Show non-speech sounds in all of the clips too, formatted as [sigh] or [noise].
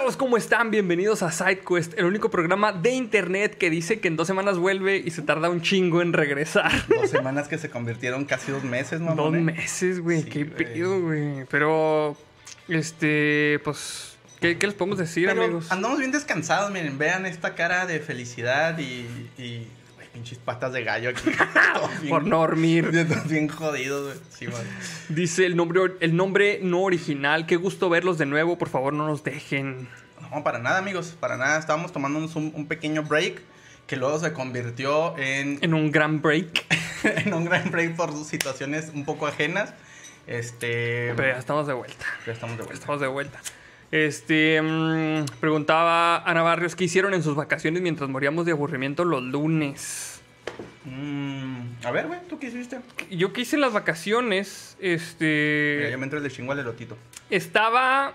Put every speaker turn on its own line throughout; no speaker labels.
chavos, ¿cómo están? Bienvenidos a SideQuest, el único programa de internet que dice que en dos semanas vuelve y se tarda un chingo en regresar. [laughs]
Dos semanas que se convirtieron casi dos meses, mamá.
Dos meses, güey,
Sí,
qué
güey.
pedo, güey. Pero, este, pues, ¿qué, qué les podemos decir,
Pero
amigos?
andamos bien descansados, miren, vean esta cara de felicidad y, pinches patas de gallo aquí. [laughs] Bien-
Por no dormir. [laughs]
Bien, jodidos, güey. Sí.
Dice el nombre, el nombre no original. Qué gusto verlos de nuevo. Por favor, no nos dejen.
No, para nada, amigos, para nada. Estábamos tomándonos un, un pequeño break que luego se convirtió en,
En un gran break. [laughs]
en un gran break por situaciones un poco ajenas. Este.
Pero ya estamos de vuelta.
ya estamos de vuelta.
Estamos de vuelta. Este, mm, preguntaba Ana Barrios qué hicieron en sus vacaciones mientras moríamos de aburrimiento los lunes.
Mm, a ver, güey, ¿tú qué hiciste?
Yo que hice en las vacaciones,
Mira,
este,
yo me entro el de chingo al elotito.
estaba,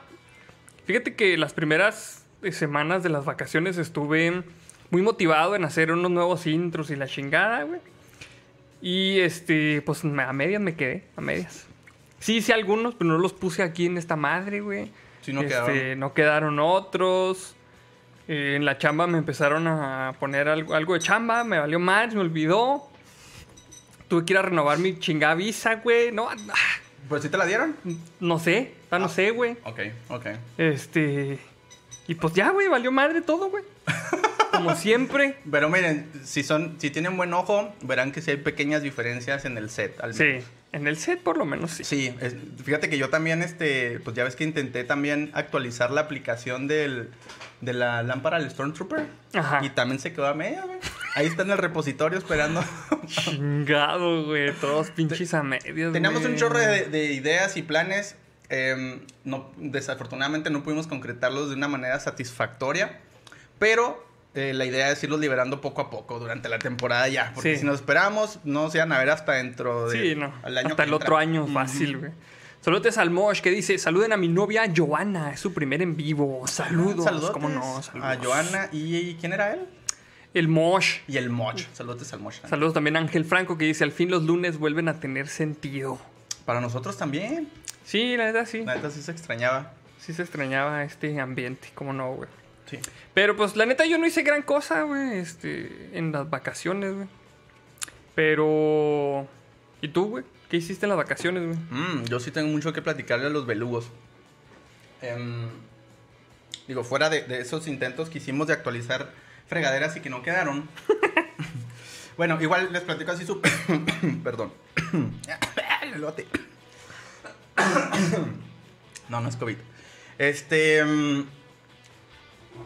fíjate que las primeras eh, semanas de las vacaciones estuve muy motivado en hacer unos nuevos intros y la chingada, güey. Y este, pues me- a medias me quedé, a medias. Sí hice algunos, pero no los puse aquí en esta madre, güey.
Sí, no
Este,
quedaron.
no quedaron otros. Eh, en la chamba me empezaron a poner algo, algo de chamba, me valió mal, me olvidó. Tuve que ir a renovar mi chingada visa, güey. No, ah,
¿Pues sí te la dieron?
no sé, ah, no sé, güey.
Ok, ok.
Este. Y pues ya, güey, valió madre todo, güey. [laughs] Como siempre.
Pero miren, si son, si tienen buen ojo, verán que sí hay pequeñas diferencias en el set. al
Sí, en el set por lo menos sí.
Sí, es- fíjate que yo también, este, pues ya ves que intenté también actualizar la aplicación del, de la lámpara del Stormtrooper.
Ajá.
Y también se quedó a media, güey. Ahí está en el repositorio esperando.
Chingado, güey. Todos pinches a medias.
Teníamos un chorro de, de ideas y planes. em, no, desafortunadamente no pudimos concretarlos de una manera satisfactoria. Pero eh, la idea es irlos liberando poco a poco durante la temporada ya. Porque
Sí.
si nos esperamos, no se van a ver hasta dentro de.
Sí, no.
al año
Hasta
que
el
entra.
otro año, fácil, güey. Saludos al Mosh que dice: Saluden a mi novia Joana, es su primer en vivo. Saludos.
Saludotes
¿Cómo no? Saludos.
A Joana y ¿quién era él?
El Mosh.
Y el Moch. Saludos al Moch.
Saludos también a Ángel Franco que dice: Al fin los lunes vuelven a tener sentido.
Para nosotros también.
Sí, la verdad sí.
La neta sí se extrañaba.
Sí se extrañaba este ambiente, cómo no, güey.
Sí.
Pero pues la neta yo no hice gran cosa, güey, este, en las vacaciones, güey. Pero... ¿Y tú, güey? ¿Qué hiciste en las vacaciones, güey?
Mm, yo sí tengo mucho que platicarle a los belugos. Em, digo, fuera de, de esos intentos que hicimos de actualizar fregaderas y que no quedaron. [laughs] bueno, igual les platico así súper. [coughs] Perdón. [coughs] El [coughs] no, no es COVID. Este. em,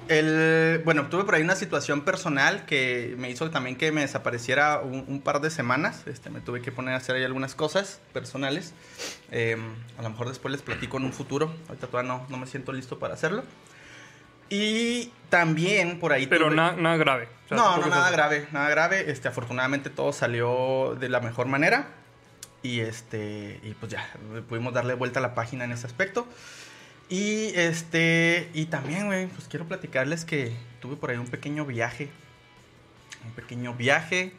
el, bueno, tuve por ahí una situación personal que me hizo también que me desapareciera un, un par de semanas. Este, me tuve que poner a hacer ahí algunas cosas personales. Eh, a lo mejor después les platico en un futuro. Ahorita todavía no, no me siento listo para hacerlo. Y también por ahí...
Pero
tuve-
na- nada grave. O sea,
no, no, nada grave, nada grave. Este, afortunadamente todo salió de la mejor manera. Y este, y pues ya, pudimos darle vuelta a la página en ese aspecto. Y este, y también, güey, pues quiero platicarles que tuve por ahí un pequeño viaje. Un pequeño viaje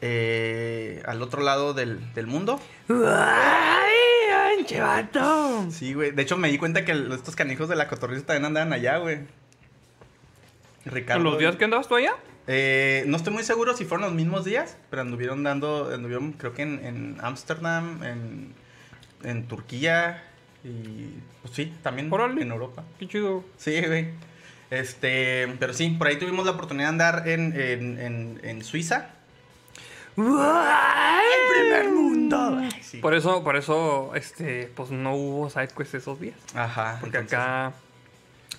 eh, al otro lado del, del mundo.
¡Ay, anche vato!
Sí, güey. De hecho, me di cuenta que estos canijos de la cotorriza también andaban allá, güey. Ricardo.
¿En los días que andabas tú allá?
Eh, no estoy muy seguro si fueron los mismos días, pero anduvieron dando, anduvieron creo que en en Ámsterdam, en, en Turquía y pues sí, también
Órale.
en Europa.
Qué chido.
Sí, güey. Este, pero sí, por ahí tuvimos la oportunidad de andar en, en, en, en Suiza.
¡El primer mundo!
Ay, sí.
Por eso, por eso, este, pues no hubo sidequest esos días.
Ajá.
Porque
entonces-
acá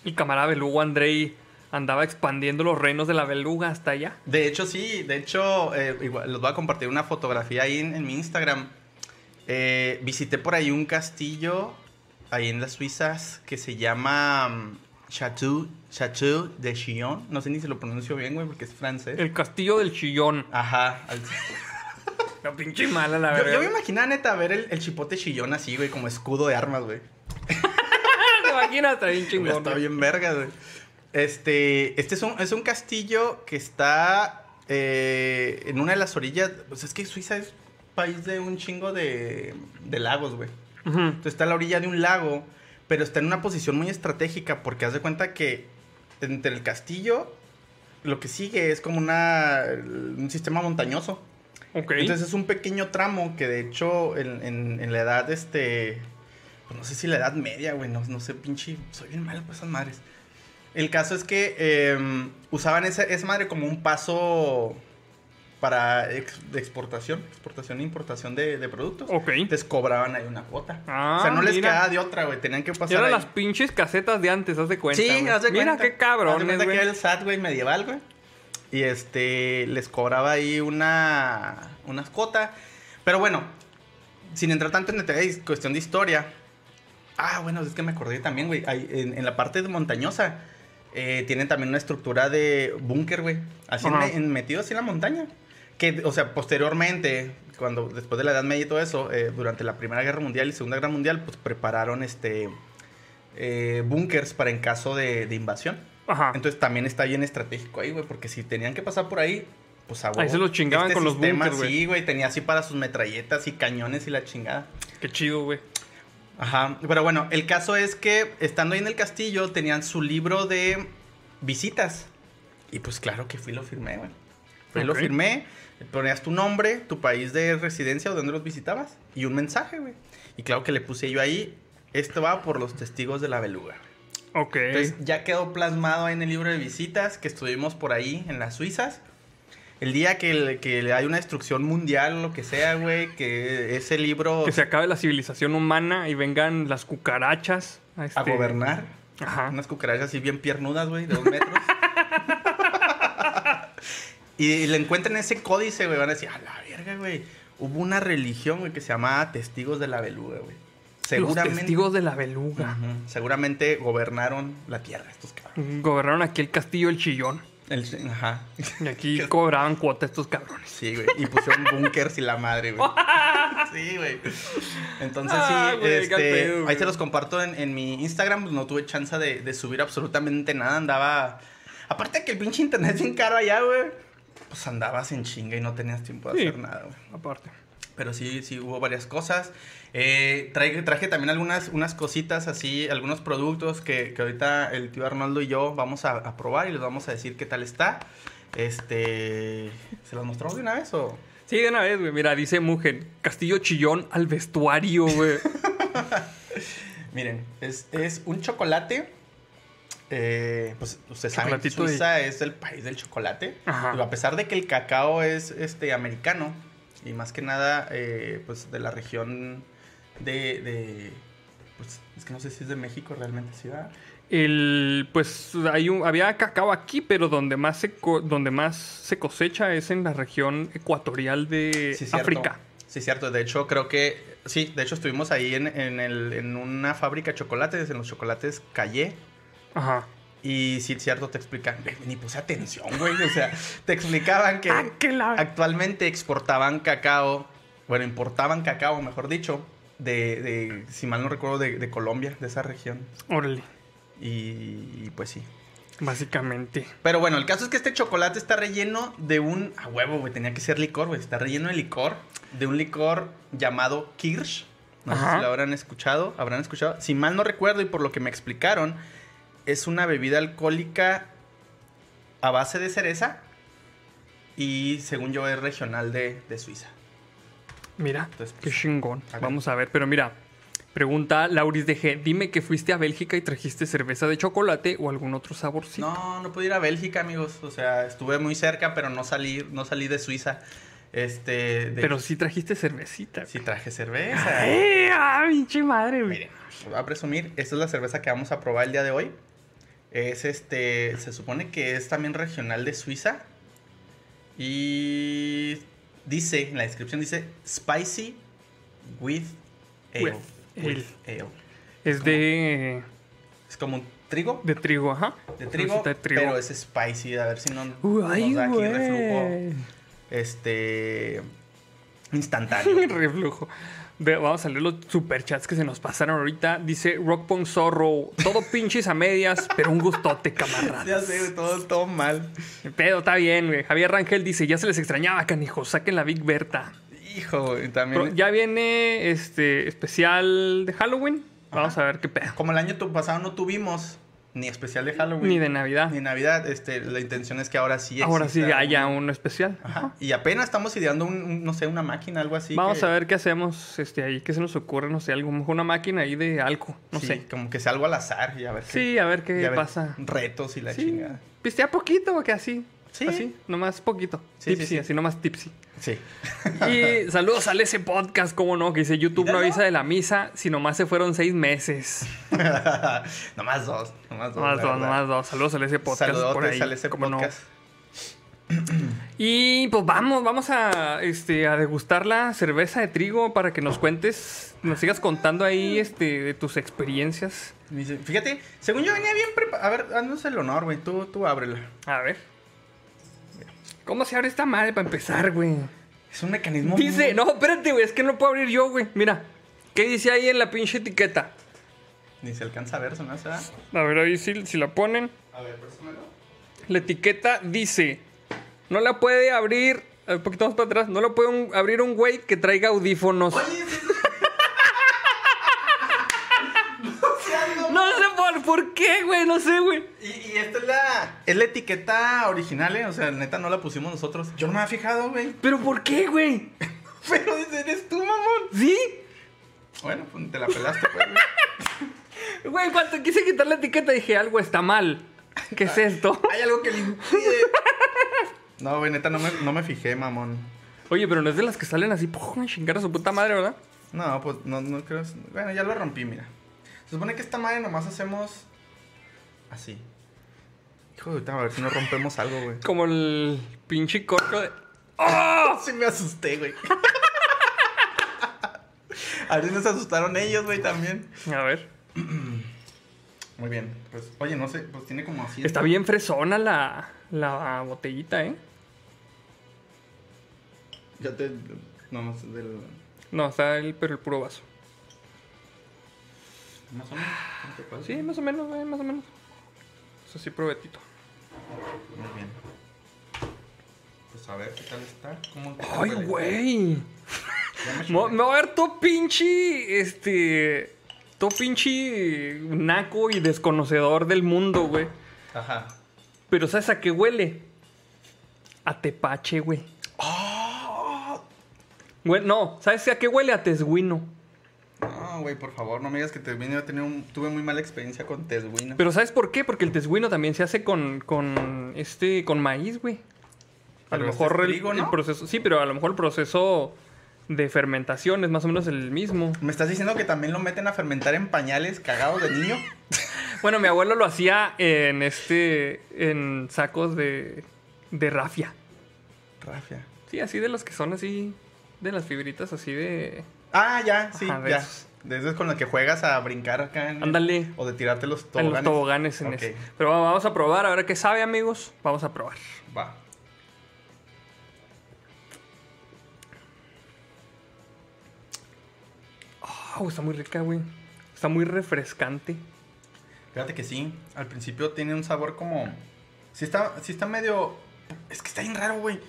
el camarada belugo Andrei andaba expandiendo los reinos de la beluga hasta allá.
De hecho, sí, de hecho, eh, igual, les voy a compartir una fotografía ahí en, en mi Instagram. Eh, visité por ahí un castillo, ahí en las Suizas, que se llama mm, Chateau, Chateau de Chillon. No sé ni si lo pronuncio bien, güey, porque es francés.
El castillo del chillón.
Ajá. al- [laughs]
La pinche mala, la verdad.
yo me imaginaba, neta, ver el, el chipote Chillón así, güey, como escudo de armas, güey. [laughs]
¿Te imaginas? Está bien [laughs] chingón.
Está bien verga, güey. Este, este es un, es un castillo que está eh, en una de las orillas. Pues es que Suiza es país de un chingo de, de lagos, güey. Entonces está a la orilla de un lago, pero está en una posición muy estratégica porque haz de cuenta que entre el castillo lo que sigue es como una, un sistema montañoso. Entonces es un pequeño tramo que de hecho en, en- en la edad, este, pues no sé si la edad media, güey, no, no sé, pinche, soy bien malo con esas madres. El caso es que eh, usaban esa, esa madre como un paso para ex- de exportación, exportación e importación de, de productos.
Ok.
Entonces cobraban ahí una cuota.
Ah,
o sea, no les
mira.
quedaba de otra, güey, tenían que
Y
pasar
eran las pinches casetas de antes, haz de cuenta.
Sí, haz de
Mira
cuenta.
qué
Haz de que era el SAT, güey, medieval, güey. Y este, les cobraba ahí una, unas cuotas. Pero bueno, sin entrar tanto en detalle, es cuestión de historia. Ah, bueno, es que me acordé también, güey. En, en la parte de montañosa, eh, tienen también una estructura de búnker, güey. Así en- metido así en la montaña. Que, o sea, posteriormente, cuando después de la Edad Media y todo eso, eh, durante la Primera Guerra Mundial y Segunda Guerra Mundial, pues prepararon este eh, búnkers para en caso de, de invasión.
Ajá.
Entonces también está bien estratégico ahí, güey, porque si tenían que pasar por ahí, pues a
Ahí se los chingaban con los búnkers, güey.
Sí, güey, tenía así para sus metralletas y cañones y la chingada.
Qué chido, güey.
Ajá, pero bueno, el caso es que estando ahí en el castillo tenían su libro de visitas. Y pues claro que fui y lo firmé, güey. Fui y lo firmé, ponías tu nombre, tu país de residencia o donde los visitabas y un mensaje, güey. Y claro que le puse yo ahí, esto va por los testigos de la beluga.
Ok.
Entonces ya quedó plasmado ahí en el libro de visitas que estuvimos por ahí en las Suizas. El día que, le- que hay una destrucción mundial lo que sea, güey, que ese libro
que se acabe la civilización humana y vengan las cucarachas a,
a
este-
gobernar.
Ajá.
Unas cucarachas así bien piernudas, güey, de dos metros. [laughs] y le encuentran ese códice, güey, van a decir, a la verga, güey. Hubo una religión, güey, que se llamaba Testigos de la Beluga, güey.
Los
Seguramente.
testigos de la beluga.
Seguramente gobernaron la tierra estos cabrones.
Gobernaron aquí el castillo del chillón.
El- ajá.
Y aquí [laughs] cobraban cuota estos cabrones.
Sí, güey. Y pusieron bunkers y la madre, güey. [laughs] Sí, güey. Entonces,
Ah,
sí,
güey,
este,
pedo,
ahí
güey.
se los comparto en, en mi Instagram. No tuve chance de, de subir absolutamente nada. Andaba. Aparte que el pinche internet es bien caro allá, güey. Pues andabas en chinga y no tenías tiempo de
Sí.
hacer nada, güey.
Aparte.
Pero sí, sí hubo varias cosas. Eh, traje, traje también algunas unas cositas así, algunos productos que, que ahorita el tío Arnoldo y yo vamos a, a probar y les vamos a decir qué tal está. Este. ¿Se los mostramos de una vez o.?
Sí, de una vez, güey. Mira, dice Mugen, Castillo Chillón al vestuario, güey. [laughs]
Miren, es, es un chocolate. Eh, pues ustedes saben,
de-
Suiza es el país del chocolate.
Ajá.
Digo, a pesar de que el cacao es este americano y más que nada, eh, pues de la región de, de- Pues es que no sé si es de México realmente, ¿sí? va?
El, pues hay un, había cacao aquí, pero donde más se co- donde más se cosecha es en la región ecuatorial de
Sí.
África.
Sí, cierto. De hecho, creo que. Sí, de hecho, estuvimos ahí en, en, el- en una fábrica de chocolates, en los chocolates Calle.
Ajá.
Y sí, cierto, te explican. Ni puse atención, güey. O sea, te explicaban que [laughs]
Ah, la-
actualmente exportaban cacao. Bueno, importaban cacao, mejor dicho. De, de si mal no recuerdo, de, de Colombia, de esa región.
Órale.
Y, y pues sí.
Básicamente.
Pero bueno, el caso es que este chocolate está relleno de un. A huevo, güey. Tenía que ser licor, güey. Está relleno de licor. De un licor llamado Kirsch. No sé si lo habrán escuchado. Habrán escuchado. Si mal no recuerdo y por lo que me explicaron, es una bebida alcohólica a base de cereza. Y según yo, es regional de, de Suiza.
Mira,
Entonces,
qué
pues,
chingón.
a.
Vamos a ver, pero mira. Pregunta Lauris de G. Dime que fuiste a Bélgica y trajiste cerveza de chocolate o algún otro saborcito.
No, no pude ir a Bélgica, amigos. O sea, estuve muy cerca, pero no salí, no salí de Suiza. Este. de-
Pero sí trajiste cervecita.
sí traje cerveza.
¡Ay, ah, pinche madre, güey!
Miren, voy a presumir, esta es la cerveza que vamos a probar el día de hoy. Es este, se supone que es también regional de Suiza. Y dice, en la descripción dice, spicy with ale.
With
With ale.
Es de,
Es como un trigo,
de trigo, ajá.
de trigo,
de trigo.
pero es spicy. A ver si no
Uy,
nos da aquí reflujo, este, instantáneo. [laughs]
Reflujo. Ve, vamos a leer los superchats que se nos pasaron ahorita. Dice Rockpong Zorro, todo [laughs] pinches a medias, pero un gustote, camarada. [laughs]
ya sé, todo, todo mal.
El pedo está bien, güey. Javier Rangel dice, ya se les extrañaba, canijos, saquen la Big Berta.
Hijo, güey, también.
Pero ya viene este especial de Halloween. Vamos a ver qué pedo.
Como el año pasado no tuvimos ni especial de Halloween.
Ni de Navidad.
Ni de Navidad, este, la intención es que ahora sí
Ahora sí haya
un-
uno especial.
Ajá. Y apenas estamos ideando un, un, no sé, una máquina, algo así.
Vamos
que-
a ver qué hacemos este, ahí, qué se nos ocurre, no sé, algo, mejor una máquina ahí de algo, no
sí,
sé.
Como que sea algo al azar y a ver qué-
Sí, a ver qué pasa.
Retos y la
Sí,
chingada.
pistea poquito, porque así.
Sí.
Así, nomás poquito.
Sí, sí,
tipsy,
sí.
así nomás tipsy.
Sí.
Y saludos al ese podcast, como no, que dice YouTube no avisa de la misa, si nomás se fueron seis meses. [laughs]
nomás dos, nomás dos.
Nomás dos, nomás dos. Saludos al ese podcast por
Saludotes
ahí.
al ese
cómo no.
podcast.
Y pues vamos, vamos a, este, a degustar la cerveza de trigo para que nos cuentes, nos sigas contando ahí este, de tus experiencias.
Fíjate, según yo venía bien preparado. A ver, haznos el honor, güey. Tú, tú ábrela.
A ver. ¿Cómo se abre esta madre para empezar, güey?
Es un mecanismo.
Dice,
muy-
no, espérate, güey, es que no puedo abrir yo, güey. Mira, ¿qué dice ahí en la pinche etiqueta?
Ni se alcanza a ver, ¿se me hace?
A ver, ahí si, si la ponen.
A ver, préstamelo.
La etiqueta dice, no la puede abrir, un poquito más para atrás, no la puede un- abrir un güey que traiga audífonos.
Oye, sí, sí.
No sé por, qué, güey, no sé, güey.
Y, y esta es la, es la etiqueta original, ¿eh? O sea, neta, no la pusimos nosotros. Yo no me había fijado, güey. [laughs]
¿Pero por qué, güey?
Pero eres tú, mamón.
¿Sí?
Bueno, pues te la pelaste, pues, güey. [laughs]
Güey, cuando quise quitar la etiqueta dije, algo está mal. [laughs] ¿Qué es esto?
Hay algo que le impide. No, güey, neta, no me, no me fijé, mamón.
Oye, pero no es de las que salen así, ¡pum! a chingar a su puta madre, ¿verdad?
No, pues no, no creo. Bueno, ya lo rompí, mira. Se supone que esta madre nomás hacemos así. Hijo de puta, a ver si no rompemos algo, güey. [laughs]
Como el pinche corco de... ¡Oh!
Sí me asusté, güey. [laughs] A ver si nos asustaron ellos, güey, también.
A ver. [clears throat]
Muy bien. Pues, oye, no sé, pues tiene como así.
Está bien fresona la, la botellita, ¿eh?
Ya te. No, del.
No, está el, pero el puro vaso.
Más o menos. ¿cómo te parece?
Sí, más o menos, güey, más o menos. Eso sí, probetito.
Muy bien. Pues a ver qué tal está. ¿Cómo qué tal
¡Ay,
huele?
güey!
Me [laughs]
me va a ver todo pinche, este... Todo pinche naco y desconocedor del mundo, güey.
Ajá.
Pero ¿sabes a qué huele? A tepache, güey.
¡Oh!
Güey, no, ¿sabes a qué huele? A tesguino.
No, güey, por favor, no me digas que te vine a tener un... Tuve muy mala experiencia con Teswino.
Pero ¿sabes por qué? Porque el tesguino también se hace con, con, este, con maíz, güey. A
Pero
lo
este
mejor
es
el,
trigo,
el
¿no?
proceso... Sí, pero a lo mejor el proceso de fermentación es más o menos el mismo.
¿Me estás diciendo que también lo meten a fermentar en pañales cagados de niño? [laughs]
Bueno, mi abuelo lo hacía en este... En sacos de... De rafia.
Rafia.
Sí, así de los que son así... De las fibritas así de...
Ah, ya, sí,
Ajá,
ya.
esos.
De esos con los que juegas a brincar acá. En
Ándale.
O de tirarte los
En
toboganes.
los toboganes en ese. Pero vamos a probar, a ver qué sabe, amigos. Vamos a probar.
Va.
Oh, está muy rica, güey. Está muy refrescante.
Fíjate que sí. Al principio tiene un sabor como... Sí está, sí está medio... Es que está bien raro, güey.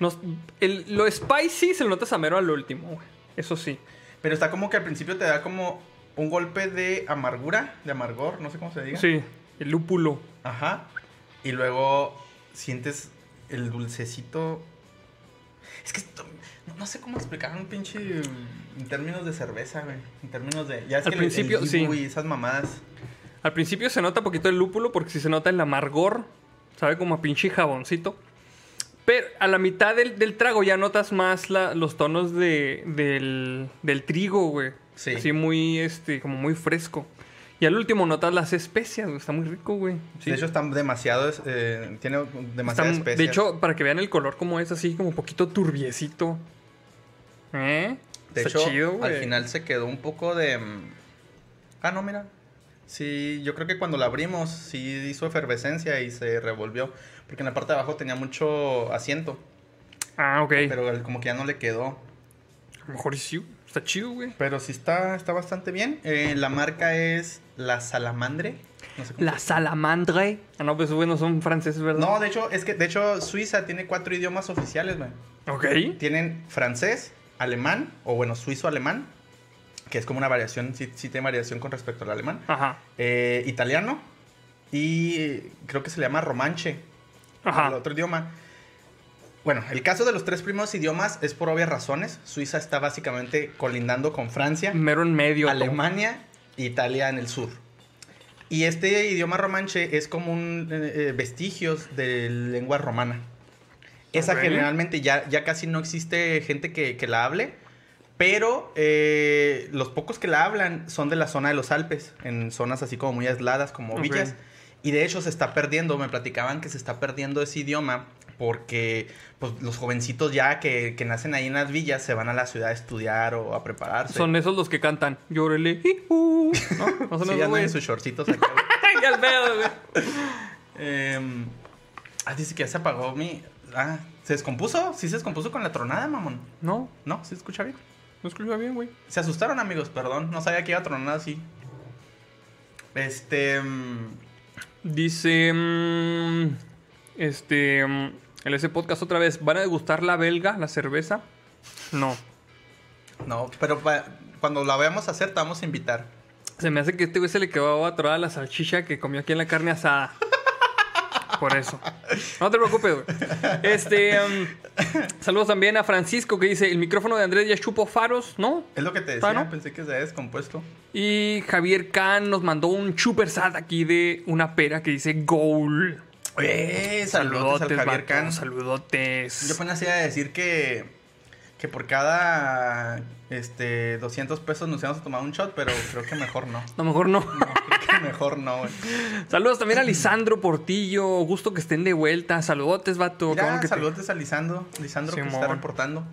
Nos- el- lo spicy se lo notas a mero al último, güey. Eso sí.
Pero está como que al principio te da como un golpe de amargura, de amargor, no sé cómo se diga.
Sí, el lúpulo.
Ajá. Y luego sientes el dulcecito. Es que esto- no, sé cómo explicar un pinche en términos de cerveza, güey. En términos de. Ya es
Al
que
principio,
el,
sí.
Y esas mamadas.
Al principio se nota poquito el lúpulo porque sí se nota el amargor. Sabe como a pinche jaboncito. Pero a la mitad del, del trago ya notas más la- los tonos de, del, del trigo, güey.
Sí.
Así muy, este, como muy fresco. Y al último notas las especias, güey. Está muy rico, güey. Sí.
De hecho, está demasiado. eh, tiene demasiada
Está-
especie.
de hecho, para que vean el color como es, así como un poquito turbiecito. ¿Eh?
de
Está
hecho
chido, güey.
al final se quedó un poco de. mm, Ah, no, mira. Sí, yo creo que cuando la abrimos, sí hizo efervescencia y se revolvió. Porque en la parte de abajo tenía mucho asiento.
Ah, ok.
Pero como que ya no le quedó.
A lo mejor sí. Está chido, güey.
Pero sí está, está bastante bien. Eh, la marca es La Salamandre. No sé cómo
La salamandre. Ah, no, pues bueno, son franceses, ¿verdad?
No, de hecho, es que de hecho Suiza tiene cuatro idiomas oficiales, güey.
Ok.
Tienen francés, alemán, o bueno, suizo-alemán, que es como una variación, sí, sí tiene variación con respecto al alemán.
Ajá.
Eh, italiano y creo que se le llama romanche,
Ajá.
el otro idioma. Bueno, el caso de los tres primeros idiomas es por obvias razones. Suiza está básicamente colindando con Francia,
Mero en medio.
Alemania e Italia en el sur. Y este idioma romanche es como un eh, eh, vestigios de lengua romana. Esa generalmente ya, ya casi no existe gente que, que la hable, pero eh, los pocos que la hablan son de la zona de los Alpes, en zonas así como muy aisladas, como villas. Y de hecho se está perdiendo, me platicaban que se está perdiendo ese idioma porque pues, los jovencitos ya que, que nacen ahí en las villas se van a la ciudad a estudiar o a prepararse.
Son esos los que cantan. Llórele. ¿No? [laughs] No son
Sí,
esos, güey.
en sus shortcitos [laughs] acá.
Qué pedo, güey.
Em, ah, dice que ya se apagó mi... Ah, ¿se descompuso? Sí se descompuso con la tronada, mamón.
No,
¿No? ¿Sí se escucha bien?
No escucha bien, güey.
Se asustaron, amigos, perdón. No sabía que iba a tronar así. Este... mm,
Dice. mm, este. mm, el ese podcast otra vez. ¿Van a degustar la belga, la cerveza? No.
No, pero cuando la veamos hacer te vamos a invitar.
Se me hace que este güey se le quedó atorada la salchicha que comió aquí en la carne asada. Por eso. No te preocupes, güey. Este. um, saludos también a Francisco que dice: el micrófono de Andrés ya chupo faros, ¿no?
Es lo que te decía,
¿no?
pensé que se había descompuesto.
Y Javier Kahn nos mandó un super sat aquí de una pera que dice Goal.
¡Eh! Saludos al Javier Can.
Saludotes.
Yo apenas iba a decir que, que por cada este, 200 pesos nos íbamos a tomar un shot, pero creo que mejor no.
A lo mejor no.
No, creo que mejor no, güey. [laughs]
Saludos también a Lisandro Portillo. Gusto que estén de vuelta. Saludotes, vato.
Mira,
que te-
saludos a Lisandro, Lisandro que se está
Simón.
reportando.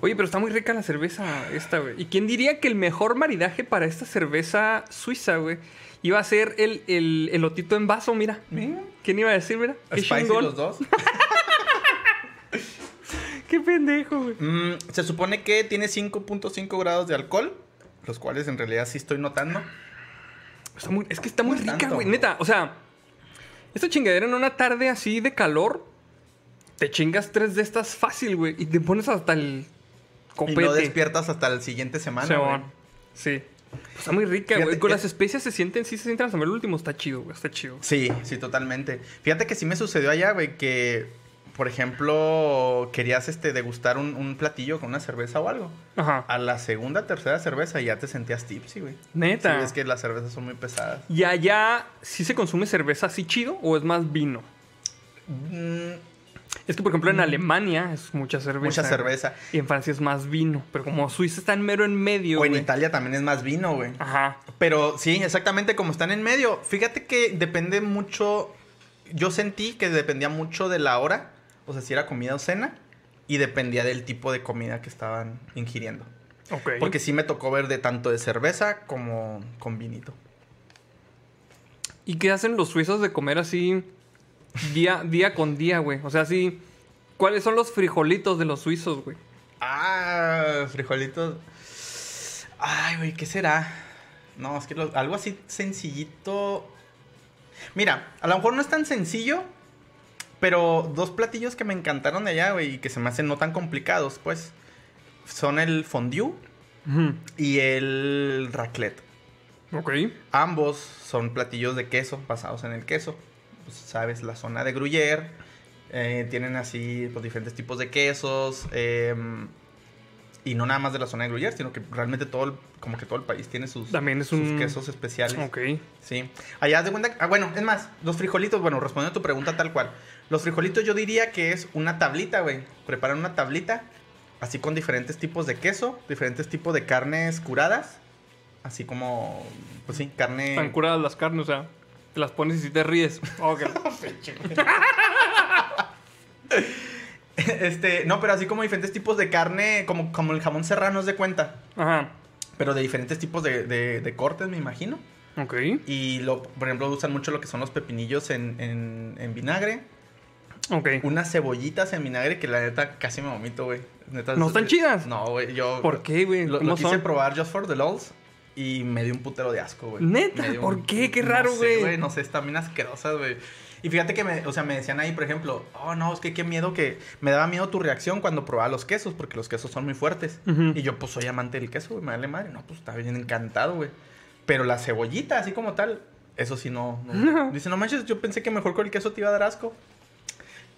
Oye, pero está muy rica la cerveza esta, güey. ¿Y quién diría que el mejor maridaje para esta cerveza suiza, güey, iba a ser el, el elotito en vaso, mira?
Mira,
¿Quién iba a decir, mira? Qué
los dos. [laughs]
Qué pendejo, güey.
Mm, se supone que tiene 5.5 grados de alcohol, los cuales en realidad sí estoy notando.
Está muy- es que está muy
No
rica,
tanto.
güey. Neta, o sea, esta chingadera en una tarde así de calor, te chingas tres de estas fácil, güey. Y te pones hasta el
Y
copete.
no despiertas hasta la siguiente semana, güey.
Sí. Pues está muy rica,
Fíjate,
güey. Con las especias se sienten, sí se sienten hasta el último. Está chido, güey. Está chido.
Sí, sí, totalmente. Fíjate que sí me sucedió allá, güey, que, por ejemplo, querías este, degustar un, un platillo con una cerveza o algo.
Ajá.
A la segunda, tercera cerveza ya te sentías tipsy, güey.
Neta.
Sí, es que las cervezas son muy pesadas.
¿Y allá sí se consume cerveza así chido o es más vino?
Mm,
Es que, por ejemplo, en Alemania es mucha cerveza.
mucha cerveza.
Y en Francia es más vino. Pero como Suiza está en mero en medio.
O en. Italia también es más vino, güey.
Ajá.
Pero sí, exactamente como están en medio. Fíjate que depende mucho. Yo sentí que dependía mucho de la hora. O sea, si era comida o cena. Y dependía del tipo de comida que estaban ingiriendo.
Ok.
Porque sí me tocó ver de tanto de cerveza como con vinito.
¿Y qué hacen los suizos de comer así día, día con día, güey? O sea, así. ¿Cuáles son los frijolitos de los suizos, güey?
Ah, frijolitos. Ay, güey, ¿qué será? No, es que lo- algo así sencillito. Mira, a lo mejor no es tan sencillo, pero dos platillos que me encantaron de allá, güey, y que se me hacen no tan complicados, pues, son el fondue y el raclette.
Ok.
Ambos son platillos de queso, basados en el queso. Pues, Sabes, la zona de Gruyère. eh, tienen así pues, diferentes tipos de quesos. eh, y no nada más de la zona de Gruyère, sino que realmente todo el, como que todo el país tiene sus,
También es
sus
un-
quesos especiales.
Ok.
Sí. Allá de cuenta. Ah, bueno, es más, los frijolitos, bueno, respondiendo a tu pregunta tal cual. Los frijolitos yo diría que es una tablita, güey. Preparan una tablita, así con diferentes tipos de queso, diferentes tipos de carnes curadas. Así como, pues sí, carne.
Están curadas las carnes, o sea, te las pones y si te ríes. [laughs] Ok. [laughs]
Este, no, pero así como diferentes tipos de carne, como, como el jamón serrano, es de cuenta.
Ajá.
Pero de diferentes tipos de, de- de cortes, me imagino.
Ok.
Y, lo, por ejemplo, usan mucho lo que son los pepinillos en, en, en vinagre.
Ok.
Unas cebollitas en vinagre que la neta casi me vomito, güey. Neta,
¿No
es-
están chidas?
No, güey. Yo.
¿Por qué, güey?
Lo,
¿Cómo
lo quise
son?
probar just for the lols y me dio un putero de asco, güey.
¿Neta? ¿Por
un-
qué? Qué
no
raro,
sé,
güey.
No sé, están bien asquerosas, güey. Y fíjate que me, o sea, me decían ahí, por ejemplo, oh no, es que qué miedo que. Me daba miedo tu reacción cuando probaba los quesos, porque los quesos son muy fuertes. Y yo, pues soy amante del queso, güey, me vale madre. No, pues está bien encantado, güey. Pero la cebollita, así como tal, eso sí no. no. [laughs] Dice, no manches, yo pensé que mejor con el queso te iba a dar asco.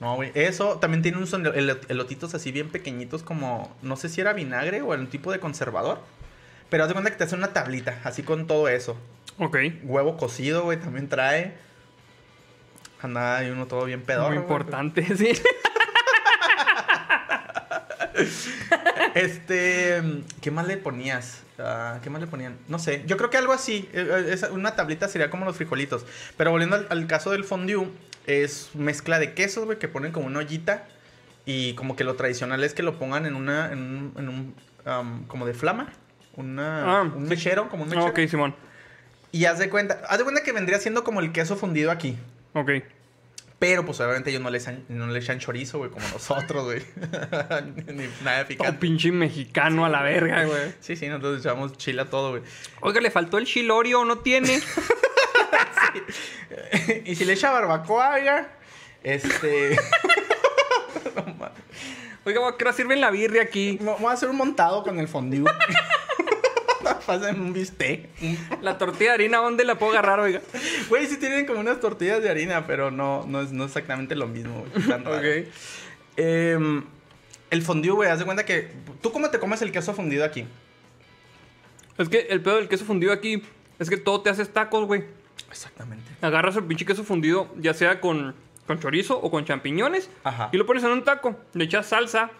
No, güey. Eso también tiene un son el- elotitos así bien pequeñitos, como. No sé si era vinagre o un tipo de conservador. Pero haz de cuenta que te hace una tablita, así con todo eso.
Ok.
Huevo cocido, güey, también trae. Anda ahí uno todo bien pedorro.
Muy importante, [laughs] sí.
Este, ¿qué más le ponías? Ah, ¿Qué más le ponían? No sé, yo creo que algo así. eh, eh, una tablita sería como los frijolitos. Pero volviendo al, al caso del fondue, es mezcla de quesos, güey, que ponen como una ollita. Y como que lo tradicional es que lo pongan en una, en un, en un, am, como de flama. Una,
Ah,
un mechero, como un
Ah,
mechero.
ok, Simón.
Y haz de cuenta, haz de cuenta que vendría siendo como el queso fundido aquí.
Ok.
Pero pues obviamente ellos no le echan, no le echan chorizo, güey, como nosotros, güey. [laughs] Ni nada
Todo
picante.
pinche mexicano a la verga, güey.
Sí, sí, nosotros echamos chile a todo, güey.
Oiga, le faltó el chilorio, ¿no tiene? [laughs] [laughs]
y si le echa barbacoa, oiga, este... [laughs] no.
Oiga, ¿qué sirven la birria aquí?
Voy a hacer un montado con el fondue. [laughs] Pasen un bistec.
La tortilla de harina, ¿dónde la puedo agarrar, oiga?
Güey, sí tienen como unas tortillas de harina, pero no, no es no exactamente lo mismo, güey.
Ok.
Em, el fondue, güey, haz de cuenta que... ¿Tú cómo te comes el queso fundido aquí?
Es que el pedo del queso fundido aquí es que todo te haces tacos, güey.
Exactamente.
Agarras el pinche queso fundido, ya sea con, con chorizo o con champiñones,
Ajá.
y lo pones en un taco. Le echas salsa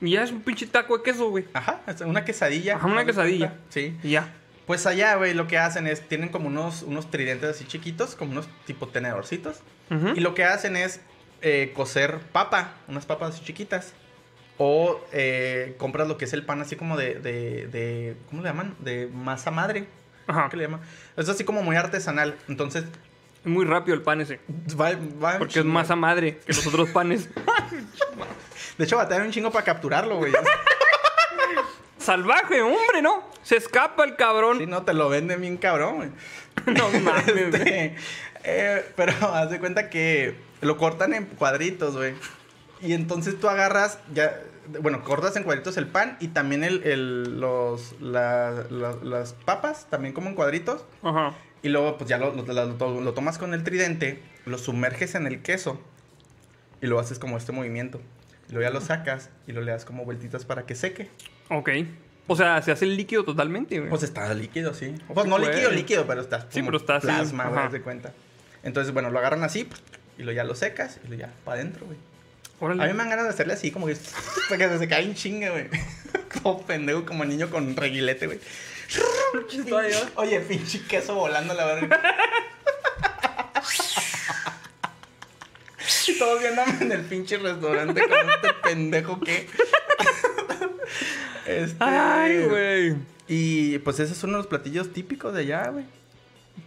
y ya es un pinche taco de queso, güey.
Ajá, una quesadilla.
Ajá, una quesadilla.
cuenta. Sí.
Y ya.
Pues allá, güey, lo que hacen es, tienen como unos, unos tridentes así chiquitos, como unos tipo tenedorcitos. Y lo que hacen es eh, cocer papa, unas papas así chiquitas. O eh, compras lo que es el pan así como de, de, de- ¿cómo le llaman? De masa madre.
Ajá.
¿Qué le llaman? Es así como muy artesanal. Entonces,
Es muy rápido el pan ese.
va, va un
Porque es masa madre que los otros panes. [laughs]
De hecho, batallan un chingo para capturarlo, güey. [laughs]
Salvaje, hombre, ¿no? Se escapa el cabrón.
Si no, te lo venden bien cabrón, güey. [laughs]
No mames.
Este, eh, pero haz de cuenta que lo cortan en cuadritos, güey. Y entonces tú agarras, ya, bueno, cortas en cuadritos el pan y también el, el- los, la- la- las papas, también como en cuadritos.
Ajá.
Y luego, pues ya lo, lo- lo- lo tomas con el tridente, lo sumerges en el queso y lo haces como este movimiento. Y luego ya lo sacas y lo le das como vueltitas para que seque.
Ok. O sea, se hace el líquido totalmente, güey.
Pues está líquido, sí. Pues no líquido, líquido, pero está
Sí, pero está
plasma, güey, de cuenta. Entonces, bueno, lo agarran así y lo ya lo secas y lo ya para adentro, güey.
Órale.
A mí me dan ganas de hacerle así, como que [laughs] que se cae un chingue, güey. [laughs] Como pendejo, como niño con reguilete, güey. Oye, pinche queso volando la verga. Todos viéndome en el pinche restaurante con este pendejo que. [laughs] Este.
Ay, güey.
Y pues ese es uno de los platillos típicos de allá, güey.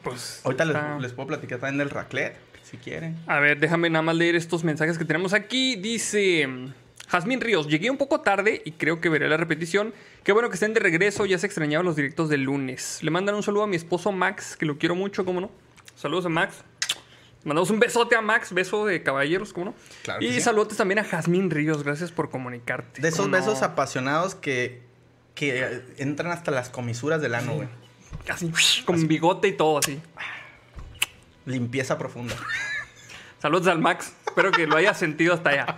Pues.
Ahorita les, les puedo platicar también del raclette, si quieren.
A ver, déjame nada más leer estos mensajes que tenemos aquí. Dice Jazmín Ríos, llegué un poco tarde y creo que veré la repetición. Qué bueno que estén de regreso, ya se extrañaban los directos del lunes. Le mandan un saludo a mi esposo Max, que lo quiero mucho, ¿cómo no? Saludos a Max. Mandamos un besote a Max, beso de caballeros, ¿cómo no?
Claro
y
sí.
saludos también a Jazmín Ríos, gracias por comunicarte.
De esos besos apasionados que, que eh, entran hasta las comisuras del ano, güey.
Así, con bigote y todo así.
Limpieza profunda. [laughs]
Saludos al Max, espero que lo haya sentido hasta allá.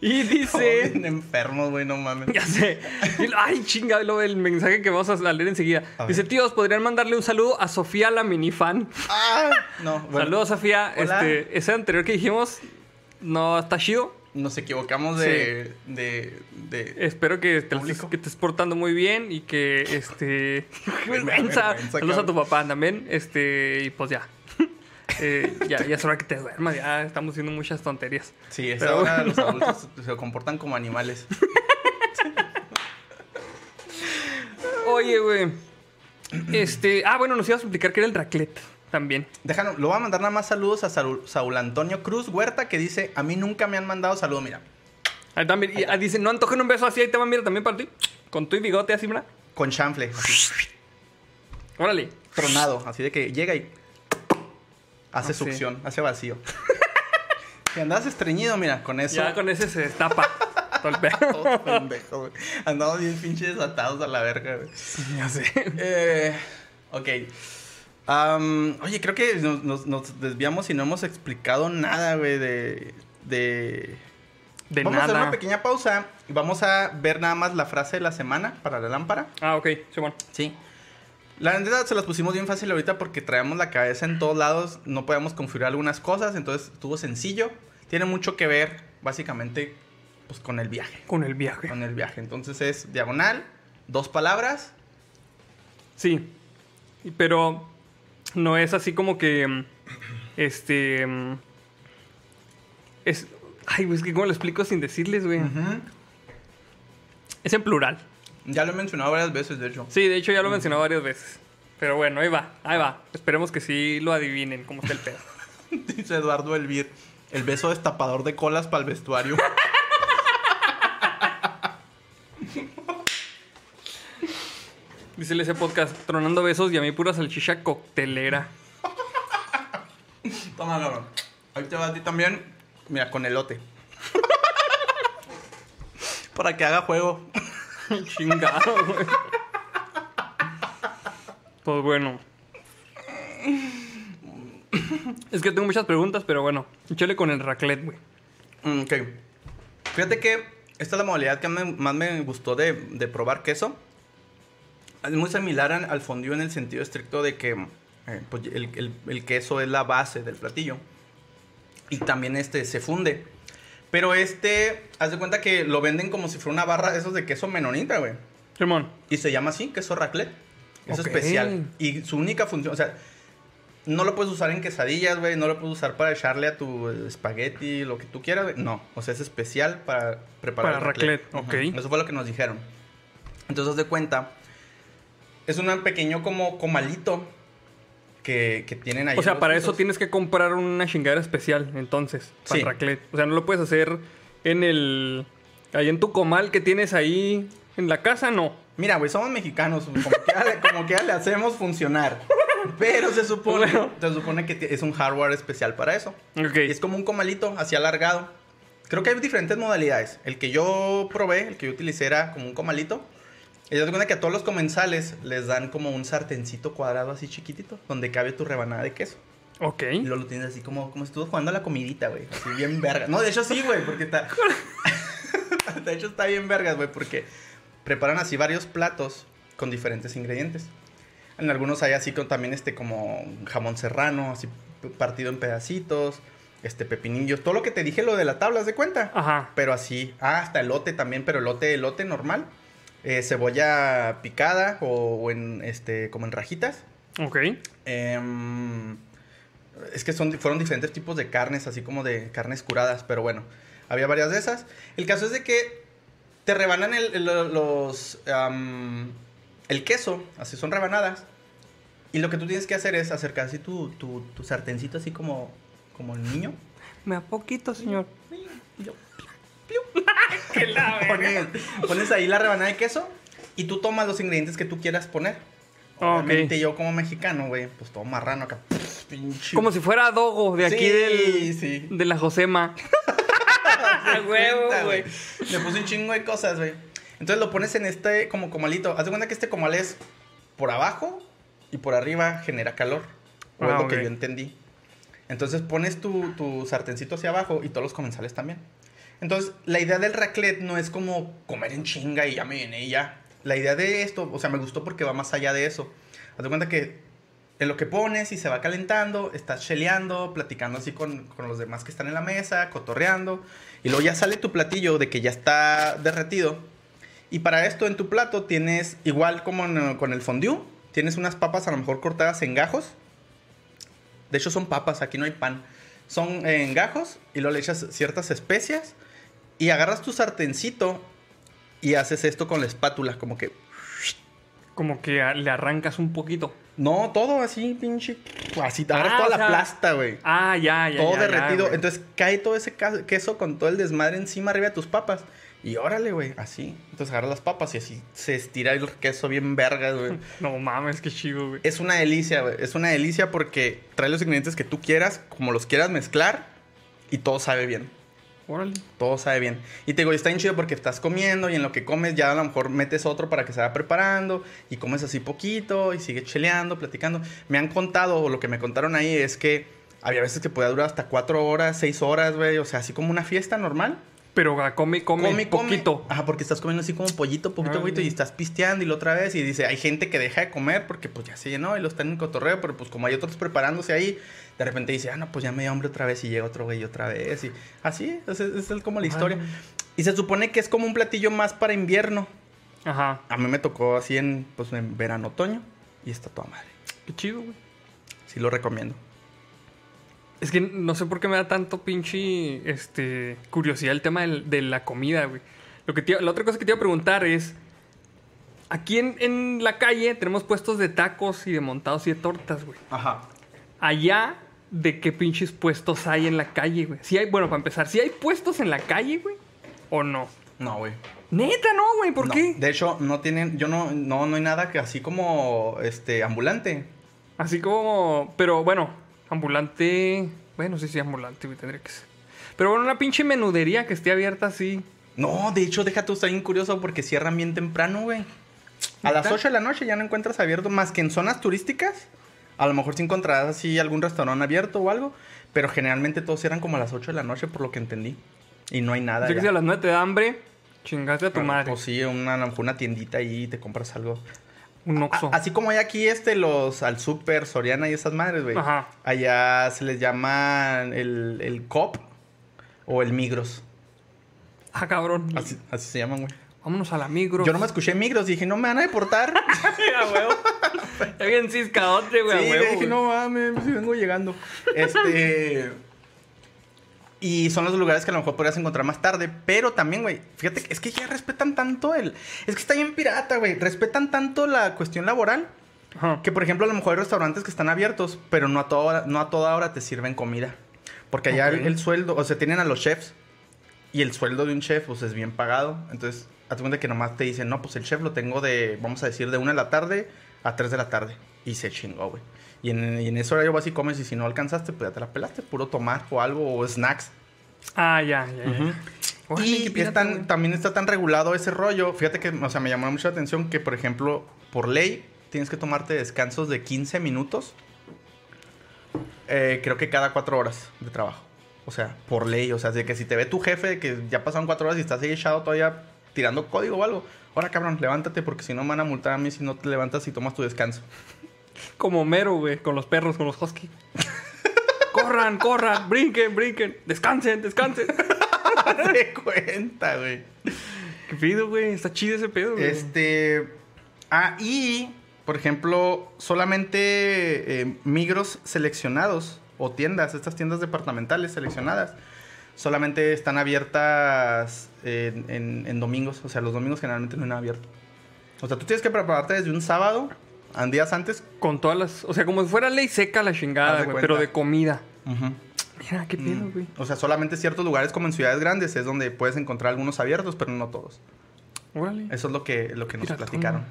Y [laughs] dice...
bien enfermos, güey, no mames.
Ya sé. Y- Ay, chinga, el mensaje que vamos a leer enseguida.
A.
Dice, tíos, ¿podrían mandarle un saludo a Sofía, la minifan?
Ah, no, [laughs] bueno,
Saludos, Sofía.
Hola.
Este, ese anterior que dijimos no está chido.
Nos equivocamos de, de, de-
Espero que te, estés, que te estés portando muy bien y que, este... ¡Qué
vergüenza!
Saludos a tu papá también. Este, y pues ya. Eh, [laughs] ya, ya es hora que te duermas. Ya estamos haciendo muchas tonterías.
Sí, esa
Pero
hora
bueno.
los adultos [laughs] se comportan como animales. [laughs]
Oye, güey. Este... Ah, bueno, nos ibas a explicar que era el raclette también.
Déjanos, lo voy a mandar nada más saludos a Saúl Antonio Cruz Huerta que dice, a mí nunca me han mandado saludo, mira,
Ahí también, y, ah, dice, no antojen un beso así, ahí te va, mira, también para ti. Con tu y bigote así, mira.
con chanfle, así,
Órale.
tronado, así de que llega y hace
Ah, sí.
succión, hace vacío. [laughs] Si andas estreñido, mira, con eso.
Ya con ese se destapa. [laughs] todo el pedo.
Todos pendejos, güey. Andamos bien pinches desatados a la verga, güey.
ya sé.
Eh, ok. Am, oye, creo que nos, nos- nos desviamos y no hemos explicado nada, güey, de... de...
De
vamos a hacer una pequeña pausa y vamos a ver nada más la frase de la semana para la lámpara.
Ah, ok, Simón.
Sí. La neta se las pusimos bien fácil ahorita porque traemos la cabeza en todos lados, no podíamos configurar algunas cosas, entonces estuvo sencillo. Tiene mucho que ver, básicamente, pues con el viaje.
Con el viaje.
Con el viaje. Entonces es diagonal, dos palabras.
Sí. Pero no es así como que. mm, Este. mm, Es. Ay, güey, es que cómo lo explico sin decirles, güey. Es en plural.
Ya lo he mencionado varias veces, de hecho.
Sí, de hecho ya lo he mencionado varias veces. Pero bueno, ahí va, ahí va. Esperemos que sí lo adivinen cómo está el pedo. [laughs]
Dice Eduardo Elvir. El beso destapador de colas para [laughs] el vestuario.
Dice ese podcast, tronando besos y a mí pura salchicha coctelera. [laughs]
Toma, cabrón. Ahí te va a ti también. Mira, con elote. Para que haga juego. [laughs]
Chingado, güey. Pues bueno. Es que tengo muchas preguntas, pero bueno. Échale con el raclette, güey.
Mm, Ok. Fíjate que esta es la modalidad que más me gustó de, probar queso. Es muy similar al fondue en el sentido estricto de que eh, pues, el- el queso es la base del platillo. Y también este se funde. Pero este, haz de cuenta que lo venden como si fuera una barra de esos de queso menonita, güey.
Simón.
Y se llama así, queso raclette. Es especial. Y su única función, o sea, no lo puedes usar en quesadillas, güey. No lo puedes usar para echarle a tu espagueti, lo que tú quieras, güey. No, o sea, es especial para preparar
Para
raclette,
ok.
Eso fue lo que nos dijeron. Entonces, haz de cuenta, es un pequeño como comalito que, que tienen ahí.
O sea, para eso
quesos.
tienes que comprar una chingadera especial, entonces, para
Sí.
el raclette. O sea, no lo puedes hacer en el... Ahí en tu comal que tienes ahí en la casa, no.
Mira, güey, somos mexicanos. Como quiera, le- como quiera le hacemos funcionar. Pero se supone,
Bueno.
se supone que es un hardware especial para eso.
Ok.
Y es como un comalito así alargado. Creo que hay diferentes modalidades. El que yo probé, el que yo utilicé era como un comalito. Y te cuenta que a todos los comensales les dan como un sartencito cuadrado así chiquitito, donde cabe tu rebanada de queso.
Ok.
Y luego lo tienes así como, como si estuvieras jugando a la comidita, güey. Así bien verga. No, de hecho sí, güey, porque está... [laughs] de hecho está bien vergas, güey, porque preparan así varios platos con diferentes ingredientes. En algunos hay así con también este como jamón serrano, así partido en pedacitos, este pepinillos, todo lo que te dije lo de la tabla, ¿haz de cuenta?
Ajá.
Pero así, ah, hasta elote también, pero elote, elote normal. Eh, cebolla picada o, o en este como en rajitas.
Ok.
Em, es que son, fueron diferentes tipos de carnes, así como de carnes curadas, pero bueno, había varias de esas. El caso es de que te rebanan el, el- los, el queso, así son rebanadas, y lo que tú tienes que hacer es acercar así tu, tu, tu sartencito, así como, como el niño.
Me da poquito, señor.
Yo. [laughs] [laughs] pones, pones ahí la rebanada de queso y tú tomas los ingredientes que tú quieras poner.
Ok.
Obviamente yo como mexicano, güey, pues todo marrano acá. pinche.
Como si fuera Dogo de aquí
Sí,
del,
sí.
de la Josema. [laughs] A huevo, güey.
Le puse un chingo de cosas, güey. Entonces lo pones en este como comalito. Haz de cuenta que este comal es por abajo y por arriba genera calor. O es
Ah,
lo
ok.
que yo entendí. Entonces pones tu, tu sartencito hacia abajo y todos los comensales también. Entonces, la idea del raclette no es como comer en chinga y ya me viene y ya. La idea de esto, o sea, me gustó porque va más allá de eso. Haz de cuenta que en lo que pones y se va calentando, estás cheleando, platicando así con, con los demás que están en la mesa, cotorreando. Y luego ya sale tu platillo de que ya está derretido. Y para esto en tu plato tienes, igual como en, con el fondue, tienes unas papas a lo mejor cortadas en gajos. De hecho son papas, aquí no hay pan. Son en gajos y luego le echas ciertas especias y agarras tu sartencito y haces esto con la espátula, como que...
Como que le arrancas un poquito.
No, todo así, pinche... Así, agarras
Ah,
toda
o
la plasta, güey.
Ah, ya, ya.
todo
ya,
derretido. Entonces cae todo ese queso con todo el desmadre encima arriba de tus papas. Y órale, güey, así. Entonces agarras las papas y así se estira el queso bien vergas, güey. [laughs]
No mames, qué chido, güey.
Es una delicia, güey. Es una delicia porque trae los ingredientes que tú quieras, como los quieras mezclar. Y todo sabe bien.
Órale.
Todo sabe bien. Y te digo, está bien chido porque estás comiendo y en lo que comes ya a lo mejor metes otro para que se vaya preparando y comes así poquito y sigues cheleando, platicando. Me han contado, o lo que me contaron ahí es que había veces que podía durar hasta cuatro horas, seis horas, güey. O sea, así como una fiesta normal.
Pero ah, come, come,
Come, come.
poquito.
Ajá, porque estás comiendo así como pollito, poquito, poquito, y estás pisteando y la otra vez. Y dice, hay gente que deja de comer porque pues ya se llenó y lo está en cotorreo, pero pues como hay otros preparándose ahí, de repente dice, ah, no, pues ya me dio hambre otra vez y llega otro güey otra vez. Y así, esa es como la historia. Y se supone que es como un platillo más para invierno.
Ajá.
A mí me tocó así en, pues, en verano, otoño, y está toda madre.
Qué chido, güey.
Sí lo recomiendo.
Es que no sé por qué me da tanto pinche este, curiosidad el tema del- de la comida, güey. Lo que te la otra cosa que te iba a preguntar es: aquí en, en la calle tenemos puestos de tacos y de montados y de tortas, güey.
Ajá.
Allá, ¿de qué pinches puestos hay en la calle, güey? Si hay, bueno, para empezar, ¿si hay puestos en la calle, güey? ¿O no?
No, güey.
Neta, no, güey, ¿por
No,
qué?
De hecho, no tienen, yo no, no, no hay nada que así como, este, ambulante.
Así como, pero bueno, ambulante. Bueno, sí, sí, ambulante, güey, tendría que ser. Pero bueno, una pinche menudería que esté abierta así.
No, de hecho, déjate, está bien curioso porque cierran bien temprano, güey. A las
¿Neta?
8 de la noche ya no encuentras abierto, más que en zonas turísticas. A lo mejor sí encontrarás así algún restaurante abierto o algo, pero generalmente todos cierran como a las 8 de la noche, por lo que entendí. Y no hay nada.
Así que si a las 9 te da hambre, chingaste a tu
Ah,
madre.
Pues sí, una, a lo mejor una tiendita ahí y te compras algo.
Un
A-
oxo.
así como hay aquí este, los al super, Soriana y esas madres, güey.
Ajá.
Allá se les llama el, el COP o el Migros.
Ah, cabrón.
Así, así se llaman, güey.
Vámonos a la migro.
Yo no me escuché Migros y dije, no me van a deportar. [laughs]
a. Está bien ciscadote, güey, a
sí,
huevo.
dije, no mames, si vengo llegando. Este. Y son los lugares que a lo mejor podrías encontrar más tarde. Pero también, güey, fíjate, que es que ya respetan tanto el. Es que está bien pirata, güey. Respetan tanto la cuestión laboral.
Ajá.
Que por ejemplo, a lo mejor hay restaurantes que están abiertos, pero no a toda hora, no a toda hora te sirven comida. Porque allá el, el sueldo, o sea, tienen a los chefs. Y el sueldo de un chef, pues es bien pagado. Entonces, hazte cuenta que nomás te dicen, no, pues el chef lo tengo de, vamos a decir, de una de la tarde a 3 de la tarde. Y se chingó, güey. Y en, y en ese horario vas y comes y si no alcanzaste, pues ya te la pelaste. Puro tomar o algo, o snacks.
Ah, ya, ya,
y
qué pirata,
es tan-
güey.
también está tan regulado ese rollo. Fíjate que, o sea, me llamó mucho la atención que, por ejemplo, por ley, tienes que tomarte descansos de 15 minutos. eh, creo que cada 4 horas de trabajo. O sea, por ley. O sea, de que si te ve tu jefe, que ya pasaron 4 horas y estás ahí echado todavía tirando código o algo. Ahora, cabrón, levántate porque si no me van a multar a mí si no te levantas y tomas tu descanso.
Como mero, güey, con los perros, con los husky. [laughs] corran, corran, brinquen, brinquen. Descansen, descansen. [laughs]
de cuenta, güey.
¿Qué pido, güey? Está chido ese pedo, güey.
Este. Ah, y, por ejemplo, solamente eh, migros seleccionados o tiendas, estas tiendas departamentales seleccionadas, solamente están abiertas en, en- en domingos. O sea, los domingos generalmente no hay nada abierto. O sea, tú tienes que prepararte desde un sábado, a días antes.
Con todas las. O sea, como si fuera ley seca la chingada, güey. Pero de comida. Mira, qué pedo,
Mm.
güey.
O sea, solamente ciertos lugares como en ciudades grandes es donde puedes encontrar algunos abiertos, pero no todos.
Órale.
Eso es lo que, lo que nos
Piratón.
platicaron.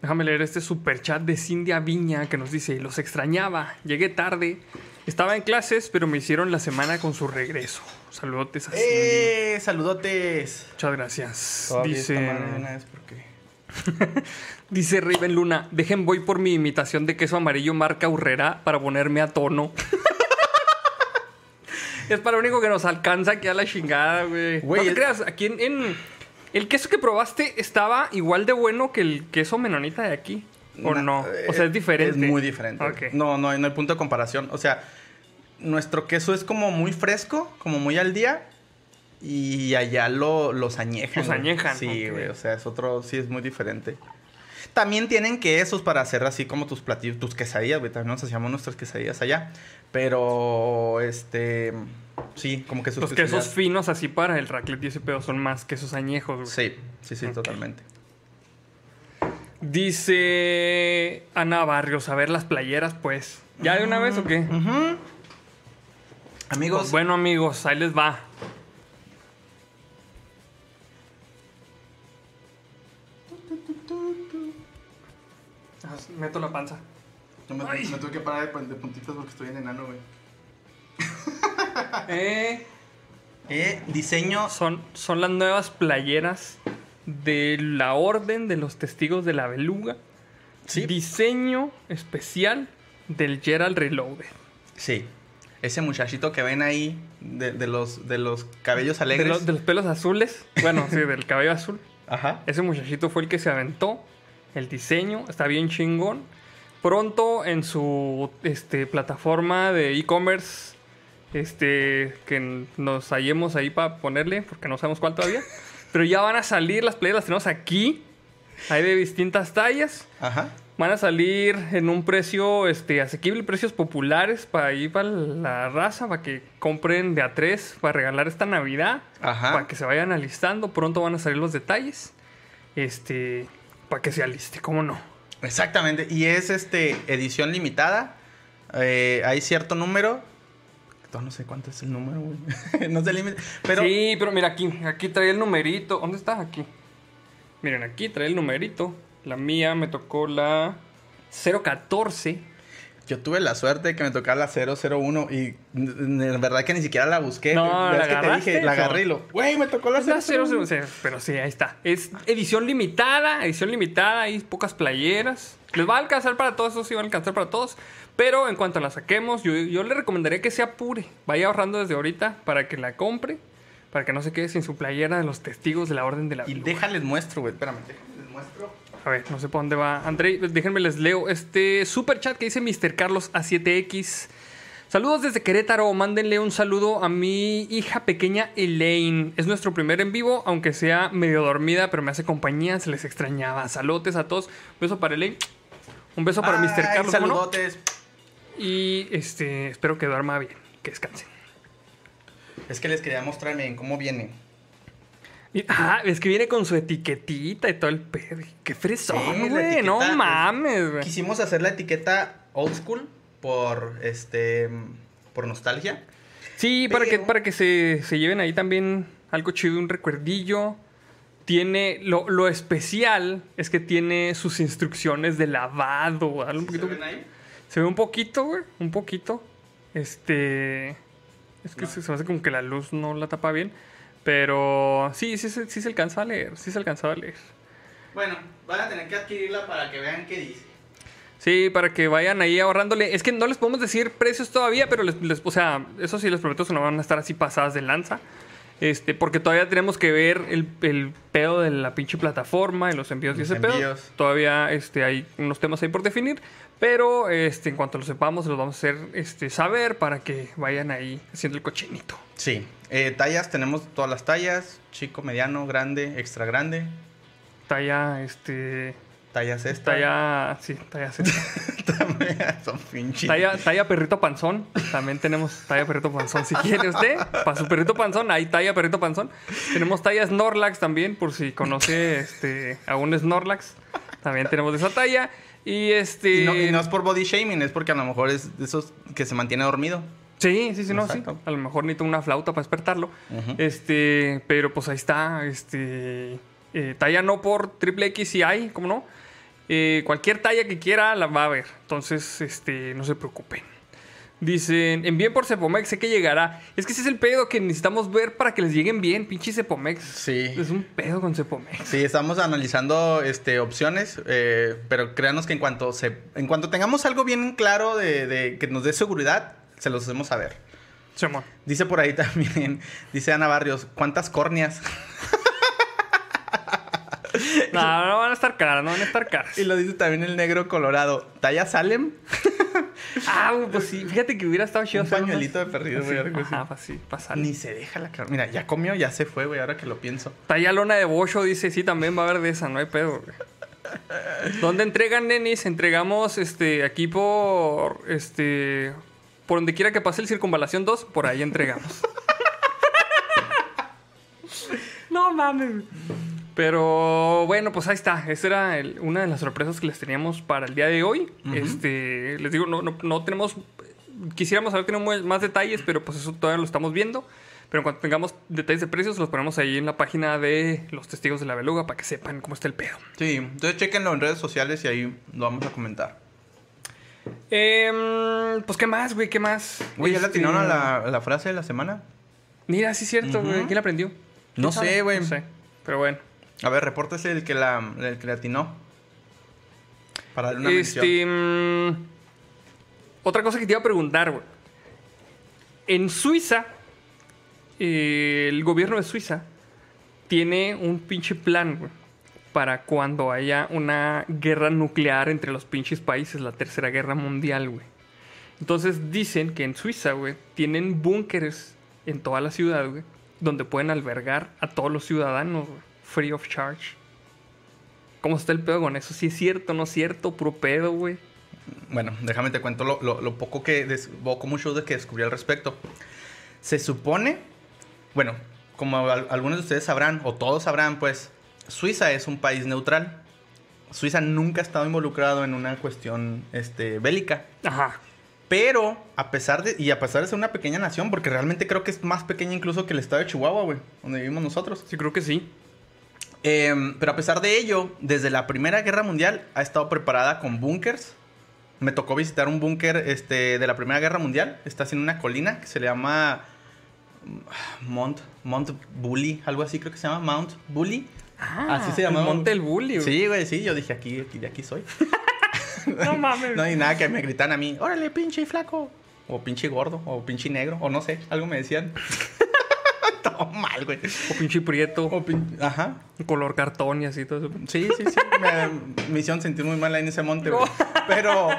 Déjame leer este super chat de Cindia Viña que nos dice: Los extrañaba, llegué tarde. Estaba en clases, pero me hicieron la semana con su regreso. Saludotes a Cindy.
¡Eh! ¡Saludotes!
Muchas gracias.
Todavía
Dice,
una vez porque... [laughs]
dice Raven Luna: Dejen voy por mi imitación de queso amarillo marca Urrera para ponerme a tono. [laughs] es para lo único que nos alcanza aquí a la chingada, güey.
Güey,
no te
es-
creas, aquí en, en- El queso que probaste estaba igual de bueno que el queso menonita de aquí. ¿O
Na-
no? O sea, es diferente.
Es muy diferente. No, no, hay- no hay punto de comparación. O sea, nuestro queso es como muy fresco, como muy al día. Y allá lo, los añejan.
Los añejan,
Sí, güey. O sea, es otro, sí, es muy diferente. También tienen quesos para hacer así como tus platillos, tus quesadillas, güey. También nos hacíamos nuestras quesadillas allá. Pero, este. Sí, como que sus
Los quesos finos así para el raclette y ese pedo son más quesos añejos, güey.
Sí, sí, sí,
Ok.
totalmente.
Dice Ana Barrios, a ver las playeras, pues. ¿Ya de una vez o qué?
Amigos,
Bueno, amigos, ahí les va. Ah, Meto la panza.
Yo me, me tuve que parar de, de puntitas porque estoy en enano, güey. [laughs]
Eh,
Eh, diseño.
son, son las nuevas playeras de la Orden de los Testigos de la Beluga.
Sí.
Diseño especial del Gerald Reloaded.
Sí. Ese muchachito que ven ahí de, de los, de los cabellos
De,
alegres.
los- de los pelos azules. Bueno, sí, del cabello azul.
Ajá.
Ese muchachito fue el que se aventó el diseño, está bien chingón. Pronto en su este, plataforma de e-commerce, este, que nos hallemos ahí para ponerle, porque no sabemos cuál todavía. [laughs] Pero ya van a salir las playeras, las tenemos aquí. Hay de distintas tallas.
Ajá.
Van a salir en un precio este, asequible, precios populares para ir para la raza, para que compren de a tres, para regalar esta Navidad
Ajá.
para que se vayan alistando. Pronto van a salir los detalles. Este, para que se aliste, ¿cómo no?
Exactamente. Y es este edición limitada. Eh, hay cierto número. No, no sé cuánto es el número, güey. [laughs] no sé el límite. Pero.
Sí, pero mira aquí, aquí trae el numerito. ¿Dónde está? Aquí. Miren, aquí trae el numerito. La mía me tocó la 014.
Yo tuve la suerte de que me tocara la 001 y en verdad que ni siquiera la busqué.
No,
¿Ves
¿la
que te
agarraste?
dije, la agarré y lo. Güey, me tocó la
Es la
001.
001, pero sí, ahí está. Es edición limitada, edición limitada, hay pocas playeras. Les va a alcanzar para todos, eso sí va a alcanzar para todos. Pero en cuanto la saquemos, yo, yo le recomendaría que se apure. Vaya ahorrando desde ahorita para que la compre. Para que no se quede sin su playera de los testigos de la Orden de la
Y déjales muestro, güey. Espérame, déjales muestro.
A ver, no sé por dónde va. André, déjenme les leo este super chat que dice Mr. Carlos A7X. Saludos desde Querétaro. Mándenle un saludo a mi hija pequeña Elaine. Es nuestro primer en vivo, aunque sea medio dormida, pero me hace compañía. Se les extrañaba. Saludos a todos. Un beso para Elaine. Un beso para Mr.
Ay,
Carlos. ¿cómo no? Y este, espero que duerma bien. Que descansen.
Es que les quería mostrar, miren, cómo viene.
Y- ah, es que viene con su etiquetita y todo el pedo. Qué fresón, güey. No
etiqueta,
mames, güey.
Quisimos hacer la etiqueta old school por este por nostalgia.
Sí, para que, para que se, se lleven ahí también algo chido, un recuerdillo. Tiene. Lo, lo especial es que tiene sus instrucciones de lavado.
¿Se
poquito-
ven ahí?
Se ve un poquito, güey. Un poquito. Este. Es que
No.
se, se me hace como que la luz no la tapa bien. Pero sí, sí, se- sí se alcanza a leer. Sí se alcanzaba a leer.
Bueno, van a tener que adquirirla para que vean qué dice.
Sí, para que vayan ahí ahorrándole. Es que no les podemos decir precios todavía, pero les, les- o sea, eso sí les prometo que no van a estar así pasadas de lanza. Este, porque todavía tenemos que ver el, el pedo de la pinche plataforma y los envíos y
Los
ese pedo. Todavía este, hay unos temas ahí por definir. Pero este, en cuanto lo sepamos, se los vamos a hacer este, saber para que vayan ahí haciendo el cochinito.
Sí, eh, tallas tenemos todas las tallas, chico, mediano, grande, extra grande,
Talla, este.
Tallas esta.
Talla. Sí, talla sexta. [laughs]
También son pinches.
Talla, talla perrito panzón. También tenemos talla perrito panzón. Si quiere usted, para su perrito panzón, hay talla perrito panzón. Tenemos talla Snorlax también, por si conoce este, a un Snorlax. También tenemos esa talla. Y este.
Y no, y no es por body shaming, es porque a lo mejor es de esos que se mantiene dormido.
Sí, sí, sí, no, sí. A lo mejor necesito una flauta para despertarlo. Este, pero pues ahí está. Este. eh, talla no por triple X si hay, ¿cómo no? Eh, cualquier talla que quiera la va a ver. Entonces, este, no se preocupen. Dicen, envíen por Cepomex, sé que llegará. Es que ese es el pedo que necesitamos ver para que les lleguen bien, pinche Cepomex.
Sí.
Es un pedo con Cepomex.
Sí, estamos analizando este, opciones, eh, pero créanos que en cuanto se, en cuanto tengamos algo bien claro de, de que nos dé seguridad, se los hacemos saber.
Simón.
Dice por ahí [laughs] también, dice Ana Barrios, ¿cuántas córneas? [laughs]
No, no van a estar caras, no van a estar caras.
Y lo dice también el negro colorado, ¿talla Salem? [laughs]
Ah, güey, pues sí, fíjate que hubiera estado chido.
Un
unos-
pañuelito de perdido, güey, algo así.
Ajá, pues sí, pasar.
Ni se deja la cara. Mira, ya comió, ya se fue, güey, ahora que lo pienso.
Talla lona de bocho, dice, sí, también va a haber de esa, no hay pedo, güey. ¿Dónde entregan, nenis? Entregamos este aquí por este por donde quiera que pase el circunvalación 2, por ahí entregamos. [laughs] no mames. Pero bueno, pues ahí está. Esa era el- una de las sorpresas que les teníamos para el día de hoy. Este, les digo, no, no, no tenemos. Quisiéramos haber tenido más detalles, pero pues eso todavía lo estamos viendo. Pero en cuanto tengamos detalles de precios, los ponemos ahí en la página de los testigos de la beluga para que sepan cómo está el pedo.
Sí, entonces chequenlo en redes sociales y ahí lo vamos a comentar.
Em, pues, ¿qué más, güey? ¿Qué más?
Güey, ¿ya
Este,
atinaron a la, a la frase de la semana?
Mira, sí es cierto, güey. ¿Quién la aprendió?
No sé, güey.
No sé. Pero bueno.
A ver, repórtese el que la, el que atinó. Para darle una.
Este. mm, otra cosa que te iba a preguntar, güey. En Suiza, eh, el gobierno de Suiza tiene un pinche plan, güey. Para cuando haya una guerra nuclear entre los pinches países, la tercera guerra mundial, güey. Entonces dicen que en Suiza, güey, tienen búnkeres en toda la ciudad, güey, donde pueden albergar a todos los ciudadanos, güey, free of charge. ¿Cómo está el pedo con eso? Si es cierto, no es cierto, puro pedo, güey.
Bueno, déjame te cuento lo, lo- lo poco que... Poco mucho de que descubrí al respecto. Se supone... Bueno, como al- algunos de ustedes sabrán, o todos sabrán, pues... Suiza es un país neutral. Suiza nunca ha estado involucrado en una cuestión este, bélica.
Ajá.
Pero, a pesar de... Y a pesar de ser una pequeña nación, porque realmente creo que es más pequeña incluso que el estado de Chihuahua, güey. Donde vivimos nosotros.
Sí, creo que sí.
Eh, pero a pesar de ello, desde la Primera Guerra Mundial ha estado preparada con búnkers. Me tocó visitar un búnker este, de la Primera Guerra Mundial. Está en una colina que se le llama mm, Mount, Mount Bully, algo así creo que se llama Mount Bully. así se
el
llamaba.
Monte el Bully.
Sí, güey, sí. Yo dije, aquí, aquí, de aquí soy. [laughs]
No mames.
no hay nada que me gritan a mí, órale, pinche flaco. O pinche gordo, o pinche negro, o no sé, algo me decían. [laughs] Todo mal, güey.
O pinche prieto,
O pin- Ajá.
color cartón y así todo eso.
Sí, sí, sí. Me, me hicieron sentir muy mal ahí en ese monte, güey. Pero. [laughs]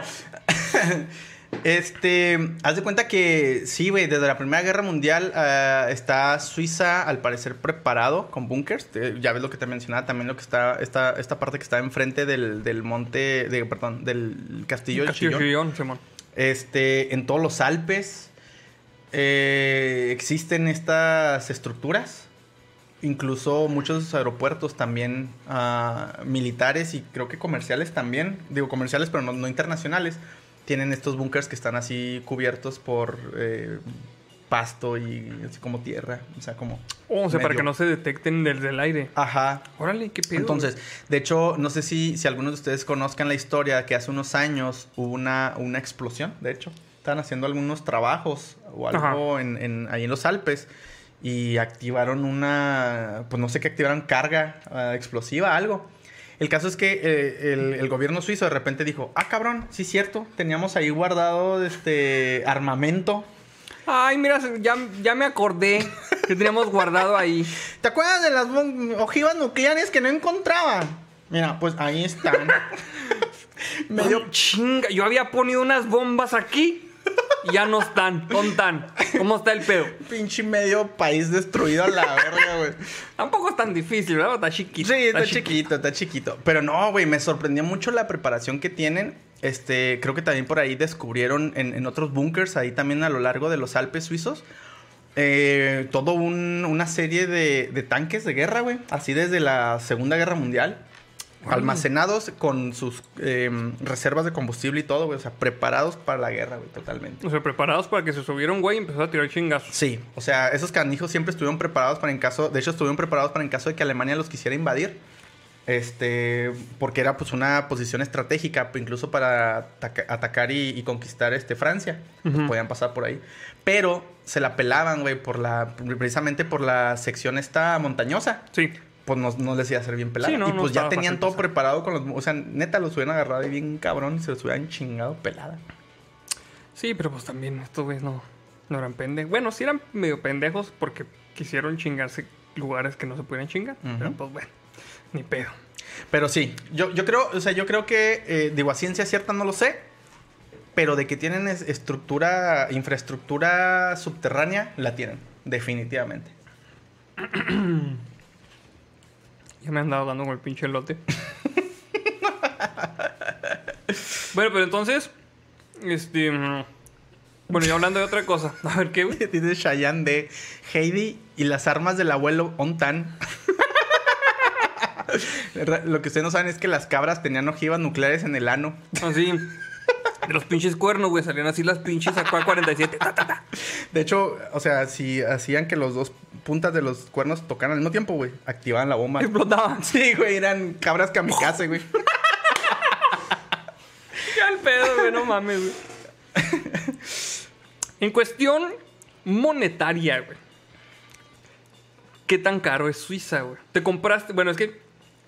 Este. Haz de cuenta que sí, güey. Desde la Primera Guerra Mundial ah, está Suiza, al parecer, preparado con búnkers. Eh, Ya ves lo que te mencionaba, también lo que está. Esta, esta parte que está enfrente del, del monte. De, perdón, del castillo,
Castillo
Chillón.
Chillón, Simón.
Este, en todos los Alpes eh, existen estas estructuras. Incluso muchos aeropuertos también ah, militares y creo que comerciales también. Digo comerciales, pero no, no internacionales. Tienen estos búnkers que están así cubiertos por eh, pasto y así como tierra. O sea, como...
Oh, o sea, para que no se detecten desde el aire.
Ajá.
Órale, qué pedo.
Entonces, de hecho, no sé si, si algunos de ustedes conozcan la historia que hace unos años hubo una, una explosión, de hecho. Estaban haciendo algunos trabajos o algo en, en- ahí en los Alpes y activaron una, pues no sé qué activaron, carga ah, explosiva, algo. El caso es que eh, el, el gobierno suizo de repente dijo, ah, cabrón, sí es cierto, teníamos ahí guardado este armamento.
Ay, mira, ya, ya me acordé que teníamos guardado ahí. [laughs]
¿Te acuerdas de las ojivas nucleares que no encontraban? Mira, pues ahí están. [laughs] Medio
chinga. Yo había ponido unas bombas aquí y ya no están. ¿Dónde están? ¿Cómo está el pedo?
pinche medio país destruido a la verga, güey.
Tampoco es tan difícil, ¿verdad? Está chiquito.
Sí, está chiquito, está chiquito. Pero no, güey, me sorprendió mucho la preparación que tienen. Este, creo que también por ahí descubrieron en, en otros bunkers, ahí también a lo largo de los Alpes suizos, eh, todo un- una serie de, de tanques de guerra, güey. Así desde la Segunda Guerra Mundial. Almacenados con sus eh, reservas de combustible y todo, güey. O sea, preparados para la guerra, güey, totalmente.
O sea, preparados para que se subiera un güey y empezó a tirar chingazos.
Sí, o sea, esos canijos siempre estuvieron preparados para en caso, de hecho estuvieron preparados para en caso de que Alemania los quisiera invadir. Este, porque era pues una posición estratégica, pues, incluso para ataca- atacar y, y conquistar este Francia. Pues,
Ujú.
podían pasar por ahí. Pero se la pelaban, güey, por la, precisamente por la sección esta montañosa.
Sí.
Pues no, no les iba a ser bien pelada.
Sí, no,
y
no
pues ya tenían todo
pasar.
preparado con los... O sea, neta los hubieran agarrado ahí bien cabrón y se los hubieran chingado pelada.
Sí, pero pues también estos güeyes no, no eran pendejos. Bueno, sí eran medio pendejos porque quisieron chingarse lugares que no se pudieran chingar. Pero pues bueno, ni pedo.
Pero sí, yo, yo creo, o sea, yo creo que, eh, digo, a ciencia cierta no lo sé, pero de que tienen es- estructura, infraestructura subterránea, la tienen, definitivamente. [clears throat]
Ya me han dado dando con el pinche lote. [laughs] bueno, pero entonces, este... mm, Bueno, y hablando de otra cosa. A ver, ¿qué, güey? [laughs]
Dice Cheyenne de Heidi y las armas del abuelo Ontan. [laughs] Lo que ustedes no saben es que las cabras tenían ojivas nucleares en el ano.
Así. De los pinches cuernos, güey. Salían así las pinches AK-47. Ta, ta, ta.
De hecho, o sea, si hacían que los dos puntas de los cuernos tocaran al mismo tiempo, güey, activaban la bomba.
Explotaban. [laughs]
Sí, güey, eran cabras kamikaze, güey. [laughs]
Ya el pedo, güey, no mames, güey. En cuestión monetaria, güey. ¿Qué tan caro es Suiza, güey? Te compraste. Bueno, es que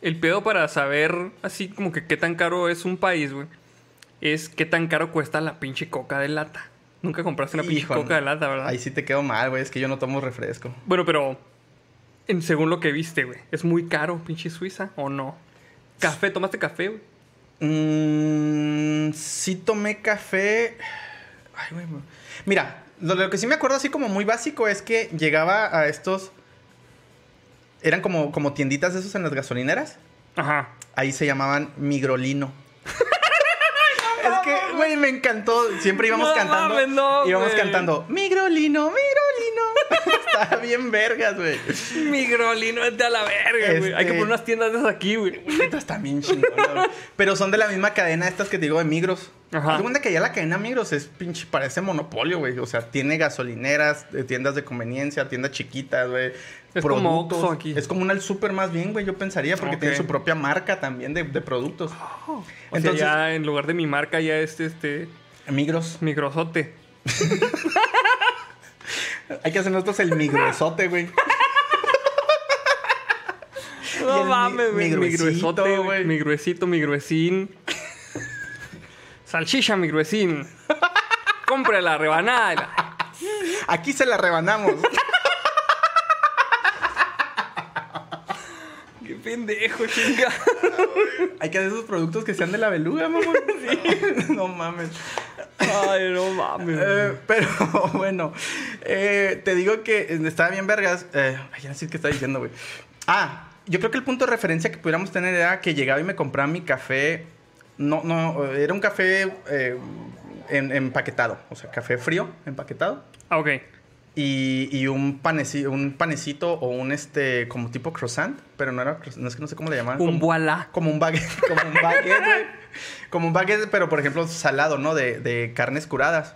el pedo para saber así como que qué tan caro es un país, güey. Es qué tan caro cuesta la pinche coca de lata. Nunca compraste una pinche coca de lata, ¿verdad?
Ahí sí te quedo mal, güey. Es que yo no tomo refresco.
Bueno, pero en, según lo que viste, güey, ¿es muy caro pinche Suiza o no? Café, ¿tomaste café, güey?
Mmm. Sí tomé café. Ay, güey. güey. Mira, lo, lo que sí me acuerdo así como muy básico es que llegaba a estos. Eran como, como tienditas de esos en las gasolineras.
Ajá.
Ahí se llamaban Migrolino. Es que, güey, me encantó. Siempre íbamos
No
cantando.
mames, no,
íbamos
güey.
cantando Migrolino, Migrolino. Estaba bien vergas, güey.
Migrolino, vete a la verga, güey. Hay que
Este-
poner unas tiendas de esas aquí, güey.
Neta, está bien chingona, güey. Pero son de la misma cadena estas que te digo de Migros.
Ajá.
De cuenta que ya la cadena Migros es pinche, parece monopolio, güey. O sea, tiene gasolineras, eh, tiendas de conveniencia, tiendas chiquitas, güey.
Es como Oxxo aquí.
Es como un super más bien, güey, yo pensaría, porque tiene su propia marca también de, de productos.
O
Entonces-
sea, ya en lugar de mi marca ya es este
Migros.
migrosote. [laughs]
Hay que hacer nosotros el migrosote, güey. [laughs]
No mames,
mi-
güey. Mi
mi
gruesote,
güey.
güey. Mi gruesito, mi gruesín. Salchicha, mi gruesín. Compre la rebanada.
Aquí se la rebanamos. [laughs]
Qué pendejo, chinga.
Hay que hacer esos productos que sean de la beluga, mamón. [laughs] no mames.
Ay, no mames.
Eh, pero bueno, eh, te digo que estaba bien vergas. Eh, ay, sé qué estaba diciendo, güey. Ah, yo creo que el punto de referencia que pudiéramos tener era que llegaba y me compraba mi café. No, no, era un café eh, en- empaquetado. O sea, café frío, empaquetado.
Ah, ok.
Y, y un, panecito, un panecito o un este, como tipo croissant. Pero no era, croissant, no es que no sé cómo le llamaban.
Un voilà.
como un baguette, [laughs] como un baguette. Como un baguette, pero por ejemplo salado, ¿no? De, de carnes curadas.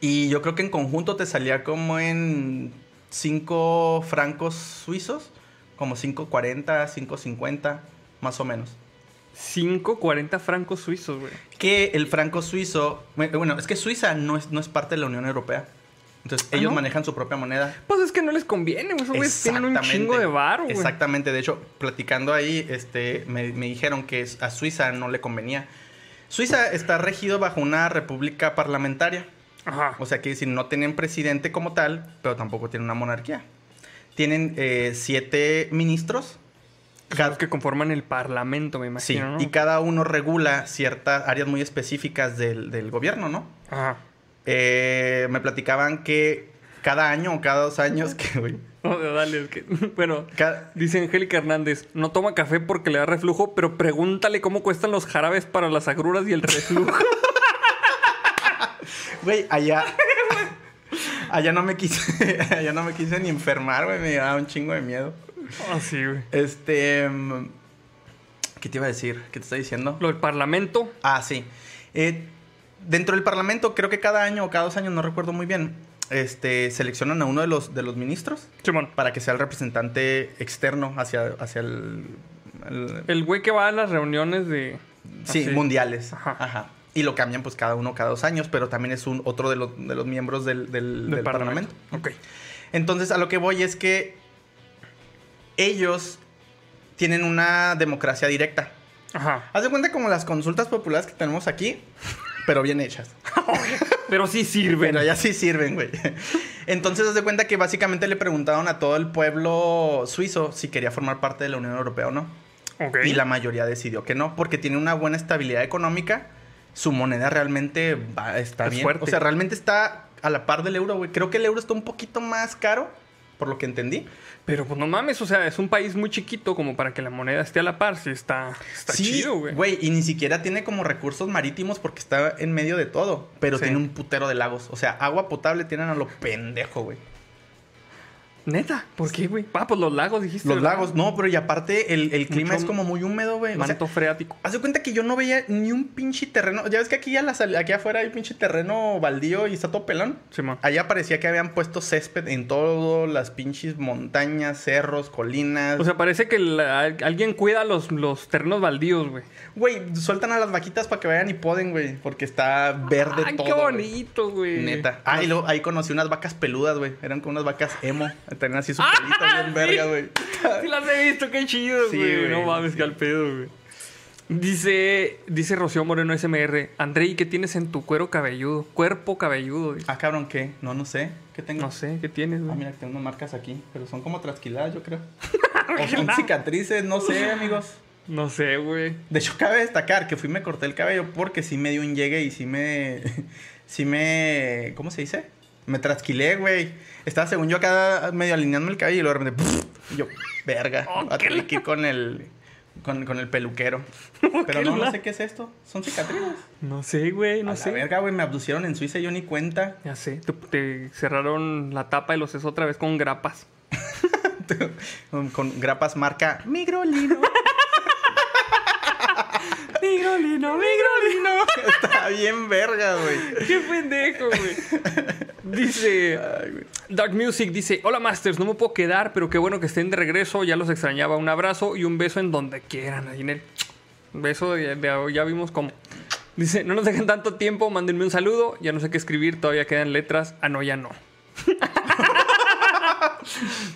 Y yo creo que en conjunto te salía como en 5 francos suizos, como 5.40, 5.50, más o menos.
5.40 francos suizos, güey.
Que el franco suizo, bueno, es que Suiza no es, no es parte de la Unión Europea. Entonces
¿Ah,
ellos
no?
manejan su propia moneda.
Pues es que no les conviene, güey. Esos tienen un chingo de varo, güey.
Exactamente. De hecho, platicando ahí, este, me, me dijeron que a Suiza no le convenía. Suiza está regido bajo una república parlamentaria.
Ajá.
O sea, que decir, no tienen presidente como tal, pero tampoco tienen una monarquía. Tienen eh, siete ministros. Cada-
los que conforman el parlamento, me
sí,
imagino, ¿no?
y cada uno regula ciertas áreas muy específicas del, del gobierno, ¿no?
Ajá.
Eh, me platicaban que cada año o cada dos años, que, güey, [laughs]
No, dale, es que... [laughs] Bueno, dice Angélica Hernández, no toma café porque le da reflujo, pero pregúntale cómo cuestan los jarabes para las agruras y el reflujo. [laughs]
Güey, allá. [laughs] allá no me quise. [laughs] allá no me quise ni enfermar, güey. Me daba un chingo de miedo.
Ah, sí, güey.
Este. mm, ¿Qué te iba a decir? ¿Qué te estoy diciendo?
Lo del parlamento.
Ah, sí. Eh, dentro del Parlamento, creo que cada año o cada dos años, no recuerdo muy bien. Este, seleccionan a uno de los, de los ministros
Simón.
para que sea el representante externo hacia, hacia el, el-
El güey que va a las reuniones de...
Sí,
así.
mundiales.
Ajá.
Ajá. Y lo cambian pues cada uno cada dos años, pero también es un otro de los, de los miembros del, del-
Del
del
parlamento.
parlamento.
Ok.
Entonces, a lo que voy es que ellos tienen una democracia directa.
Ajá.
Haz de cuenta como las consultas populares que tenemos aquí, pero bien hechas. [laughs]
Pero sí sirven.
Pero ya sí sirven, güey. Entonces, haz de cuenta que básicamente le preguntaron a todo el pueblo suizo si quería formar parte de la Unión Europea o no.
Ok.
Y la mayoría decidió que no, porque tiene una buena estabilidad económica. Su moneda realmente va- está
Es
bien.
fuerte.
O sea, realmente está a la par del euro, güey. Creo que el euro está un poquito más caro, por lo que entendí.
Pero pues no mames, o sea, es un país muy chiquito como para que la moneda esté a la par. Sí, está, está
sí,
chido, güey.
Güey, y ni siquiera tiene como recursos marítimos porque está en medio de todo. Pero
Sí.
tiene un putero de lagos. O sea, agua potable tienen a lo pendejo, güey.
Neta, ¿por qué, güey? Ah, pues los lagos dijiste.
Los
¿verdad?
lagos, no, pero y aparte el, el clima
Mucho
es como muy húmedo, güey. O sea,
Manto freático.
Haz de cuenta que yo no veía ni un pinche terreno. Ya ves que aquí, a la aquí afuera hay un pinche terreno baldío y está todo pelón.
Simón.
Allá parecía que habían puesto césped en todas las pinches montañas, cerros, colinas.
O sea, parece que la- alguien cuida los, los terrenos baldíos, güey.
güey, sueltan a las vaquitas para que vayan y poden, güey. Porque está verde
Ay,
todo.
qué bonito, güey.
Neta. Ah, y luego ahí conocí unas vacas peludas, güey. Eran como unas vacas emo. Tenían así su
Ah,
pelito bien
sí.
verga, güey.
Sí las he visto, qué chido, güey. No mames, qué al pedo, güey. Dice, dice Rocío Moreno SMR, Andrei, ¿qué tienes en tu cuero cabelludo? Cuerpo cabelludo. dice.
Ah, cabrón, ¿qué? No, no sé. ¿Qué tengo?
No sé, ¿qué tienes,
Ah,
güey?
mira, tengo unas marcas aquí. Pero son como trasquiladas, yo creo. [laughs] o son cicatrices, no sé, amigos.
No sé, güey.
De hecho, cabe destacar que fui y me corté el cabello porque sí me dio un llegue y sí me. [laughs] Sí me. ¿Cómo se dice? Me trasquilé, güey. Estaba según yo acá medio alineando el cabello y luego de repente. y yo, verga.
Oh,
voy a
qué
tener que ir con el. Con, con el peluquero. [laughs] Pero
qué
no, no
la-
sé qué es esto. Son cicatrices.
No sé, güey, no
a
sé.
la verga, güey. Me abducieron en Suiza y yo ni cuenta.
Ya sé, te, te cerraron la tapa de los sesos otra vez con grapas. [laughs]
con, con grapas marca Migrolino. [laughs]
Migrolino, migrolino. [laughs]
Está bien verga, güey.
Qué pendejo, güey. Dice
Ay.
Dark Music, dice, hola Masters, no me puedo quedar, pero qué bueno que estén de regreso, ya los extrañaba. Un abrazo y un beso en donde quieran. Ahí en el beso, de- de- ya vimos cómo. Dice, no nos dejen tanto tiempo, mándenme un saludo, ya no sé qué escribir, todavía quedan letras. Ah, no, ya no. [laughs]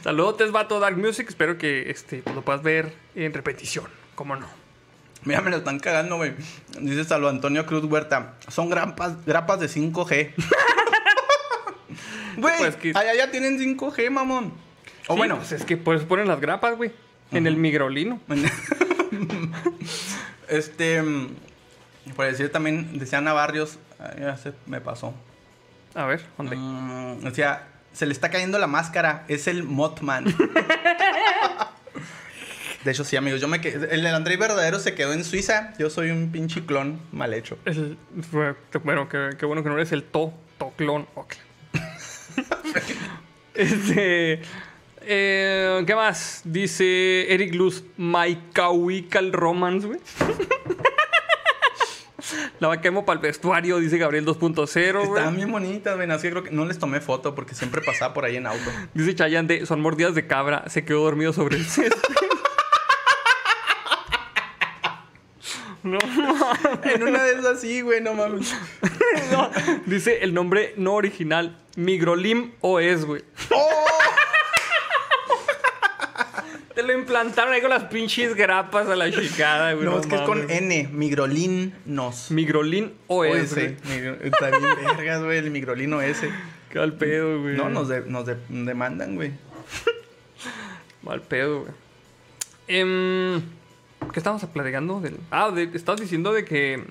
Saludos, vato Dark Music, espero que este, pues, lo puedas ver en repetición, cómo no. [laughs]
Mira, me lo están cagando, güey. Dice Salvo Antonio Cruz Huerta. Son grapas, grapas de 5G. [laughs] Güey,
Pues que-
allá ya tienen 5G, mamón. O
Sí,
bueno,
pues es que pues ponen las grapas, güey, en el migrolino. [laughs]
este. Por decir también, decía Ana Barrios. ya se me pasó.
A ver, ¿dónde?
Mm, decía, se le está cayendo la máscara. Es el Mothman. De hecho, sí, amigos. Yo me quedé- El André verdadero se quedó en Suiza. Yo soy un pinche clon mal hecho.
El- bueno, qué, qué bueno que no eres el to, toclón. Ok. [laughs] este. eh, ¿Qué más? Dice Eric Luz, My Chemical Romance, güey. [laughs] La vaquemo para el vestuario, dice Gabriel 2.0, güey.
Estaban bien bonitas, ven. Así que creo que no les tomé foto porque siempre pasaba por ahí en auto.
Dice Chayanne, de, son mordidas de cabra, se quedó dormido sobre el césped. [laughs] no, [laughs]
En una de esas sí, güey, no mames. [laughs]
no. Dice el nombre no original, Migrolim OS, güey.
¡Oh!
Te lo implantaron ahí con las pinches grapas a la chicada, güey.
No, es que es con. N, Migrolin Nos.
Migrolin OS,
OS.
güey.
Migro- Está bien vergas, güey, el Migrolin OS.
Qué al pedo, güey.
No, nos, de- nos de- demandan, güey.
Mal pedo, güey. Em, ¿Qué estamos platicando? Del... Ah, de- estabas diciendo de que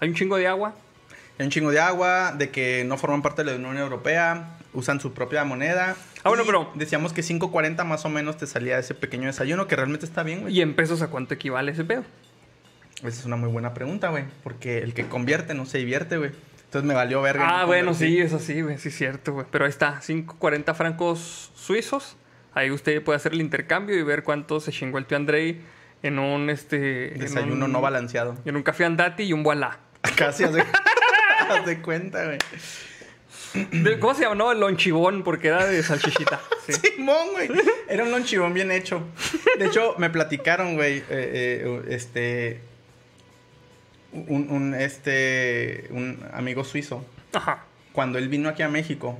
hay un chingo de agua.
Hay un chingo de agua, de que no forman parte de la Unión Europea, usan su propia moneda.
Ah, bueno, pero-
Decíamos que 5.40 más o menos te salía ese pequeño desayuno, que realmente está bien, güey.
¿Y en pesos a cuánto equivale ese pedo?
Esa es una muy buena pregunta, güey. Porque el que convierte no se divierte, güey. Entonces me valió verga.
Ah,
no
bueno, sí, eso sí, güey, sí es cierto, güey. Pero ahí está, 5.40 francos suizos. Ahí usted puede hacer el intercambio y ver cuánto se chingó el tío Andrei en un, este...
Desayuno
un-
no balanceado.
En un café andati y un voilà. [laughs]
Casi haz de, [laughs] haz de cuenta, güey.
¿Cómo se llama? No, el lonchibón, porque era de salchichita. Sí. [laughs]
Simón, güey. Era un lonchibón bien hecho. De hecho, me platicaron, güey, eh, eh, este... Un, un, este, un amigo suizo.
Ajá.
Cuando él vino aquí a México,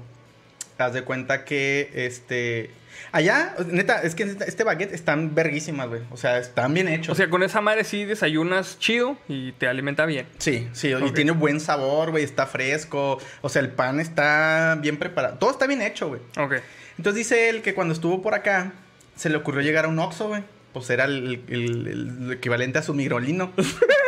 haz de cuenta que, este... Allá, neta, es que neta, este baguette están verguísimas, güey. O sea, están bien hechos.
O sea, con esa madre sí desayunas chido y te alimenta bien.
Sí, sí, y tiene buen sabor, güey, está fresco. O sea, el pan está bien preparado. Todo está bien hecho, güey.
Ok.
Entonces dice él que cuando estuvo por acá, se le ocurrió llegar a un Oxxo, güey. Pues era el, el- el equivalente a su migrolino. [laughs]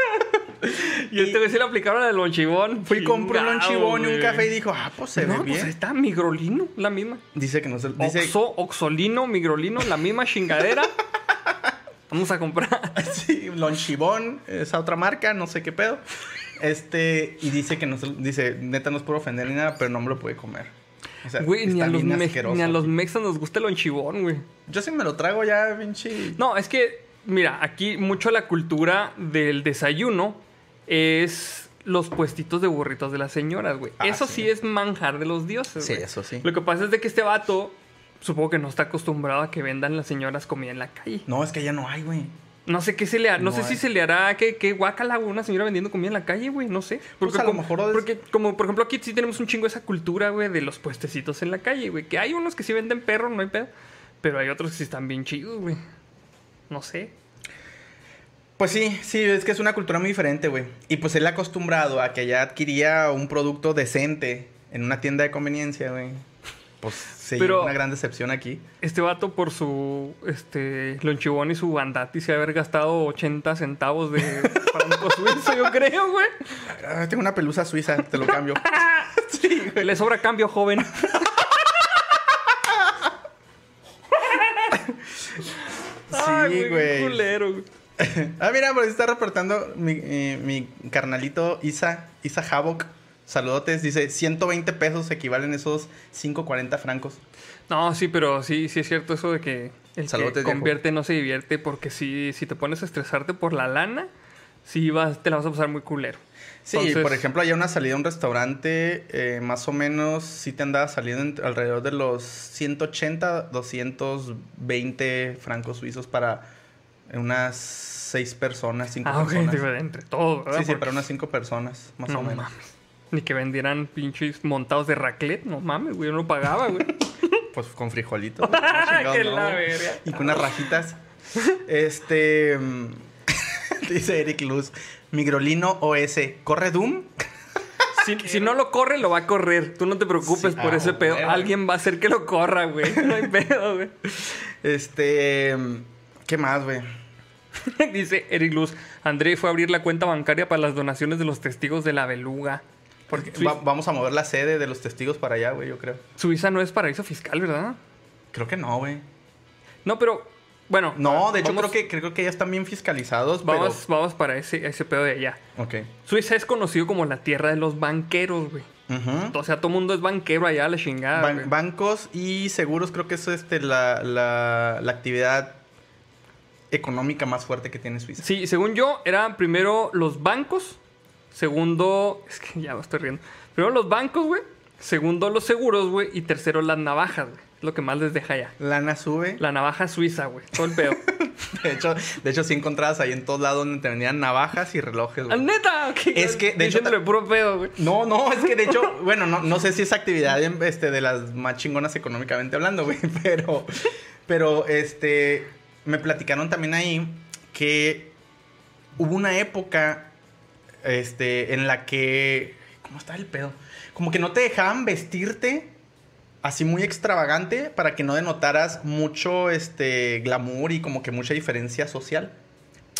[laughs]
Y este güey se le aplicaron al lonchibón.
Fui y compré un lonchibón y un café y dijo, ah, pues se
no,
ve
pues
bien.
está, migrolino, la misma.
Dice que no se... Dice,
Oxo, oxolino, migrolino, la misma chingadera. [laughs] Vamos a comprar. [laughs]
sí, lonchibón, esa otra marca, no sé qué pedo. Este, y dice que no se... Dice, neta, no es por ofender ni nada, pero no me lo puede comer. O sea,
Güey, ni a, los ni a los mexas nos gusta el lonchibón, güey.
Yo sí me lo trago ya, pinche.
No, es que, mira, aquí mucho la cultura del desayuno es los puestitos de burritos de las señoras, güey.
Ah,
eso
sí.
sí. es manjar de los dioses,
Sí,
güey.
eso sí.
Lo que pasa es de que este vato, supongo que no está acostumbrado a que vendan las señoras comida en la calle.
No, es que ya no hay, güey.
No sé qué se le hará, no,
No
sé si se le hará que, que guacala una señora vendiendo comida en la calle, güey, no sé.
Pues a lo
como,
mejor es-
porque como por ejemplo aquí sí tenemos un chingo esa cultura, güey, de los puestecitos en la calle, güey, que hay unos que sí venden perros, no hay pedo, pero hay otros que sí están bien chidos, güey. No sé.
Pues sí, sí, es que es una cultura muy diferente, güey. Y pues él acostumbrado a que ya adquiría un producto decente en una tienda de conveniencia, güey. Pues se
Pero-
una gran decepción aquí.
Este vato por su este lonchibón y su bandati se ha haber gastado 80 centavos de [laughs] franco suizo, yo creo, güey.
Ah, tengo una pelusa suiza, te lo cambio. [laughs] sí, güey.
Le sobra cambio, joven. [laughs] Ay,
Sí, güey.
culero, güey. [laughs]
Ah, mira, por ahí está reportando mi, eh, mi carnalito Isa, Isa Havok. Saludotes, dice 120 pesos equivalen esos 5.40 francos.
No, sí, pero sí, sí es cierto eso de que el
Saludos,
que
viejo.
convierte no se divierte porque si, si te pones a estresarte por la lana, sí vas, te la vas a pasar muy culero.
Sí,
Entonces-
por ejemplo, hay una salida a un restaurante, eh, más o menos, sí te andaba saliendo alrededor de los 180, 220 francos suizos para unas 6 personas, 5
Ah, ok,
personas.
digo, entre todo, ¿verdad?
Sí, sí,
Porque-
para unas 5 personas, más
no
o menos.
mames. Ni que vendieran pinches montados de raclette, no mames, güey, yo no pagaba, güey. [laughs]
Pues con frijolitos. ¿no? [laughs]
Verga.
Y con unas rajitas. Este. mm, [laughs] dice Eric Luz. Migrolino OS. ¿Corre Doom?
Si, si no lo corre, lo va a correr. Tú no te preocupes
Sí,
por
ah,
ese pedo. Alguien va a hacer que lo corra, güey. No hay pedo, güey.
Este. ¿Qué más, güey? [laughs]
Dice Eric Luz. André fue a abrir la cuenta bancaria para las donaciones de los testigos de la beluga. Porque
Va- vamos a mover la sede de los testigos para allá, güey, yo creo.
Suiza no es paraíso fiscal, ¿verdad?
Creo que no, güey.
No, pero bueno.
No, de hecho
vamos-
creo que creo que ya están bien fiscalizados,
Vamos, vamos para ese, ese pedo de allá.
pero. Ok.
Suiza es conocido como la tierra de los banqueros, güey.
Ujú.
O sea, todo mundo es banquero allá, la chingada.
Ban- bancos y seguros creo que es este la, la, la actividad económica más fuerte que tiene Suiza.
Sí, según yo, eran primero los bancos. Segundo. Es que ya me estoy riendo. Primero los bancos, güey. Segundo los seguros, güey. Y tercero las navajas, güey. Es lo que más les deja ya.
Lana sube.
La navaja suiza, güey. Todo el pedo. [laughs]
De hecho, de hecho sí encontrabas ahí en todos lados donde te vendían navajas y relojes.
¿Ah,
güey.
¿Neta? Ok,
Es que, de hecho,
puro pedo, güey.
No, no, es que de hecho, [laughs] bueno, no, no sé si es actividad este, de las más chingonas económicamente hablando, güey, [laughs] pero, pero, este, me platicaron también ahí que hubo una época, este, en la que, ¿cómo está el pedo? Como que no te dejaban vestirte así muy extravagante para que no denotaras mucho, este, glamour y como que mucha diferencia social.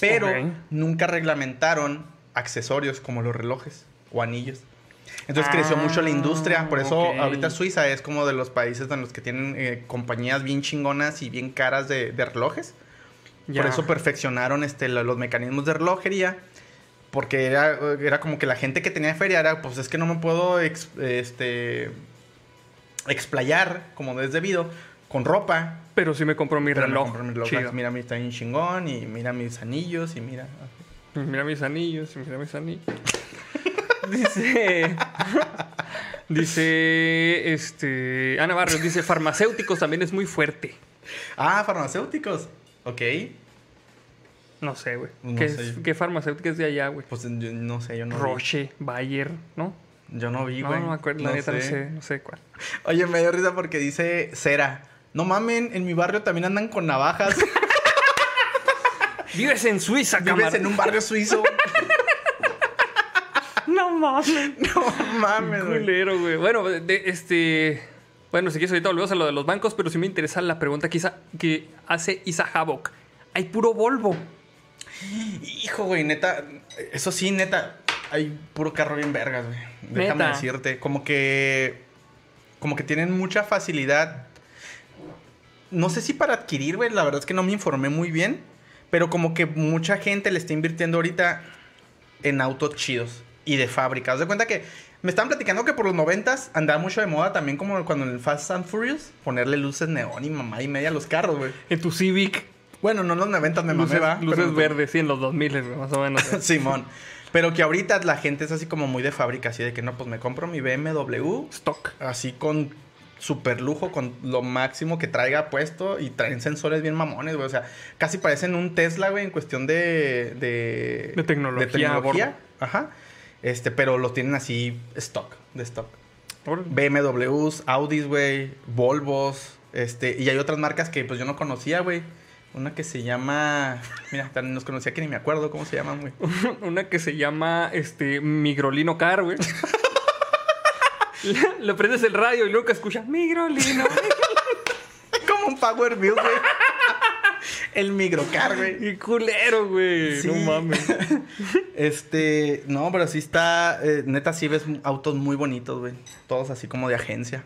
Pero nunca reglamentaron accesorios como los relojes o anillos. Entonces
Ah,
creció mucho la industria. Por eso ahorita Suiza es como de los países en los que tienen eh, compañías bien chingonas y bien caras de, de relojes.
Ya.
Por eso perfeccionaron este, lo- los mecanismos de relojería. Porque era, era como que la gente que tenía feria era, pues es que no me puedo ex- este, explayar como es debido con ropa.
Pero sí me compró mi
Pero me
reloj.
compré mi reloj.
Chido.
Mira mi está bien chingón y mira mis anillos y mira.
Mira mis anillos, mira mis anillos. [laughs] dice. [laughs] dice. Este. Ana Barrios dice: farmacéuticos también es muy fuerte.
Ah, farmacéuticos. Ok.
No sé, güey.
No
¿Qué,
sé.
¿Qué farmacéutica es de allá, güey?
Pues yo no sé, yo no vi.
Roche, Bayer, ¿no?
Yo no vi,
No,
güey.
no me acuerdo, la neta no sé, no sé cuál.
Oye, me dio risa porque dice Cera. No mamen, en mi barrio también andan con navajas. [laughs]
Vives en Suiza,
Vives
camarada.
en un barrio suizo. [laughs]
No mames. [laughs]
no mames, güey.
Culero, güey. Bueno, de, este. Bueno, si quieres, ahorita volvemos a lo de los bancos, pero sí me interesa la pregunta que, Isa- que hace Isa Havok. Hay puro Volvo.
Hijo, güey, neta. Eso sí, neta. Hay puro carro bien vergas, güey. Déjame
Neta.
decirte. Como que. Como que tienen mucha facilidad. No sé si para adquirir, güey. La verdad es que no me informé muy bien. Pero como que mucha gente le está invirtiendo ahorita en autos chidos. Y de fábrica. Haz de cuenta que Me estaban platicando que por los noventas andaba mucho de moda también como cuando en el Fast and Furious ponerle luces neón y mamá y media a los carros, güey.
En tu Civic.
Bueno, no en los noventas me
luces,
mamé, va.
Luces
pero-
verdes, sí, en los 2000, güey, más o menos. [laughs]
Simón. Pero que ahorita la gente es así como muy de fábrica, así de que no, pues me compro mi BMW
Stock.
así con super lujo, con lo máximo que traiga puesto y traen sensores bien mamones, güey. O sea, casi parecen un Tesla, güey, en cuestión de... De,
De tecnología,
de tecnología. Ajá. Este, pero los tienen así stock, de stock. BMWs, Audis, güey, Volvos, este, y hay otras marcas que pues yo no conocía, güey. Una que se llama, mira, tan nos conocía que ni me acuerdo cómo se llaman, güey. [laughs]
Una que se llama este Migrolino Car, güey. [laughs] le, prendes el radio y luego que escuchas Migrolino. [laughs]
Como un Power Wheel, güey. El microcar, güey.
y culero, güey.
Sí.
No mames. [laughs]
Este, no, pero sí está, eh, neta, sí ves autos muy bonitos, güey. Todos así como de agencia.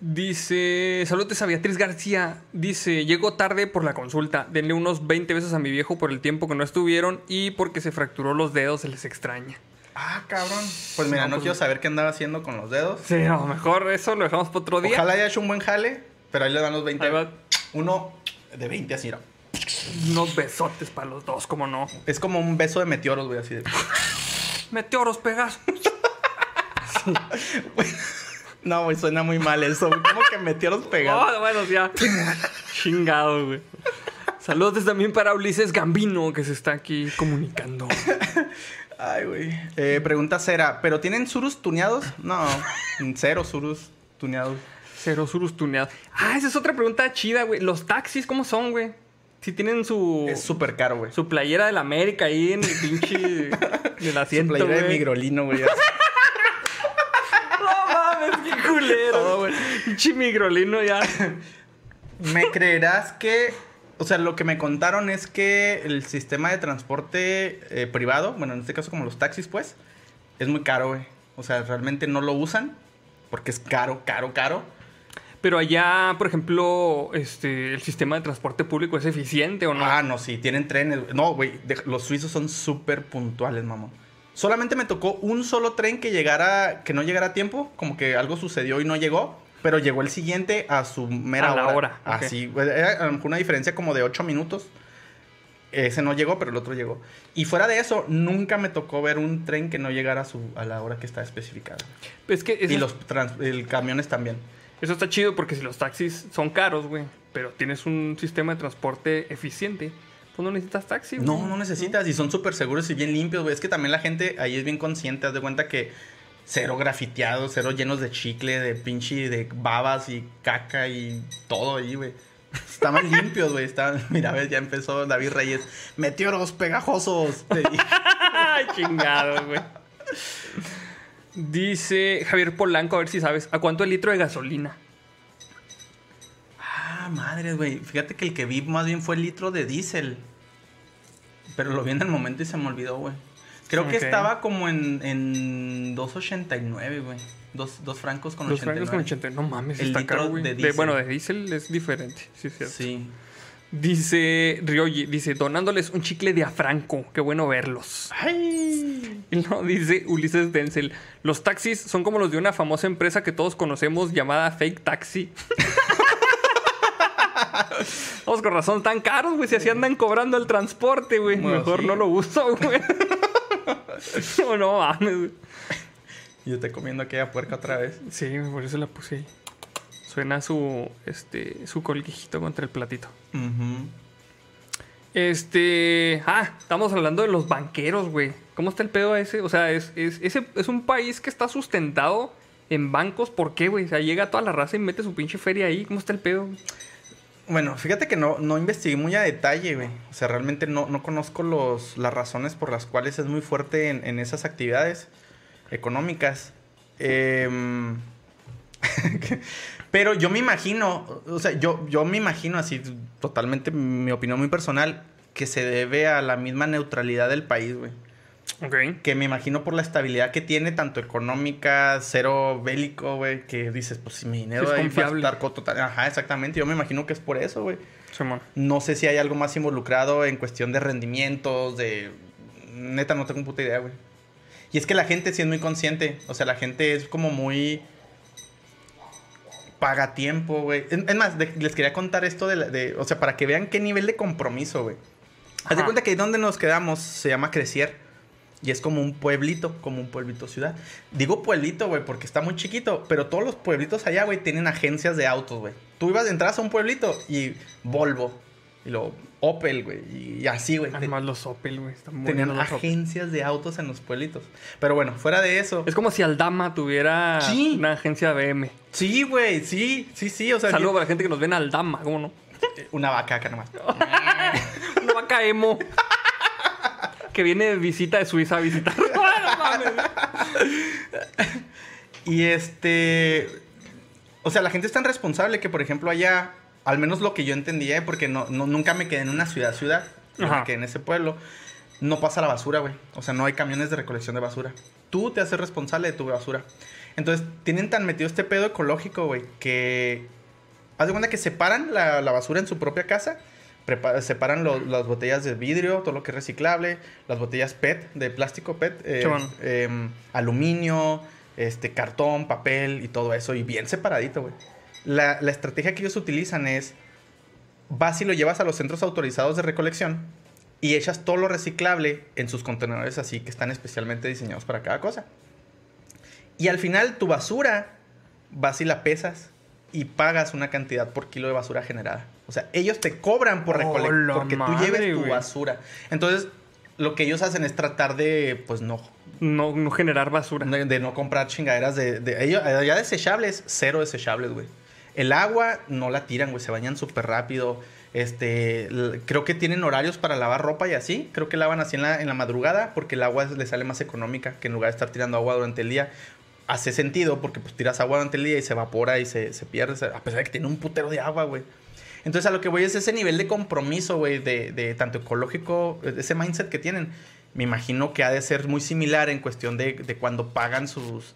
Dice, saludos a Beatriz García. Dice, llego tarde por la consulta. Denle unos 20 besos a mi viejo por el tiempo que no estuvieron y porque se fracturó los dedos, se les extraña.
Ah, cabrón. Pues mira,
No,
no,
pues-
quiero saber qué andaba haciendo con los dedos.
Sí, a lo mejor eso lo dejamos para otro día.
Ojalá haya hecho un buen jale, pero ahí le dan los 20.
Ahí va.
Uno de 20 así, ¿no?
Unos besotes para los dos, como no.
Es como un beso de meteoros, güey, así de...
Meteoros, Pegasus. [laughs]
No, güey, suena muy mal eso. güey. ¿Cómo que meteoros [laughs] pegados?
Oh, bueno, ya. Chingado, güey. Saludos también para Ulises Gambino, que se está aquí comunicando. [laughs]
Ay, güey. Eh, pregunta Cera, ¿pero tienen surus tuneados? No, cero surus tuneados.
Cero surus tuneados. Ah, esa es otra pregunta chida, güey. ¿Los taxis cómo son, güey? Si tienen su...
Es súper caro, güey.
Su playera del América ahí en el pinche... [laughs] del
Su
asiento,
playera de migrolino, güey.
No mames, qué culero.
Güey.
Pinche migrolino ya.
¿Me creerás que... O sea, lo que me contaron es que el sistema de transporte eh, privado, bueno, en este caso como los taxis, pues, es muy caro, güey. O sea, realmente no lo usan porque es caro, caro, caro.
Pero allá, por ejemplo, este, el sistema de transporte público es eficiente o no.
Ah, no, sí, tienen trenes. No, güey, los suizos son súper puntuales, mamón. Solamente me tocó un solo tren que llegara, que no llegara a tiempo, como que algo sucedió y no llegó, pero llegó el siguiente a su mera
A la
hora.
hora.
Así, güey, era a lo mejor una diferencia como de 8 minutos. Ese no llegó, pero el otro llegó. Y fuera de eso, nunca me tocó ver un tren que no llegara a, su, a la hora que está especificada.
Es que
Y los trans- el camiones también.
Eso está chido porque si los taxis son caros, güey, pero tienes un sistema de transporte eficiente, pues no necesitas taxi, güey.
No, no necesitas. Y son súper seguros y bien limpios, güey. Es que también la gente ahí es bien consciente. Haz de cuenta que cero grafiteados, cero llenos de chicle, de pinche, de babas y caca y todo ahí, güey. Estaban [laughs] limpios, güey. Estaban... [laughs] Mira, ves, ya empezó David Reyes. Meteoros pegajosos. [laughs]
Ay, chingado, güey. Dice Javier Polanco, a ver si sabes, ¿a cuánto el litro de gasolina?
ah, madre, güey. Fíjate que el que vi más bien fue el litro de diésel. Pero lo vi en el momento y se me olvidó, güey. Creo que estaba como en, en 2.89, güey. Dos, dos francos con
Los
89.
francos con 80. No mames,
El
está
litro
caro, güey.
de
De-
diésel.
bueno, de diésel es diferente, sí, es cierto.
Sí.
Dice Ryoji, dice, donándoles un chicle de afranco. Qué bueno verlos.
¡Ay!
Y [laughs] no, dice Ulises Denzel, los taxis son como los de una famosa empresa que todos conocemos llamada Fake Taxi. [laughs] Vamos con razón, tan caros, güey. Si así andan cobrando el transporte, güey.
Bueno,
Mejor
sí.
no lo uso, güey. [laughs] no, no mames, güey.
Yo estoy comiendo aquella puerca otra vez.
Sí, por eso la puse ahí. Suena su, este, su colguijito contra el platito. Este. Ah, estamos hablando de los banqueros, güey. ¿Cómo está el pedo ese? O sea, es, es, ese, es un país que está sustentado en bancos. ¿Por qué, güey? O sea, llega toda la raza y mete su pinche feria ahí. ¿Cómo está el pedo?
Bueno, fíjate que no, no investigué muy a detalle, güey. O sea, realmente no, no conozco los, las razones por las cuales es muy fuerte en, en esas actividades económicas. Em, [laughs] pero yo me imagino, o sea, yo, yo me imagino así, totalmente mi opinión muy personal, que se debe a la misma neutralidad del país, güey. Que me imagino por la estabilidad que tiene, tanto económica, cero bélico, güey, que dices, pues si mi dinero
Es
ahí
confiable.
estar total. Ajá, exactamente. Yo me imagino que es por eso, güey. No sé si hay algo más involucrado en cuestión de rendimientos, de... Neta, no tengo puta idea, güey. Y es que la gente sí es muy consciente. O sea, la gente es como muy. Paga tiempo, güey. Es más, de- les quería contar esto de, la- de- O sea, para que vean qué nivel de compromiso, güey. Haz de cuenta que donde nos quedamos se llama Crecier. Y es como un pueblito, como un pueblito ciudad. Digo pueblito, güey, porque está muy chiquito. Pero todos los pueblitos allá, güey, tienen agencias de autos, güey. Tú ibas, entras a un pueblito y Volvo. Y luego Opel, güey. Y así, güey.
Además los Opel, güey. Están
Tenían
Opel.
agencias de autos en los pueblitos. Pero bueno, fuera de eso.
Es como si Aldama tuviera
Sí.
una agencia BM.
Sí, güey, sí, sí, sí. O sea,
Saludo para la gente que nos ve en Aldama, ¿cómo no?
una vaca acá nomás. [laughs]
Una vaca emo. Que viene de visita de Suiza a visitar. [laughs]
Y este. O sea, la gente es tan responsable que, por ejemplo, allá, al menos lo que yo entendía, porque no, no- nunca me quedé en una ciudad, ciudad, quedé en ese pueblo, no pasa la basura, güey. O sea, no hay camiones de recolección de basura. Tú te haces responsable de tu basura. Entonces, tienen tan metido este pedo ecológico, güey, que. Haz de cuenta que separan la, la basura en su propia casa. Prepa- separan lo- las botellas de vidrio, todo lo que es reciclable, las botellas PET, de plástico PET, eh, em, aluminio, este, cartón, papel y todo eso, y bien separadito, güey. La, la estrategia que ellos utilizan es, vas y lo llevas a los centros autorizados de recolección y echas todo lo reciclable en sus contenedores así que están especialmente diseñados para cada cosa. Y al final tu basura vas y la pesas y pagas una cantidad por kilo de basura generada. O sea, ellos te cobran por
¡Oh,
recolectar porque tú lleves tu basura. Entonces, lo que ellos hacen es tratar de, pues no,
No, no generar basura.
de, de no comprar chingaderas de, de ellos, ya desechables, cero desechables, güey. El agua no la tiran, güey, se bañan súper rápido. Este, creo que tienen horarios para lavar ropa y así. Creo que lavan así en la, en la madrugada porque el agua les sale más económica que en lugar de estar tirando agua durante el día. Hace sentido porque pues tiras agua durante el día y se evapora y se, se pierde, a pesar de que tiene un putero de agua, güey. Entonces a lo que voy es ese nivel de compromiso, güey, de, de tanto ecológico, ese mindset que tienen. Me imagino que ha de ser muy similar en cuestión de, de cuando pagan sus...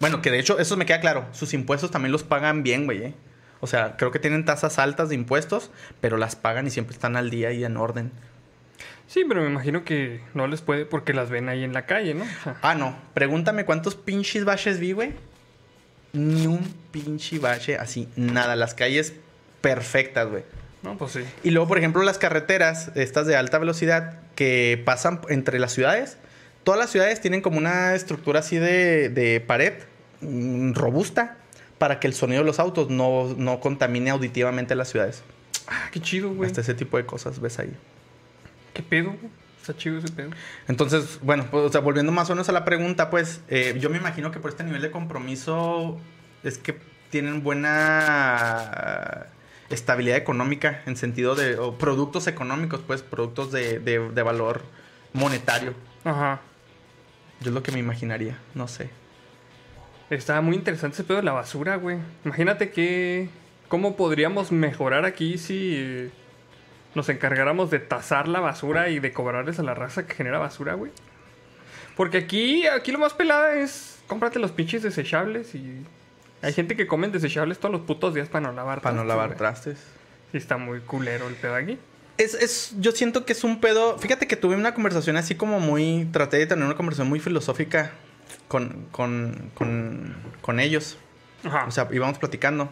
Bueno, que de hecho eso me queda claro, sus impuestos también los pagan bien, güey. ¿eh? O sea, creo que tienen tasas altas de impuestos, pero las pagan y siempre están al día y en orden.
Sí, pero me imagino que no les puede porque las ven ahí en la calle, ¿no? O sea,
Ah, no. Pregúntame cuántos pinches baches vi, güey. Ni un pinche bache así, nada. Las calles perfectas, güey.
no, pues sí.
Y luego, por ejemplo, las carreteras, estas de alta velocidad, que pasan entre las ciudades. Todas las ciudades tienen como una estructura así de, de pared mm, robusta para que el sonido de los autos no, no contamine auditivamente las ciudades.
Ah, qué chido, güey.
Hasta ese tipo de cosas ves ahí.
¿Qué pedo? Está chido ese pedo.
Entonces, bueno, pues, o sea, volviendo más o menos a la pregunta, pues eh, yo me imagino que por este nivel de compromiso es que tienen buena estabilidad económica en sentido de o productos económicos, pues productos de, de- de valor monetario.
Ajá.
Yo es lo que me imaginaría, no sé.
Está muy interesante ese pedo de la basura, güey. Imagínate que... ¿Cómo podríamos mejorar aquí si nos encargáramos de tasar la basura y de cobrarles a la raza que genera basura, güey? Porque aquí, aquí lo más pelada es... Cómprate los pinches desechables y... Hay gente que comen desechables todos los putos días para no lavar
Para no
trastes,
lavar
güey.
trastes.
Sí está muy culero el pedo aquí.
Es, es, yo siento que es un pedo. Fíjate que tuve una conversación así como muy. Traté de tener una conversación muy filosófica con, con, con, con ellos.
Ajá.
O sea, íbamos platicando.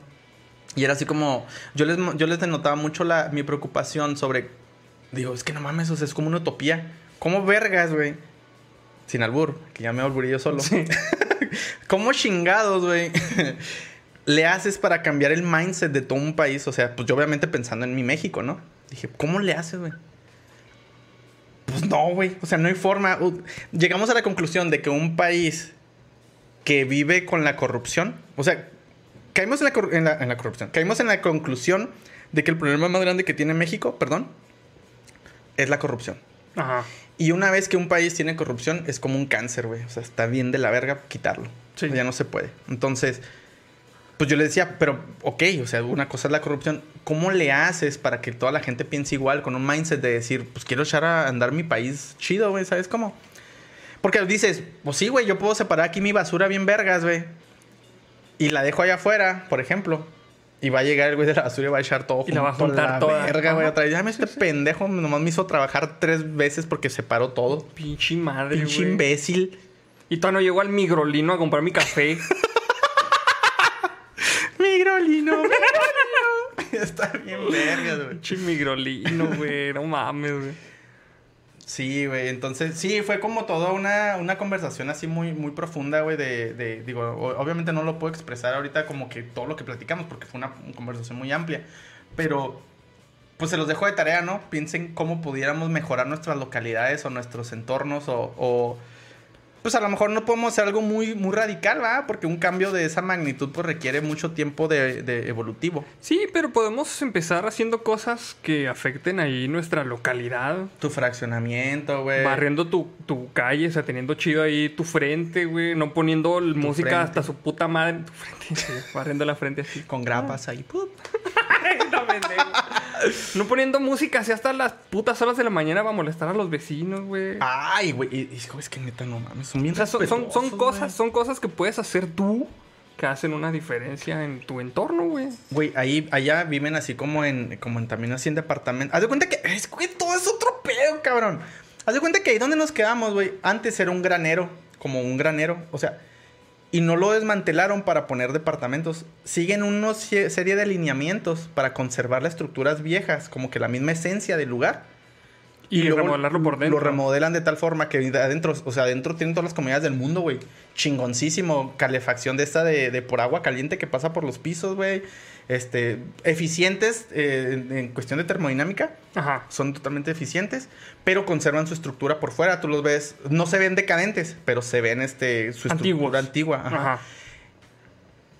Y era así como. Yo les, yo les denotaba mucho la, mi preocupación sobre. Digo, es que no mames, o sea, es como una utopía. ¿Cómo vergas, güey? Sin albur, que ya me alburí yo solo.
Sí. [laughs]
¿Cómo chingados, güey? [laughs] Le haces para cambiar el mindset de todo un país. O sea, pues yo obviamente pensando en mi México, ¿no? Dije, ¿cómo le haces, güey? Pues no, güey. O sea, no hay forma. Llegamos a la conclusión de que un país que vive con la corrupción. O sea, caímos en la, cor- en la- en la corrupción. Caímos en la conclusión de que el problema más grande que tiene México, perdón, es la corrupción.
Ajá.
Y una vez que un país tiene corrupción, es como un cáncer, güey. O sea, está bien de la verga quitarlo.
Sí.
Ya no se puede. Entonces, pues yo le decía, pero, ok, o sea, una cosa es la corrupción. ¿Cómo le haces para que toda la gente piense igual, con un mindset de decir, pues quiero echar a andar mi país chido, güey? ¿Sabes cómo? Porque dices, pues sí, güey, yo puedo separar aquí mi basura bien vergas, güey. Y la dejo allá afuera, por ejemplo. Y va a llegar el güey de la basura y va a echar todo
Y la va a juntar
la
toda.
verga, güey. Otra vez, ya me este pendejo nomás me hizo trabajar tres veces porque separó todo.
Pinche madre,
Pinche
güey.
imbécil.
Y todavía no llego al migrolino a comprar mi café. [laughs]
Migrolino, migrolino. [laughs] Está bien verga, güey.
Pinche migrolino, güey. No mames, güey.
Sí, güey. Entonces, sí, fue como toda una, una conversación así muy, muy profunda, güey. De, de, digo, obviamente no lo puedo expresar ahorita como que todo lo que platicamos, porque fue una conversación muy amplia. Pero, pues se los dejo de tarea, ¿no? Piensen cómo pudiéramos mejorar nuestras localidades o nuestros entornos o... o pues a lo mejor no podemos hacer algo muy, muy radical, ¿verdad? Porque un cambio de esa magnitud pues requiere mucho tiempo de, de evolutivo.
Sí, pero podemos empezar haciendo cosas que afecten ahí nuestra localidad.
Tu fraccionamiento, güey.
Barriendo tu, tu calle, o sea, teniendo chido ahí tu frente, güey. No poniendo música
frente.
hasta su puta madre. Tu frente, [laughs] barriendo la frente así.
Con grapas ahí.
No, poniendo música así hasta las putas horas de la mañana va a molestar a los vecinos, güey.
Ay, güey. Es que neta, no mames. Son bien
O sea, son, son, son
respetuosos,
cosas, son cosas que puedes hacer tú que hacen una diferencia en tu entorno, güey.
Güey, ahí, allá viven así como en, como en también así en departamentos. Haz de cuenta que, es, güey, todo es otro pedo, cabrón. Haz de cuenta que ahí donde nos quedamos, güey, antes era un granero, como un granero, o sea, y no lo desmantelaron para poner departamentos. Siguen una serie de alineamientos para conservar las estructuras viejas, como que la misma esencia del lugar.
Y,
luego
remodelarlo por dentro.
Lo remodelan de tal forma que adentro, o sea, adentro tienen todas las comunidades del mundo, güey. Chingoncísimo. Calefacción de esta de, de por agua caliente que pasa por los pisos, güey. Este, eficientes eh, en, en cuestión de termodinámica.
Ajá.
Son totalmente eficientes, pero conservan su estructura por fuera. Tú los ves, no se ven decadentes, pero se ven este, su
Antiguos.
estructura antigua. Ajá.
Ajá.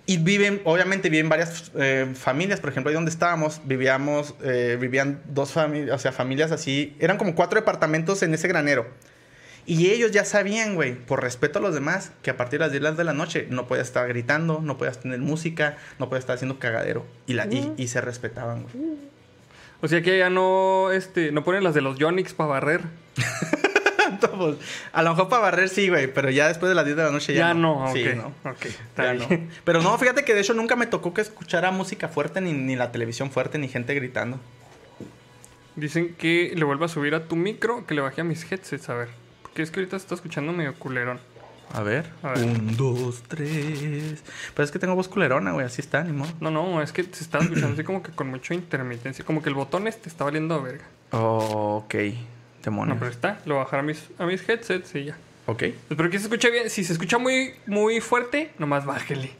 Y viven, obviamente viven varias eh, familias, por ejemplo, ahí donde estábamos, vivíamos, eh, vivían dos familias, o sea, familias así, eran como cuatro departamentos en ese granero. Y ellos ya sabían, güey, por respeto a los demás, que a partir de las 10 de la noche no podías estar gritando, no podías tener música, no podías estar haciendo cagadero. Y, la, y, y se respetaban, güey.
O sea que ya no, este, no ponen las de los Yonix para barrer. [laughs]
Todos. A lo mejor para barrer sí, güey, pero ya después de las 10 de la noche ya,
Ya, no, ok.
Sí, no.
Ok, está
Ya no. [laughs] Pero no, fíjate que de hecho nunca me tocó que escuchara música fuerte, ni, ni la televisión fuerte, ni gente gritando.
Dicen que le vuelva a subir a tu micro, que le baje a mis headsets, a ver. Porque es que ahorita se está escuchando medio culerón.
A ver.
A ver.
Un, dos, tres. Pero es que tengo voz culerona, güey, así está, ni modo.
No, no, es que se está escuchando así como que con mucha intermitencia. Como que el botón este está valiendo a verga.
Oh, ok. Demonios.
No, pero está. Lo voy a bajar a mis, a mis headsets y ya.
Ok.
Espero que se escuche bien. Si se escucha muy, muy fuerte, nomás bájele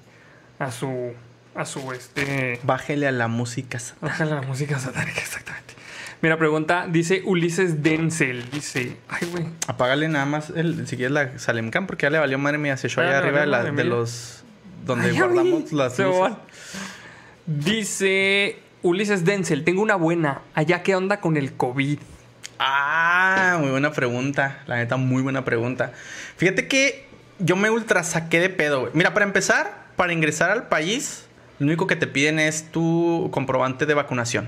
a su. A su este.
Bájele a la música.
Bájale a la música satánica, exactamente. Mira, pregunta, dice Ulises Denzel. Dice. Ay, güey.
Apágale nada más el, si quieres la Salemcam, porque ya le valió madre mía. Se echó allá
le
arriba de, la- de los. Donde
Ay,
guardamos las luces.
Dice Ulises Denzel, tengo una buena. Allá, ¿qué onda con el COVID?
Ah, muy buena pregunta. La neta, muy buena pregunta. Fíjate que yo me ultra saqué de pedo, güey. Mira, para empezar, para ingresar al país, lo único que te piden es tu comprobante de vacunación.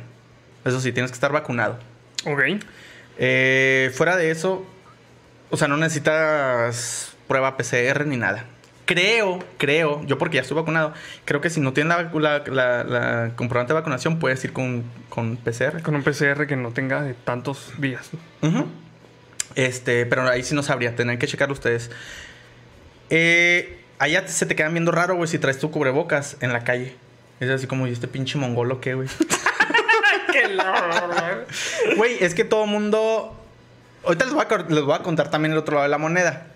Eso sí, tienes que estar vacunado.
Ok.
Eh, fuera de eso, o sea, no necesitas prueba PCR ni nada. Creo, creo, yo porque ya estoy vacunado, creo que si no tienes la, la- la- la comprobante de vacunación, puedes ir con, con PCR.
Con un PCR que no tenga de tantos días.
Este, pero ahí sí no sabría, tendrán que checarlo ustedes. Eh, allá se te quedan viendo raro, güey, si traes tu cubrebocas en la calle. Es así como, ¿y este pinche mongolo qué, güey? [laughs] Güey, es que todo mundo. Ahorita les voy, a, les voy a contar también el otro lado de la moneda.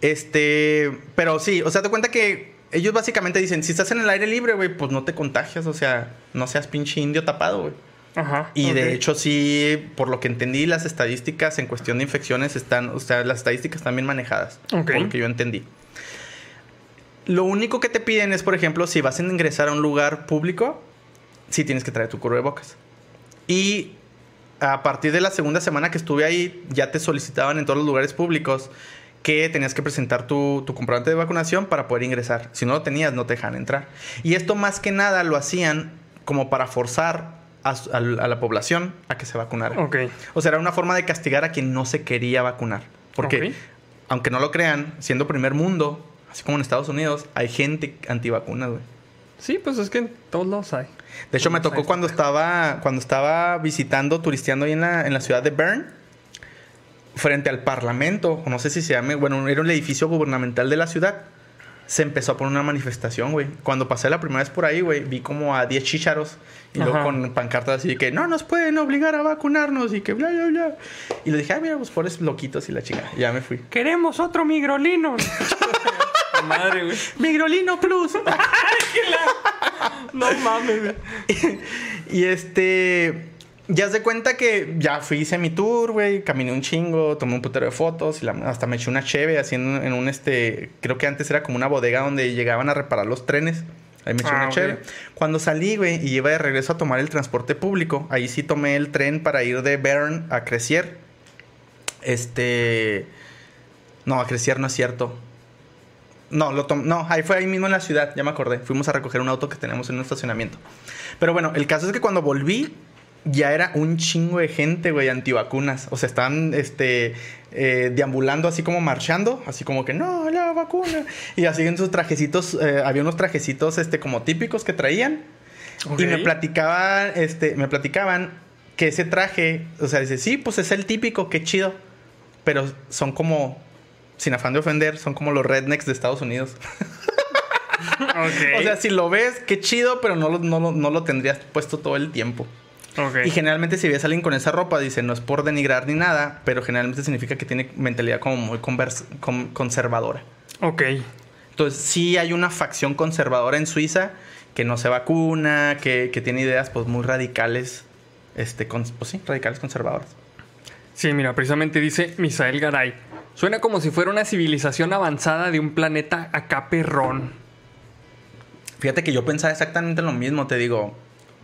Este. Pero sí, o sea, te cuenta que ellos básicamente dicen: si estás en el aire libre, güey, pues no te contagias. O sea, no seas pinche indio tapado, güey.
Ajá.
Y de hecho, sí, por lo que entendí, las estadísticas en cuestión de infecciones están. O sea, las estadísticas están bien manejadas.
Ok.
Por lo que yo entendí. Lo único que te piden es, por ejemplo, si vas a ingresar a un lugar público, sí tienes que traer tu cubrebocas. Y a partir de la segunda semana que estuve ahí, ya te solicitaban en todos los lugares públicos que tenías que presentar tu, tu comprobante de vacunación para poder ingresar. Si no lo tenías, no te dejan entrar. Y esto más que nada lo hacían como para forzar a, la a la población a que se vacunara. O sea, era una forma de castigar a quien no se quería vacunar. Porque, aunque no lo crean, siendo primer mundo, así como en Estados Unidos, hay gente antivacunas, güey.
Sí, pues es que en todos lados hay.
De hecho, me tocó cuando estaba, cuando estaba visitando, turisteando ahí en la, en la ciudad de Bern. frente al parlamento, o no sé si se llame, bueno, era un edificio gubernamental de la ciudad. Se empezó a poner una manifestación, güey. Cuando pasé la primera vez por ahí, güey, vi como a 10 chícharos y luego
Ajá.
con pancartas así de que no nos pueden obligar a vacunarnos y que bla, bla, bla. Y le dije, ay, mira, pues pobres loquitos y la chica. Y ya me fui.
Queremos otro migrolino. [laughs] Madre, güey.
Migrolino Plus. [laughs]
No mames, güey. [laughs]
y este. Ya se cuenta que ya fui, hice mi tour, güey. Caminé un chingo, tomé un putero de fotos y la- hasta me eché una cheve así en, un este. Creo que antes era como una bodega donde llegaban a reparar los trenes. Ahí me eché
Ah,
una
ok.
cheve. Cuando salí, güey, y iba de regreso a tomar el transporte público, ahí sí tomé el tren para ir de Bern a Crecier. Este. No, a Crecier no es cierto. No, lo tom- no, ahí fue ahí mismo en la ciudad, ya me acordé. Fuimos a recoger un auto que tenemos en un estacionamiento. Pero bueno, el caso es que cuando volví, ya era un chingo de gente, güey, antivacunas. O sea, estaban este, eh, deambulando así como marchando, así como que no, la vacuna. Y así en sus trajecitos, eh, había unos trajecitos este, como típicos que traían. Y me platicaban, este, me platicaban que ese traje, o sea, dice, sí, pues es el típico, qué chido. Pero son como, sin afán de ofender, son como los rednecks de Estados Unidos. [laughs] O sea, si lo ves, qué chido, pero no lo, no, lo- no lo tendrías puesto todo el tiempo. Y generalmente si ves a alguien con esa ropa, dice, no es por denigrar ni nada, pero generalmente significa que tiene mentalidad como muy conservadora.
Ok.
Entonces, sí hay una facción conservadora en Suiza que no se vacuna, que, que tiene ideas pues muy radicales, este, con- pues sí, radicales conservadoras.
Sí, mira, precisamente dice Misael Garay. Suena como si fuera una civilización avanzada de un planeta acá perrón.
Fíjate que yo pensaba exactamente lo mismo, te digo.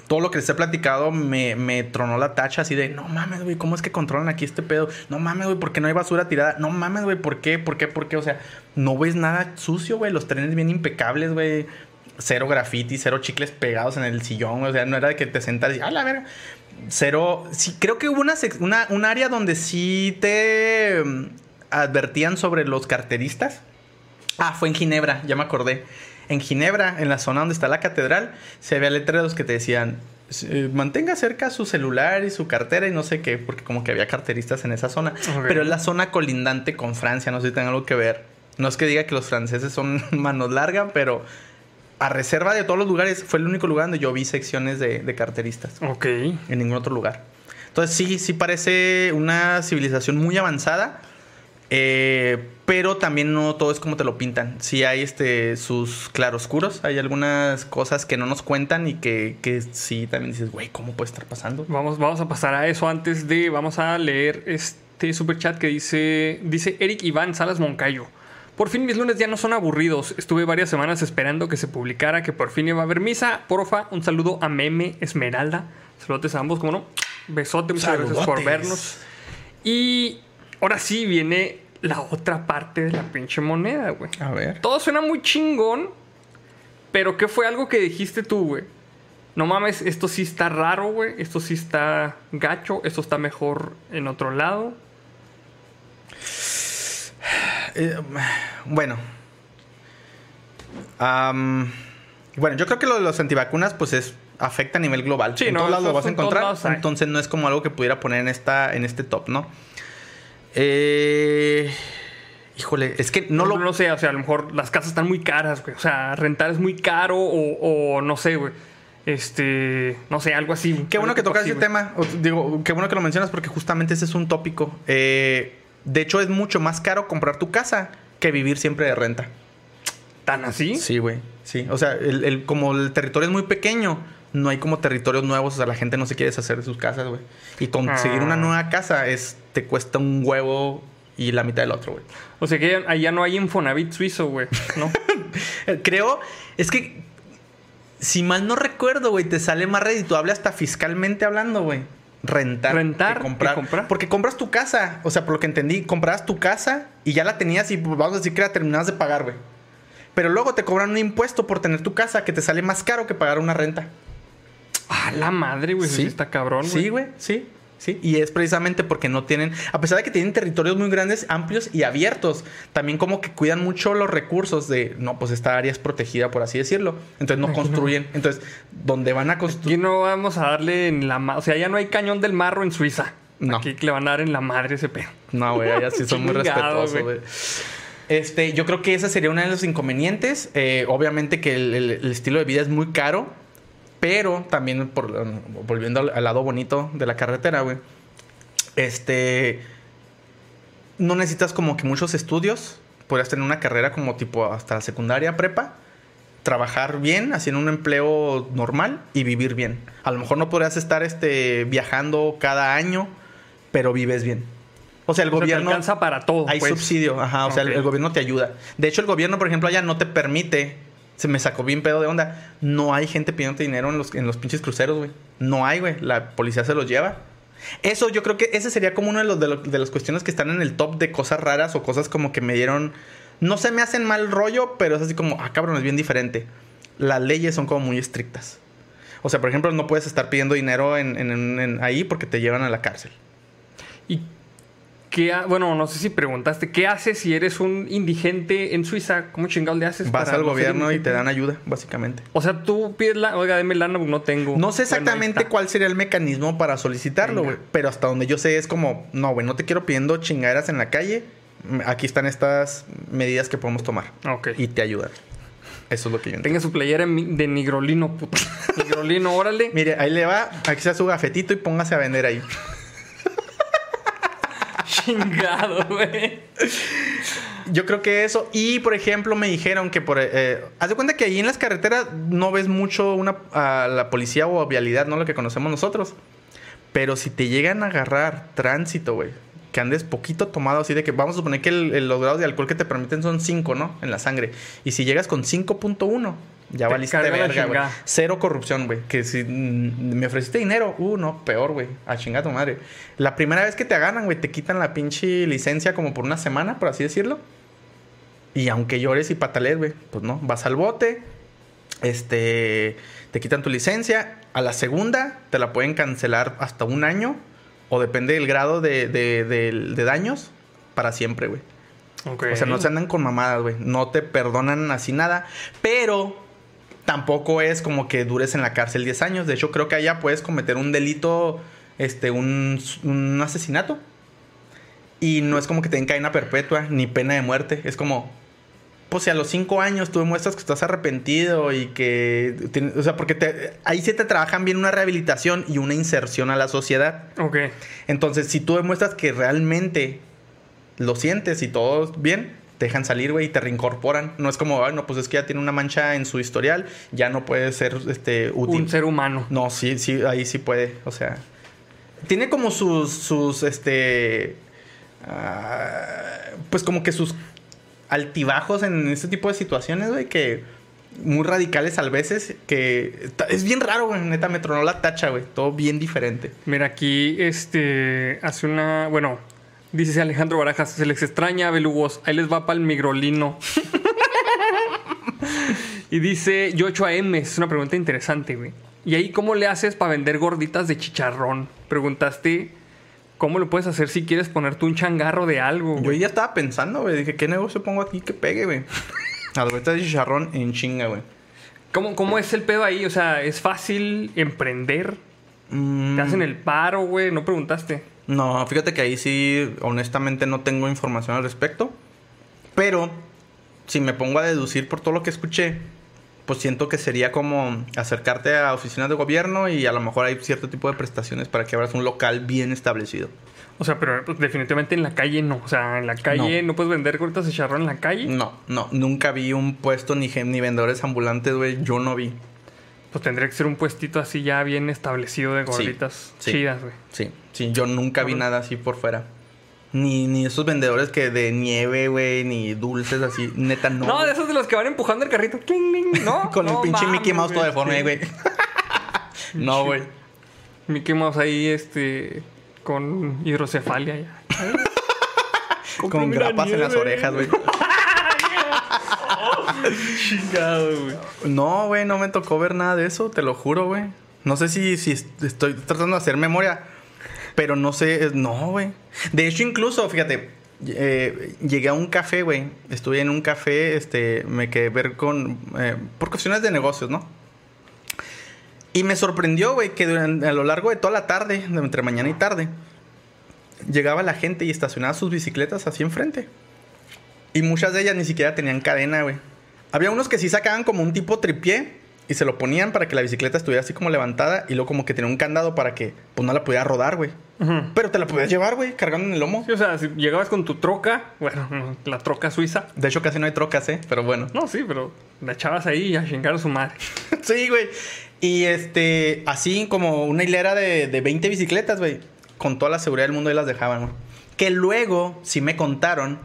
Todo lo que les he platicado me, me tronó la tacha así de, no mames, güey, ¿cómo es que controlan aquí este pedo? No mames, güey, ¿por qué no hay basura tirada? No mames, güey, ¿por qué? ¿Por qué? ¿Por qué? O sea, no ves nada sucio, güey. Los trenes bien impecables, güey. Cero graffiti, cero chicles pegados en el sillón. O sea, no era de que te sentas y, a la verga. Cero. Sí, creo que hubo una, una, un área donde sí te advertían sobre los carteristas. Ah, fue en Ginebra, ya me acordé. En Ginebra, en la zona donde está la catedral, se había letreros que te decían, eh, mantenga cerca su celular y su cartera y no sé qué, porque como que había carteristas en esa zona. Pero es la zona colindante con Francia, no sé si tenga algo que ver. No es que diga que los franceses son [laughs] manos largas, pero a reserva de todos los lugares, fue el único lugar donde yo vi secciones de, de carteristas.
Ok.
En ningún otro lugar. Entonces sí, sí parece una civilización muy avanzada. Eh, pero también no todo es como te lo pintan. Sí hay este, sus claroscuros. Hay algunas cosas que no nos cuentan y que, que sí también dices, güey, ¿cómo puede estar pasando?
Vamos, vamos a pasar a eso antes de. Vamos a leer este super chat que dice. Dice Eric Iván Salas Moncayo. Por fin mis lunes ya no son aburridos. Estuve varias semanas esperando que se publicara que por fin iba a haber misa. Porfa, un saludo a Meme Esmeralda. Saludos a ambos, como no. Besote, muchas gracias por
Saludotes.
vernos. Y ahora sí viene la otra parte de la pinche moneda, güey.
A ver.
Todo suena muy chingón, pero ¿qué fue algo que dijiste tú, güey? No mames, esto sí está raro, güey. Esto sí está gacho. Esto está mejor en otro lado. [sighs]
Eh, bueno. Bueno, yo creo que lo de los antivacunas, pues es afecta a nivel global.
Sí,
en
no,
todos lados lo vas a encontrar. Entonces no es como algo que pudiera poner en esta, en este top, ¿no? Eh, híjole, es que no
No,
lo.
no sé, o sea, a lo mejor las casas están muy caras, güey. O sea, rentar es muy caro o, o no sé, güey. Este, no sé, algo así.
Qué bueno que tocas
así,
ese tema. Digo, qué bueno que lo mencionas porque justamente ese es un tópico. Eh, de hecho, es mucho más caro comprar tu casa que vivir siempre de renta.
¿Tan así?
Sí, güey. Sí. O sea, el, el- como el territorio es muy pequeño, no hay como territorios nuevos. O sea, la gente no se quiere deshacer de sus casas, güey. Y conseguir
Ah.
una nueva casa es te cuesta un huevo y la mitad del otro, güey.
O sea que allá no hay Infonavit suizo, güey. ¿No? [laughs]
Creo, es que si mal no recuerdo, güey, te sale más redituable hasta fiscalmente hablando, güey. Rentar.
Rentar
que
que
comprar.
comprar.
Porque compras tu casa. O sea, por lo que entendí, comprabas tu casa y ya la tenías y pues, vamos a decir que la terminabas de pagar, güey. Pero luego te cobran un impuesto por tener tu casa que te sale más caro que pagar una renta.
Ah, la madre, güey. Sí. está cabrón, güey.
Sí, güey, sí. Sí, y es precisamente porque no tienen, a pesar de que tienen territorios muy grandes, amplios y abiertos, también como que cuidan mucho los recursos de, no, pues esta área es protegida, por así decirlo. Entonces no
Aquí no.
Entonces, donde van a
Aquí
construir...
no vamos a darle en la... O sea, ya no hay cañón del marro en Suiza.
No.
Aquí le van a dar en la madre ese pedo.
No, güey, allá sí [laughs] son muy respetuosos,
güey.
güey. Este, yo creo que ese sería uno de los inconvenientes. Eh, obviamente que el, el- el estilo de vida es muy caro, pero también por, volviendo al, al lado bonito de la carretera, güey. Este, no necesitas como que muchos estudios. Podrías tener una carrera como tipo hasta la secundaria, prepa. Trabajar bien, haciendo un empleo normal y vivir bien. A lo mejor no podrías estar este, viajando cada año, pero vives bien. O sea, el
O sea, te
gobierno...
alcanza para todo.
Hay
pues.
subsidio, ajá. O sea, el gobierno te ayuda. De hecho, el gobierno, por ejemplo, allá no te permite. Se me sacó bien pedo de onda. No hay gente pidiendo dinero en los, en los pinches cruceros, güey. No hay, güey. La policía se los lleva. Eso yo creo que ese sería como uno de los de, las cuestiones que están en el top de cosas raras o cosas como que me dieron. No se me hacen mal rollo, pero es así como, ah, cabrón, es bien diferente. Las leyes son como muy estrictas. O sea, por ejemplo, no puedes estar pidiendo dinero en, en- en- ahí porque te llevan a la cárcel.
¿Y qué ha- Bueno, no sé si preguntaste, ¿qué haces si eres un indigente en Suiza? ¿Cómo chingados le haces?
Vas
para
al
no
gobierno y te dan ayuda, básicamente.
O sea, tú pides la... Oiga, deme lana, porque no tengo.
No sé exactamente cuál sería el mecanismo para solicitarlo, güey. Pero hasta donde yo sé es como, no, güey, no te quiero pidiendo chingaderas en la calle. Aquí están estas medidas que podemos tomar.
Ok.
Y te ayudan. Eso es lo que yo entiendo.
Tenga su playera de nigrolino, puto. [laughs] nigrolino, órale.
Mire, ahí le va, aquí está su gafetito y póngase a vender ahí.
Chingado, güey.
Yo creo que eso. Y por ejemplo, me dijeron que por. Eh, haz de cuenta que ahí en las carreteras no ves mucho una, a la policía o vialidad, no lo que conocemos nosotros. Pero si te llegan a agarrar tránsito, güey, que andes poquito tomado, así de que vamos a suponer que el- el- los grados de alcohol que te permiten son 5, ¿no? En la sangre. Y si llegas con 5.1, ya
Te
valiste verga, güey. Cero corrupción, güey. Que si mm, me ofreciste dinero, uh, no, peor, güey. A chingar tu madre. La primera vez que te agarran, güey, te quitan la pinche licencia como por una semana, por así decirlo. Y aunque llores y patalees, güey, pues no, vas al bote, este, te quitan tu licencia. A la segunda te la pueden cancelar hasta un año, o depende del grado de, de- de- de daños, para siempre, güey.
Ok.
O sea, no se andan con mamadas, güey. No te perdonan así nada. Pero tampoco es como que dures en la cárcel 10 años. De hecho, creo que allá puedes cometer un delito, este, un, un asesinato. Y no es como que te den cadena perpetua ni pena de muerte. Es como, pues si a los 5 años tú demuestras que estás arrepentido y que... o sea, porque te- ahí sí te trabajan bien una rehabilitación y una inserción a la sociedad.
Ok.
Entonces, si tú demuestras que realmente lo sientes y todo bien, te dejan salir, güey, y te reincorporan. No es como, ay, no, pues es que ya tiene una mancha en su historial, ya no puede ser este, útil.
Un ser humano.
No, sí, sí, ahí sí puede. O sea, tiene como sus, sus, este, ah, pues como que sus altibajos en este tipo de situaciones, güey, que muy radicales a veces, que es bien raro, güey, neta, me la tacha, güey, todo bien diferente.
Mira, aquí este hace una. Bueno, dice Alejandro Barajas, se les extraña, belugos. Ahí les va para el migrolino. [laughs] y dice Yocho AM, es una pregunta interesante, güey. ¿Y ahí cómo le haces para vender gorditas de chicharrón? Preguntaste cómo lo puedes hacer si quieres ponerte un changarro de algo,
Yo
güey.
ya estaba pensando, güey. Dije, ¿qué negocio pongo aquí que pegue, güey? [laughs] Alberta de chicharrón en chinga, güey.
¿Cómo, ¿Cómo es el pedo ahí? O sea, ¿es fácil emprender?
Mm,
¿Te hacen el paro, güey? No preguntaste.
No, fíjate que ahí sí, honestamente, no tengo información al respecto. Pero, si me pongo a deducir por todo lo que escuché, pues siento que sería como acercarte a oficinas de gobierno y a lo mejor hay cierto tipo de prestaciones para que abras un local bien establecido.
O sea, pero pues, definitivamente en la calle no. O sea, en la calle no, puedes vender gorditas de chicharrón en la calle.
No, no, nunca vi un puesto ni, ni vendedores ambulantes, güey. Yo no vi.
Pues tendría que ser un puestito así ya bien establecido de gorditas
sí.
chidas, güey.
Sí, sí, yo nunca vi nada así por fuera. Ni, ni esos vendedores que de nieve, güey, ni dulces así. Neta, no.
No, de esos de los que van empujando el carrito. ¿No? [laughs]
Con
No
el pinche
mames,
Mickey Mouse todo deforme, güey. [laughs] no, güey.
Mickey Mouse ahí, este. Con hidrocefalia ya. [laughs]
Con grapas en las orejas, güey.
Chingado, güey.
No, güey, no me tocó ver nada de eso, te lo juro, güey. No sé si, si est- estoy tratando de hacer memoria, pero no sé, no, güey. De hecho, incluso, fíjate, eh, llegué a un café, güey. Estuve en un café, este, me quedé ver con, eh, por cuestiones de negocios, ¿no? Y me sorprendió, güey, que durante, a lo largo de toda la tarde, de entre mañana y tarde, llegaba la gente y estacionaba sus bicicletas así enfrente. Y muchas de ellas ni siquiera tenían cadena, güey. Había unos que sí sacaban como un tipo tripié y se lo ponían para que la bicicleta estuviera así como levantada y luego como que tenía un candado para que pues no la pudiera rodar, güey. Pero te la podías llevar, güey, cargando en el lomo.
Sí, o sea, si llegabas con tu troca, bueno, no, [laughs] la troca suiza.
De hecho, casi no hay trocas, ¿eh? Pero bueno.
No, sí, pero la echabas ahí y a chingar a su madre. [laughs]
sí, güey. Y este, así como una hilera de, de 20 bicicletas, güey. Con toda la seguridad del mundo y las dejaban, güey. Que luego sí me contaron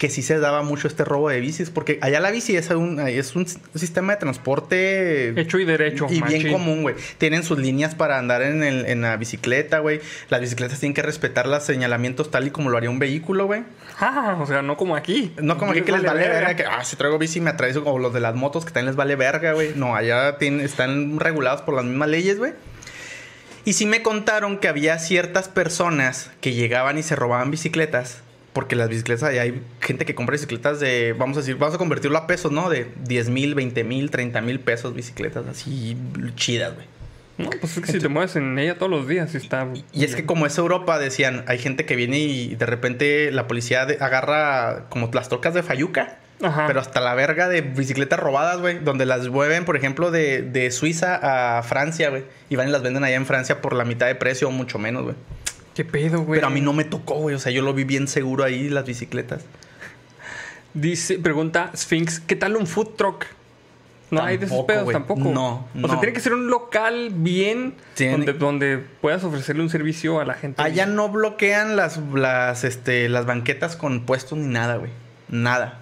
que sí se daba mucho este robo de bicis. Porque allá la bici es un, es un sistema de transporte.
Hecho y derecho.
Y bien común, güey. Tienen sus líneas para andar en, el- en la bicicleta, güey. Las bicicletas tienen que respetar los señalamientos tal y como lo haría un vehículo, güey.
Ah, o sea, no como aquí.
No como aquí que les vale verga, que ah, si traigo bici me atravieso como los de las motos que también les vale verga, güey. No, allá tienen- están regulados por las mismas leyes, güey. Y sí me contaron que había ciertas personas que llegaban y se robaban bicicletas. Porque las bicicletas, hay gente que compra bicicletas de, vamos a decir, vamos a convertirlo a pesos, ¿no? De 10 mil, 20 mil, 30 mil pesos bicicletas así chidas, güey.
No, pues es que si te mueves en ella todos los días, está.
Y es que como es Europa, decían, hay gente que viene y de repente la policía de- agarra como las trocas de Fayuca.
Ajá.
Pero hasta la verga de bicicletas robadas, güey. Donde las mueven, por ejemplo, de, de Suiza a Francia, güey. Y van y las venden allá en Francia por la mitad de precio o mucho menos, güey.
¿Qué pedo, güey?
Pero a mí no me tocó, güey. O sea, yo lo vi bien seguro ahí, las bicicletas.
Dice, pregunta Sphinx, ¿qué tal un food truck? No hay de esos
Tampoco,
pedos tampoco.
No,
O sea,
no.
tiene que ser un local bien
Tiene-
donde, donde puedas ofrecerle un servicio a la gente.
Allá no bloquean las, las, este, las banquetas con puestos ni nada, güey. Nada.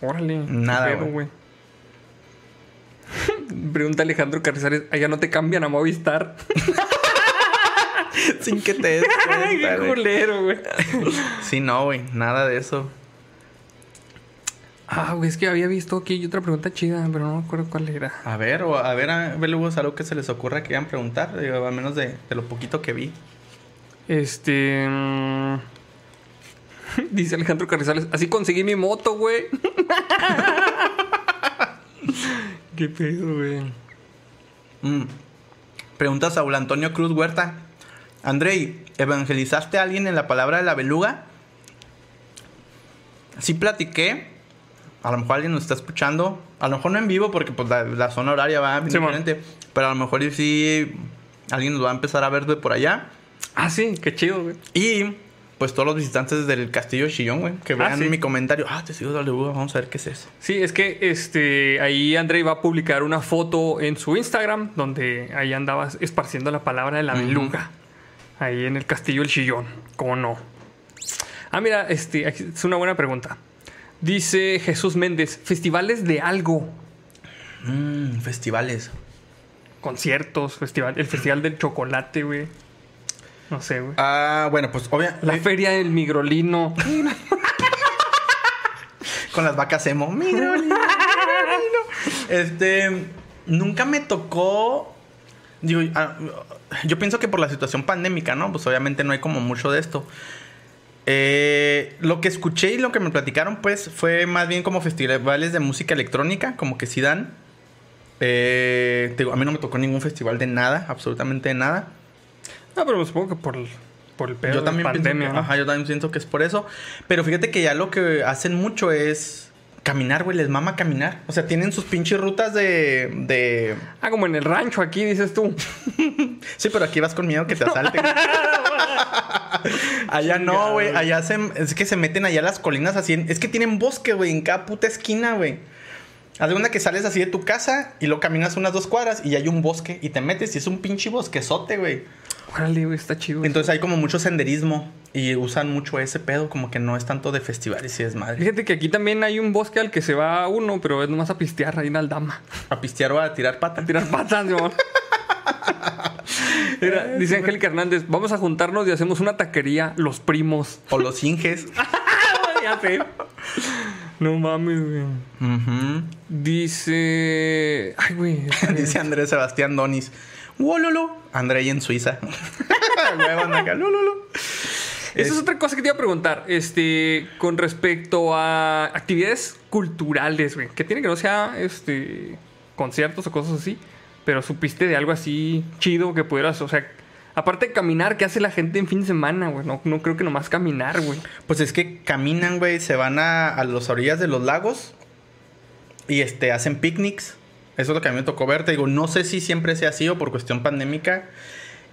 Órale.
Nada, güey. [laughs]
Pregunta Alejandro Carrizales, allá no te cambian a Movistar. [laughs] [laughs]
Sin que te des [laughs] cuenta,
qué culero, güey.
Sí, no, güey. Nada de eso.
Ah, güey, es que había visto aquí otra pregunta chida, pero no me acuerdo cuál era.
A ver, o a ver, a ver, Lugo, algo que se les ocurra que quieran preguntar. Digo, al menos de, de lo poquito que vi.
Este. mm, [laughs] Dice Alejandro Carrizales, así conseguí mi moto, güey. Qué pedo, güey.
Mm. Pregunta Saúl Antonio Cruz Huerta. Andrei, ¿evangelizaste a alguien en la palabra de la beluga? Sí platiqué. A lo mejor alguien nos está escuchando. A lo mejor no en vivo porque pues la, la zona horaria va bien
Sí,
diferente. Pero a lo mejor sí alguien nos va a empezar a ver de por allá.
Ah, sí, qué chido, güey.
Y pues todos los visitantes del castillo de Chillón, güey, que
Ah,
vean
sí.
mi comentario. Ah, te sigo de la beluga, vamos a ver qué es eso.
Sí, es que este ahí André va a publicar una foto en su Instagram donde ahí andabas esparciendo la palabra de la beluga. Ahí en el castillo del Chillón. ¿Cómo no? Ah, mira, este es una buena pregunta. Dice Jesús Méndez, festivales de algo.
Mmm, festivales.
Conciertos, festival, el festival del chocolate, güey. No sé, güey.
Ah, bueno, pues obviamente.
La feria del migrolino. [laughs]
Con las vacas emo. Mira. Este. Nunca me tocó. Digo, ah, yo pienso que por la situación pandémica, ¿no? Pues obviamente no hay como mucho de esto. Eh, lo que escuché y lo que me platicaron, pues, fue más bien como festivales de música electrónica, como que sí dan. Eh, digo, a mí no me tocó ningún festival de nada, absolutamente de nada.
No, pero supongo que por el, por el pedo
yo
de
también pienso
pandemia,
que-
¿no?
ajá, yo también siento que es por eso. Pero fíjate que ya lo que hacen mucho es caminar, güey. Les mama caminar. O sea, tienen sus pinches rutas de, de...
Ah, como en el rancho aquí, dices tú. [laughs]
Sí, pero aquí vas con miedo que te asalten. [laughs] allá no, güey. Allá se, es que se meten allá las colinas así. en- es que tienen bosque, güey, en cada puta esquina, güey. Haz cuenta que sales así de tu casa y luego caminas unas dos cuadras y hay un bosque y te metes y es un pinche bosquezote, güey.
Órale, güey, está chido.
Entonces hay como mucho senderismo y usan mucho ese pedo, como que no es tanto de festivales y es madre.
Fíjate que aquí también hay un bosque al que se va uno, pero es nomás a pistear ahí en Aldama.
A pistear o a tirar pata.
A tirar patas, mi amor. [laughs] Mira, dice Angélica Hernández, vamos a juntarnos y hacemos una taquería, los primos.
O los inges. [laughs]
ya sé. No mames, güey. Dice... Ay, güey. [laughs]
Dice Andrés Sebastián Donis. Wololo. André en Suiza. [laughs] Lololo.
Esa es otra cosa que te iba a preguntar. Este, con respecto a actividades culturales, güey. Que tiene que no sea este conciertos o cosas así. Pero supiste de algo así chido que pudieras, o sea, Aparte de caminar, ¿qué hace la gente en fin de semana, güey? No, no creo que nomás caminar, güey.
Pues es que caminan, güey, se van a, a las orillas de los lagos y este, hacen picnics. Eso es lo que a mí me tocó ver. Te digo, no sé si siempre sea así o por cuestión pandémica.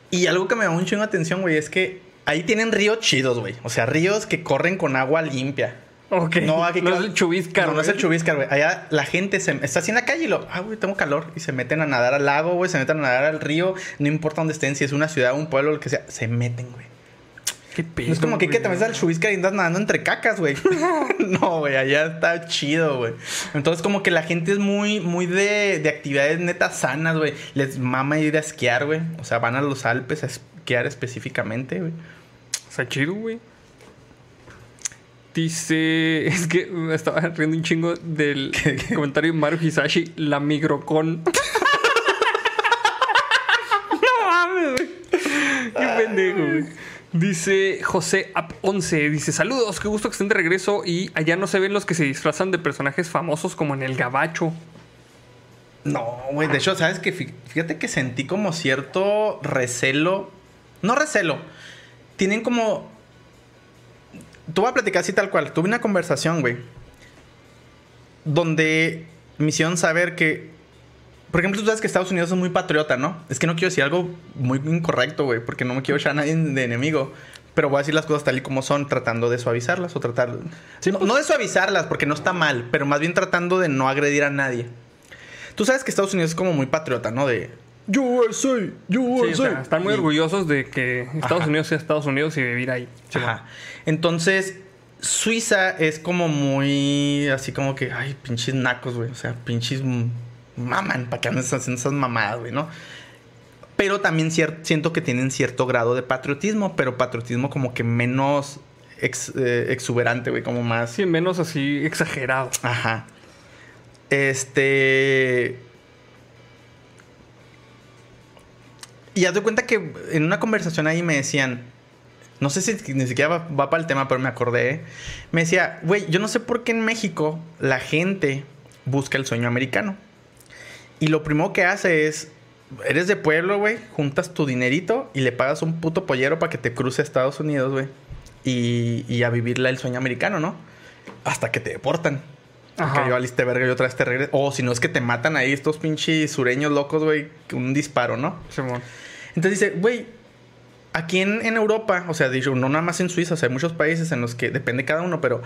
Y algo que me da un chingo de atención, güey, es que ahí tienen ríos chidos, güey. O sea, ríos que corren con agua limpia.
Ok.
No, aquí
no es el chubiscar,
No, no es el chubiscar, güey. Allá la gente se, está así en la calle y lo, ah, güey, tengo calor. Y se meten a nadar al lago, güey, se meten a nadar al río. No importa dónde estén, si es una ciudad, un pueblo, lo que sea, se meten, güey.
Qué pedo.
No es como que, que te metes al chubiscar y andas nadando entre cacas, güey. [laughs] no, güey, allá está chido, güey. Entonces, como que la gente es muy, muy de, de actividades netas sanas, güey. Les mama ir a esquiar, güey. O sea, van a los Alpes a esquiar específicamente, güey.
Está chido, güey. Dice. [laughs] Es que me estaba riendo un chingo del [laughs] comentario de Mario Hisashi, la migrocon. no mames, güey. Qué pendejo, güey. Dice José Ap 11, dice saludos, qué gusto que estén de regreso y allá no se ven los que se disfrazan de personajes famosos como en el gabacho.
No, güey. De hecho, ¿sabes que Fíjate que sentí como cierto recelo. No recelo. Tienen como. Tú voy a platicar así tal cual. Tuve una conversación, güey. Donde me hicieron saber que. Por ejemplo, tú sabes que Estados Unidos es muy patriota, ¿no? Es que no quiero decir algo muy incorrecto, güey, porque no me quiero echar a nadie de enemigo. Pero voy a decir las cosas tal y como son, tratando de suavizarlas o tratar. no, no de suavizarlas, porque no está mal, pero más bien tratando de no agredir a nadie. Tú sabes que Estados Unidos es como muy patriota, ¿no? De USA,
Sí,
USA.
o sea, están muy
Y-
orgullosos de que Estados
Ajá.
Unidos sea Estados Unidos y vivir ahí.
Ajá. Entonces, Suiza es como muy así como que, ay, pinches nacos, güey. O sea, pinches maman, para que andes haciendo esas mamadas, güey, ¿no? Pero también siento que tienen cierto grado de patriotismo, pero patriotismo como que menos ex- eh, exuberante, güey, como más.
Sí, menos así exagerado.
Ajá. Este. Y haz de cuenta que en una conversación ahí me decían. No sé si ni siquiera va, va para el tema, pero me acordé. ¿eh? Me decía, güey, yo no sé por qué en México la gente busca el sueño americano. Y lo primero que hace es. Eres de pueblo, güey. Juntas tu dinerito y le pagas un puto pollero para que te cruce a Estados Unidos, güey. Y, y a vivirla el sueño americano, ¿no? Hasta que te deportan. Que yo valiste verga y otra vez te regreso. O si no es que te matan ahí estos pinches sureños locos, güey. Un disparo, ¿no?
Simón.
Entonces dice, güey, aquí en, en Europa, o sea, dicho, no nada más en Suiza, o sea, hay muchos países en los que depende cada uno, pero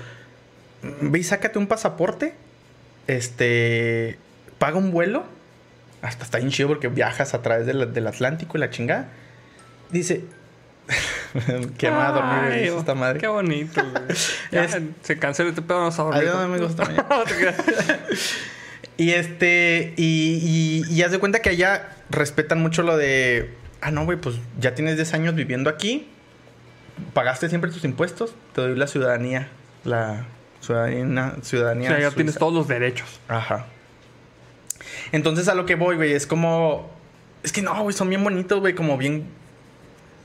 mm, ve y sácate un pasaporte, este, paga un vuelo, hasta está bien chido porque viajas a través de la- del Atlántico y la chingada. Dice, [laughs] que me va a dormir,
Ay,
esta madre.
Qué bonito, güey. [laughs] Ya
Es-
se cancela este pedo, vamos a dormir.
Mañana. [laughs]
No creas.
Y este, y, y, y haz de cuenta que allá respetan mucho lo de, ah, no, güey, pues ya tienes 10 años viviendo aquí, pagaste siempre tus impuestos, te doy la ciudadanía, la ciudadanía,
O
ciudadanía.
sea, ya
suiza".
tienes todos los derechos.
Ajá. Entonces a lo que voy, güey, es como, es que no, güey, son bien bonitos, güey, como bien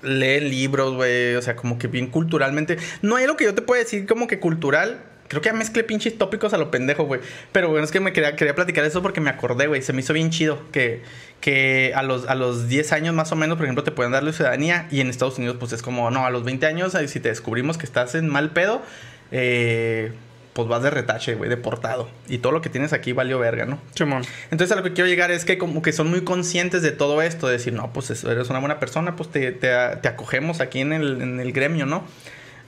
leen libros, güey, o sea, como que bien culturalmente. No hay algo que yo te pueda decir como que cultural. Creo que ya mezclé pinches tópicos a lo pendejo, güey. Pero bueno, es que me quería, quería platicar eso porque me acordé, güey. Se me hizo bien chido que, que a, los, a los 10 años más o menos, por ejemplo, te pueden dar la ciudadanía. Y en Estados Unidos, pues es como, no, a los 20 años, si te descubrimos que estás en mal pedo, eh, pues vas de retache, güey, deportado. Y todo lo que tienes aquí valió verga, ¿no?
Simón.
Entonces a lo que quiero llegar es que como que son muy conscientes de todo esto, de decir, no, pues eres una buena persona, pues te, te, te acogemos aquí en el, en el gremio, ¿no?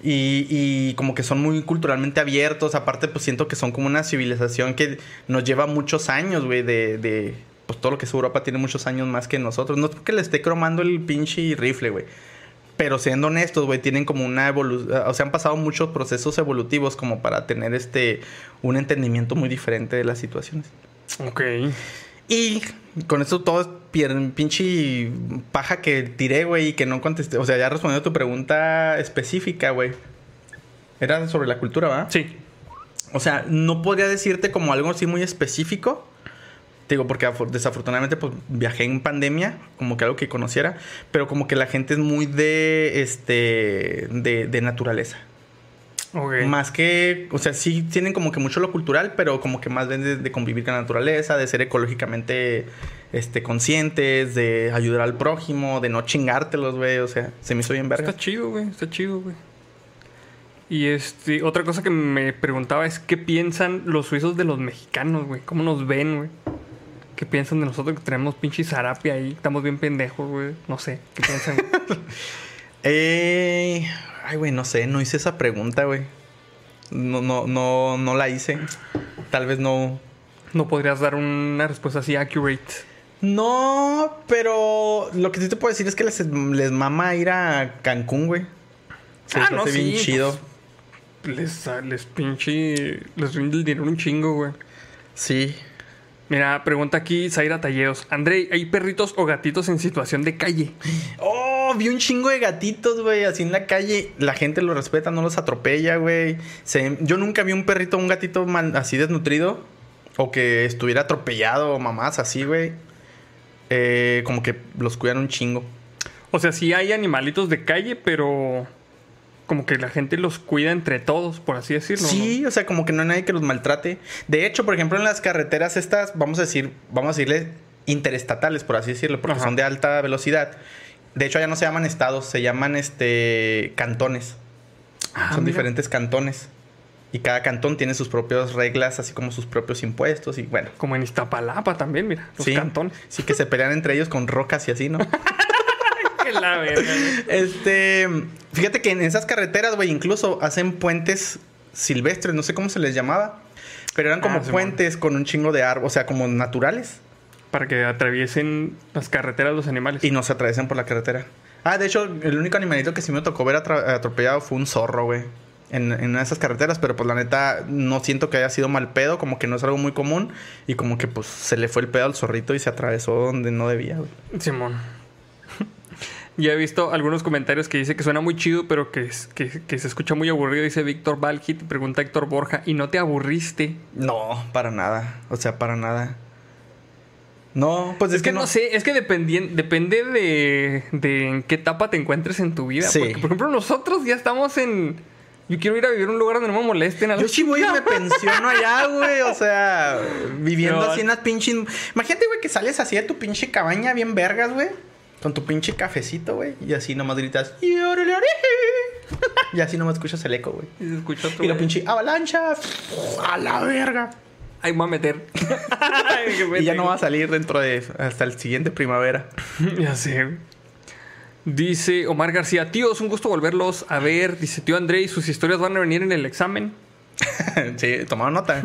Y, y como que son muy culturalmente abiertos, aparte pues siento que son como una civilización que nos lleva muchos años, güey, de, de, pues todo lo que es Europa tiene muchos años más que nosotros. No es porque le esté cromando el pinche rifle, güey. Pero siendo honestos, güey, tienen como una evolución, o sea, han pasado muchos procesos evolutivos como para tener este, un entendimiento muy diferente de las situaciones.
Ok.
Y con eso todo pinche paja que tiré, güey, y que no contesté. O sea, ya respondiendo a tu pregunta específica, güey. Era sobre la cultura, ¿va?
Sí.
O sea, no podría decirte como algo así muy específico. Te digo, porque afor- desafortunadamente pues viajé en pandemia, como que algo que conociera, pero como que la gente es muy de, este, de, de naturaleza. Más que, o sea, sí tienen como que mucho lo cultural, pero como que más ven de, de convivir con la naturaleza, de ser ecológicamente este, conscientes, de ayudar al prójimo, de no chingártelos, güey. O sea, se me hizo bien verga.
Está chido, güey. Está chido, güey. Y este, otra cosa que me preguntaba es qué piensan los suizos de los mexicanos, güey. ¿Cómo nos ven, güey? ¿Qué piensan de nosotros que tenemos pinche zarapia ahí? Estamos bien pendejos, güey. No sé. ¿Qué piensan? [laughs]
Eh, ay, güey, no sé, no hice esa pregunta, güey. No, no, no, no la hice. Tal vez no.
no podrías dar una respuesta así accurate.
No, pero lo que sí te puedo decir es que les, les mama ir a Cancún, güey. Se
Ah, no,
hace bien
sí,
chido.
Les, les pinche. Les rinde el dinero un chingo, güey.
Sí.
Mira, pregunta aquí Zaira Talleos. André, ¿hay perritos o gatitos en situación de calle?
Oh, vi un chingo de gatitos, güey, así en la calle. La gente los respeta, no los atropella, güey. Yo nunca vi un perrito o un gatito así desnutrido. O que estuviera atropellado o mamás así, güey. Eh, como que los cuidan un chingo.
O sea, sí hay animalitos de calle, pero como que la gente los cuida entre todos, por así decirlo.
Sí, o sea, como que no hay nadie que los maltrate. De hecho, por ejemplo, en las carreteras estas, vamos a decir, vamos a decirle interestatales, por así decirlo, porque
Ajá.
son de alta velocidad. De hecho, allá no se llaman estados, se llaman este cantones.
Ah,
son
mira.
diferentes cantones. Y cada cantón tiene sus propias reglas, así como sus propios impuestos. Y bueno,
Como en Iztapalapa también, mira, los
sí,
cantones.
sí que se pelean entre ellos con rocas y así, ¿no? [laughs] [laughs]
La verga.
Este, fíjate que en esas carreteras, güey, incluso hacen puentes silvestres, no sé cómo se les llamaba, pero eran como
Ah,
puentes con un chingo de árboles, o sea, como naturales
Para que atraviesen las carreteras los animales.
y no se atravesan por la carretera. Ah, de hecho, el único animalito que sí me tocó ver atropellado fue un zorro, güey. En, en una de esas carreteras, pero pues la neta no siento que haya sido mal pedo, como que no es algo muy común y como que pues se le fue el pedo al zorrito y se atravesó donde no debía, güey.
Simón. Ya he visto algunos comentarios que dice que suena muy chido, pero que, es- que, que se escucha muy aburrido. Dice Víctor Valkit, pregunta Héctor Borja, ¿y no te aburriste?
No, para nada, o sea, para nada. No, pues
Es, que, no. sé, es que dependien- depende de, de en qué etapa te encuentres en tu vida.
Sí.
Porque, por ejemplo, nosotros ya estamos en... Yo quiero ir a vivir a un lugar donde no me molesten. a
Yo sí voy y me pensiono allá, güey. O sea, viviendo
No.
así en las pinches. Imagínate, güey, que sales así de tu pinche cabaña bien vergas, güey. Con tu pinche cafecito, güey. Y así nomás gritas. "Y órale, órale". [laughs] Y así nomás escuchas el eco, güey.
Y se escucha tu...
Y la pinche avalancha. A la verga.
Ahí me voy a meter. [laughs]
Y ya no va a salir dentro de. Hasta el siguiente primavera. [laughs]
ya sé. Dice Omar García, tíos, un gusto volverlos a ver. Dice, tío André, ¿y sus historias van a venir en el examen?
sí, tomaron nota.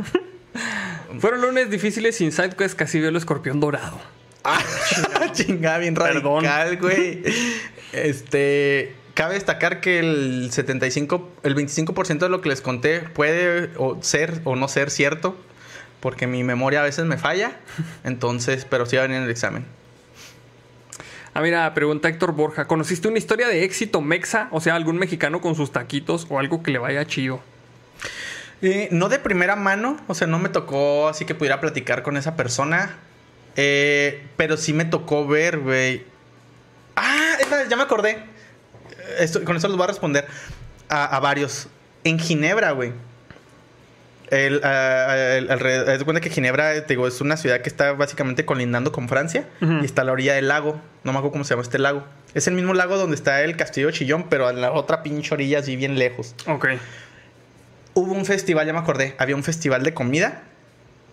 Fueron lunes difíciles sin sidequest, casi veo el escorpión dorado.
Ah, [laughs] chingada, bien radical, güey. Este. Cabe destacar que el 75, el 25% de lo que les conté puede o ser o no ser cierto. Porque mi memoria a veces me falla. Entonces, pero sí va a venir en el examen.
Ah, mira, pregunta Héctor Borja, ¿conociste una historia de éxito mexa? O sea, algún mexicano con sus taquitos o algo que le vaya chido.
Eh, no de primera mano, o sea, no me tocó así que pudiera platicar con esa persona. Eh, pero sí me tocó ver, güey. Ah, esta- ya me acordé. Esto- con eso les voy a responder a, a varios. En Ginebra, güey. El, el- haz de cuenta que Ginebra, te digo, es una ciudad que está básicamente colindando con Francia y está a la orilla del lago. No me acuerdo cómo se llama este lago. Es el mismo lago donde está el castillo de Chillón, pero en la otra pinche orilla, así bien lejos.
Ok,
Hubo un festival, ya me acordé. Había un festival de comida.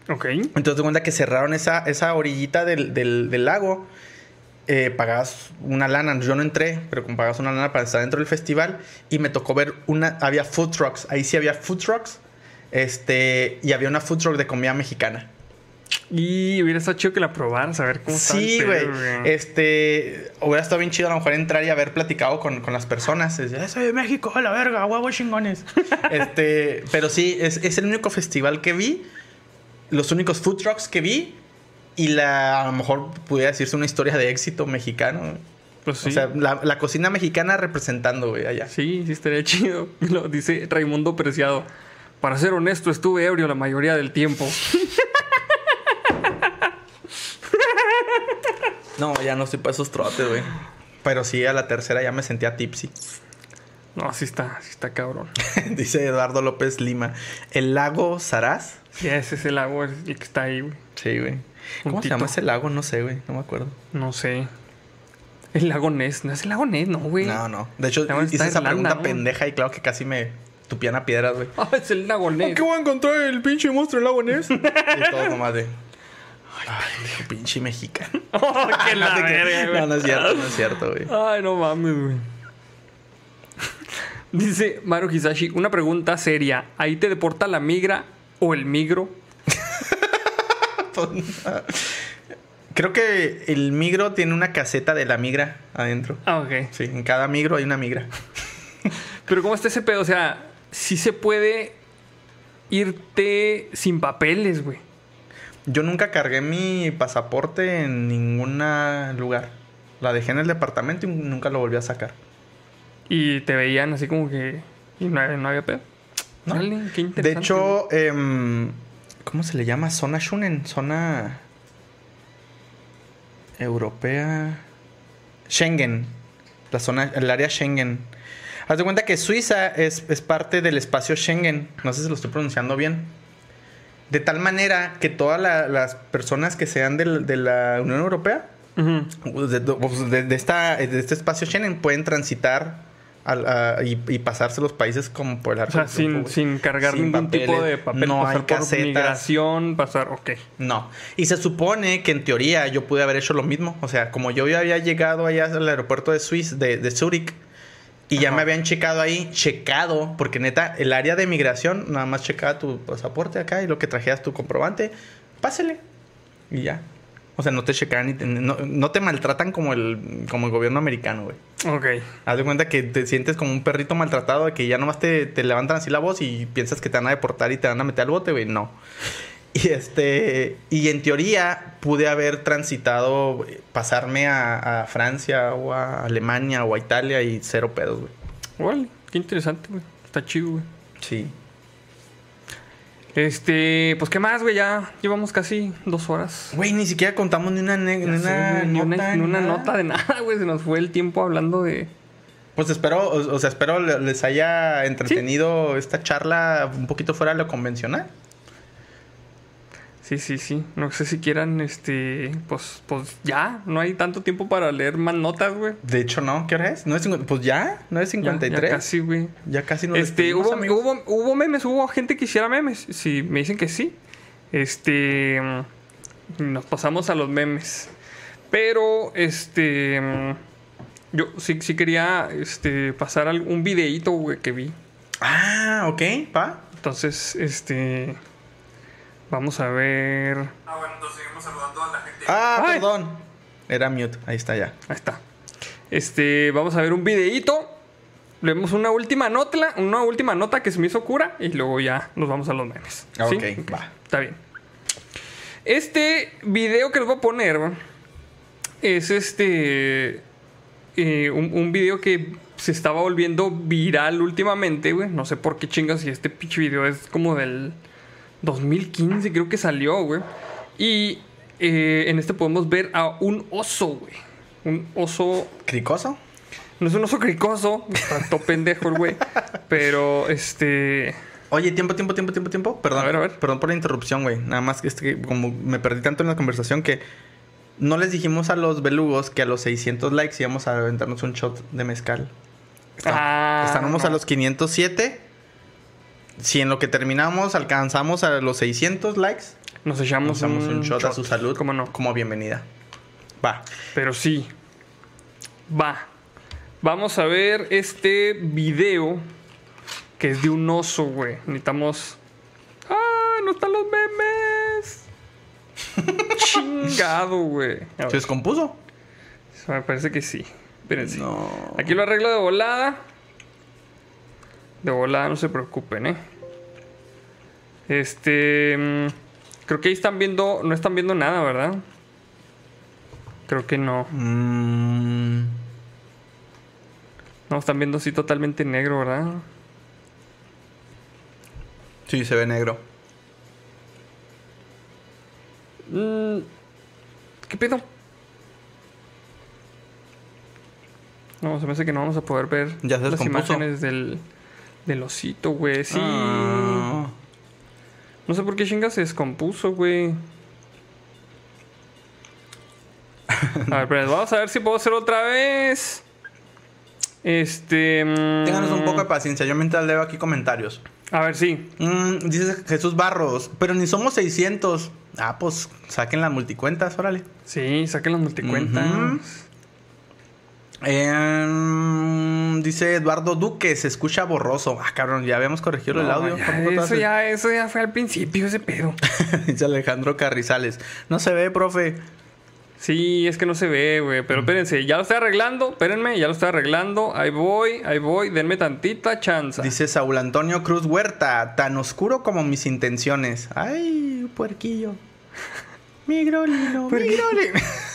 Ok.
Entonces te cuenta que cerraron esa, esa orillita del, del- del lago. Eh, pagabas una lana. Yo no entré, pero como pagabas una lana para estar dentro del festival. Y me tocó ver una. Había food trucks. Ahí sí había food trucks. Este. Y había una food truck de comida mexicana.
Y hubiera estado chido que la probaras, a ver cómo
Sí, güey. Este. Hubiera estado bien chido a lo mejor entrar y haber platicado con, con las personas. Es, "Eh, soy de México, a la verga, huevos chingones. [laughs] este. Pero sí, es, es el único festival que vi. Los únicos food trucks que vi. Y la, a lo mejor pudiera decirse una historia de éxito mexicano.
Pues sí.
O sea, la, la cocina mexicana representando, güey, allá.
sí, sí estaría [laughs] chido. Lo dice Raimundo Preciado. Para ser honesto, estuve ebrio la mayoría del tiempo. [laughs]
No, ya no estoy para esos trotes, güey. Pero sí, a la tercera ya me sentía tipsy.
No, sí está, sí está cabrón. [laughs]
Dice Eduardo López Lima. ¿El lago Saraz?
Sí, ese es el lago el que está ahí, güey.
Sí, güey. ¿Cómo se llama ese lago? No sé, güey. No me acuerdo.
No sé. El lago Ness. No es el lago Ness, no, güey.
No, no. De hecho, hice esa
Irlanda,
pregunta
¿no?
pendeja y claro que casi me tupían a piedras, güey. [laughs]
Ah, es el lago Ness.
voy a encontrar el pinche monstruo del lago Ness? [laughs] y todo nomás de... Ay, pinche mexicano. [laughs]
Oh,
no,
verga, güey.
no, no es cierto, no es cierto, güey.
Ay, no mames, güey. Dice Maru Hisashi, una pregunta seria. ¿Ahí te deporta la migra o el migro? [laughs]
Creo que el migro tiene una caseta de la migra adentro.
Ah, ok.
Sí, en cada migro hay una migra. [laughs]
Pero ¿cómo está ese pedo? O sea, sí se puede irte sin papeles, güey.
Yo nunca cargué mi pasaporte en ningún lugar. La dejé en el departamento y nunca lo volví a sacar.
Y te veían así como que... Y no, no había pedo.
No.
Órale, qué
De hecho, em, ¿cómo se le llama? Zona Shunen. Zona europea. Schengen. La zona, el área Schengen. Haz de cuenta que Suiza es, es parte del espacio Schengen. No sé si lo estoy pronunciando bien. De tal manera que todas la- las personas que sean de la Unión Europea de esta, de este espacio Schengen pueden transitar al- a- y, y pasarse los países como por el
O
arco
sea,
del triunfo,
sin, sin cargar
Sin
ningún
papeles,
tipo de papel.
No
pasar
hay
por
casetas.
migración, pasar... Ok.
No. Y se supone que en teoría yo pude haber hecho lo mismo. O sea, como yo ya había llegado allá al aeropuerto de Suiza, de, de Zurich, y ya me habían checado ahí, checado, porque neta, el área de migración nada más checaba tu pasaporte acá y lo que trajeras tu comprobante, pásele. Y ya. O sea, no te checan te- no, no te maltratan como el, como el gobierno americano, güey.
Ok.
Haz de cuenta que te sientes como un perrito maltratado, de que ya nomás te, te levantan así la voz y piensas que te van a deportar y te van a meter al bote, güey. No. [laughs] Y este. Y en teoría pude haber transitado, pasarme a, a Francia o a Alemania o a Italia y cero pedos, güey.
Órale, qué interesante, güey. Está chido, güey.
Sí.
Este, pues qué más, güey, ya llevamos casi dos horas.
Güey, ni siquiera contamos ni una, ni
sé,
una
ni una,
nota.
ni una nota de nada, güey. Se nos fue el tiempo hablando de.
Pues espero, o, sea, espero le- les haya entretenido esta charla un poquito fuera de lo convencional.
Sí, sí, sí. No sé si quieran, este, pues, pues ya. No hay tanto tiempo para leer más notas, güey.
De hecho, no, ¿qué hora es? ¿No es pues ya, no es
Ya,
53.
Ya, casi, güey.
Ya casi nos
Este, hubo, hubo, hubo memes, hubo gente que hiciera memes. Sí, me dicen que sí. Este. Nos pasamos a los memes. Pero, este. Yo sí, sí quería este, pasar un videíto, güey, que vi.
Ah, ok, pa.
Entonces, este. Vamos a ver.
Ah, bueno, entonces seguimos saludando a la gente.
Ah,
Ay.
perdón. Era mute, ahí está ya.
Ahí está. Este, vamos a ver un videíto. Leemos una última nota, una última nota que se me hizo cura y luego ya nos vamos a los memes.
Ah,
¿Sí?
ok, va.
Está bien. Este video que les voy a poner es este eh, un, un video que se estaba volviendo viral últimamente, güey. No sé por qué chingas y este pinche video es como del 2015, creo que salió, güey. Y eh, en este podemos ver a un oso, güey. Un oso
¿Cricoso?
no es un oso cricoso, [laughs] todo pendejo el güey. Pero este.
Oye, tiempo, tiempo, tiempo, tiempo, tiempo. Perdón.
A ver, a ver.
Perdón por la interrupción, güey. Nada más que este, como me perdí tanto en la conversación que no les dijimos a los belugos que a los 600 likes íbamos a aventarnos un shot de mezcal. Está-
Ah,
Estábamos
no.
a los 507. Si en lo que terminamos alcanzamos a los 600 likes,
Nos echamos,
nos damos un, shot, a su salud. Como bienvenida. Va.
Pero sí. Va. Vamos a ver este video que es de un oso, güey. Necesitamos. ¡Ah! ¡No están los memes! [laughs] Chingado, güey.
¿Se descompuso?
Me parece que sí. Espérense.
No.
Aquí lo arreglo de volada. De volada, no se preocupen, ¿eh? Este. mm, Creo que ahí están viendo. No están viendo nada, ¿verdad? Creo que no.
Mm,
No, están viendo así totalmente negro, ¿verdad?
sí, se ve negro.
Mm, ¿Qué pedo? No, se me hace que no vamos a poder ver
Ya
las imágenes del, del osito, güey. Sí.
Ah.
No sé por qué chinga se descompuso, güey. A ver, pero vamos a ver si puedo hacer otra vez. Este. mm,
Ténganos un poco de paciencia. Yo mientras leo aquí comentarios.
A ver, sí.
Mm, dice Jesús Barros, pero ni somos 600. Ah, pues saquen las multicuentas, órale.
Sí, saquen las multicuentas.
Ujú. Em, dice Eduardo Duque, se escucha borroso. Ah, cabrón, ya habíamos corregido el audio.
ya,
¿Por qué tú
eso, ya, eso ya fue al principio, ese pedo. [laughs]
dice Alejandro Carrizales. No se ve, profe.
Sí, es que no se ve, güey. Pero espérense, ya lo estoy arreglando. Espérenme, ya lo estoy arreglando. Ahí voy, ahí voy. Denme tantita chance.
Dice Saúl Antonio Cruz Huerta, tan oscuro como mis intenciones. Ay, puerquillo. [laughs] Mi grolino, mi grolino. [laughs]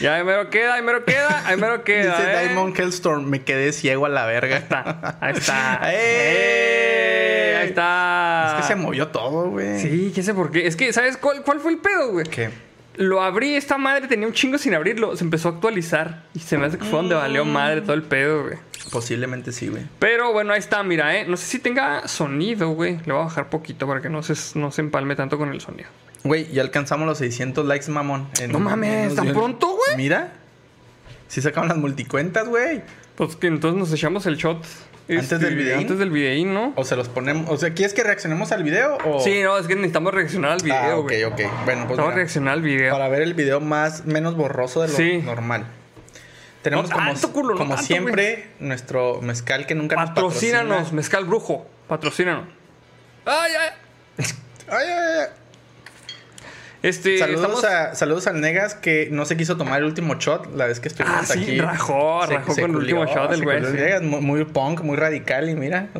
Ya, ahí mero queda, ahí mero queda, ahí mero [laughs] queda.
Dice
¿eh?
Diamond Hellstorm, me quedé ciego a la verga.
Ahí está, ahí está. [laughs]
¡Eh!
Ahí está.
Es que se movió todo, güey.
Sí, qué sé por qué. Es que, ¿sabes cuál, cuál fue el pedo, güey?
¿Qué?
Lo abrí, esta madre tenía un chingo sin abrirlo. Se empezó a actualizar. Y se me hace que fue donde valió madre todo el pedo, güey.
Posiblemente sí, güey.
Pero bueno, ahí está, mira, ¿eh? No sé si tenga sonido, güey. Le voy a bajar poquito para que no se, no se empalme tanto con el sonido.
Güey, ya alcanzamos los 600 likes, mamón. En-
No mames, ¿tan pronto, güey?
Mira. Sí sacaron las multicuentas, güey.
Pues que entonces nos echamos el shot. este,
¿Antes del videín?
Antes del videín, ¿no?
O se los ponemos... O sea, ¿quieres que reaccionemos al video o...?
Sí, no, es que necesitamos reaccionar al
Ah,
video,
ok,
güey.
ok. Bueno, pues
Necesitamos
mira,
reaccionar al video.
para ver el video más... Menos borroso de lo
Sí.
normal. Tenemos
No
como,
tanto, culo, no
como
tanto,
siempre nuestro mezcal que nunca nos
Patrocínanos,
patrocina.
Mezcal Brujo. Patrocínanos. ¡Ay, ay! [laughs]
Ay, ay, ay.
Este,
Saludos,
estamos...
a, saludos al Negas que no se quiso tomar el último shot la vez que estuvimos
Ah, sí,
aquí.
rajó, rajó con el último shot del güey.
Negas, muy, muy punk, muy radical y mira. [laughs]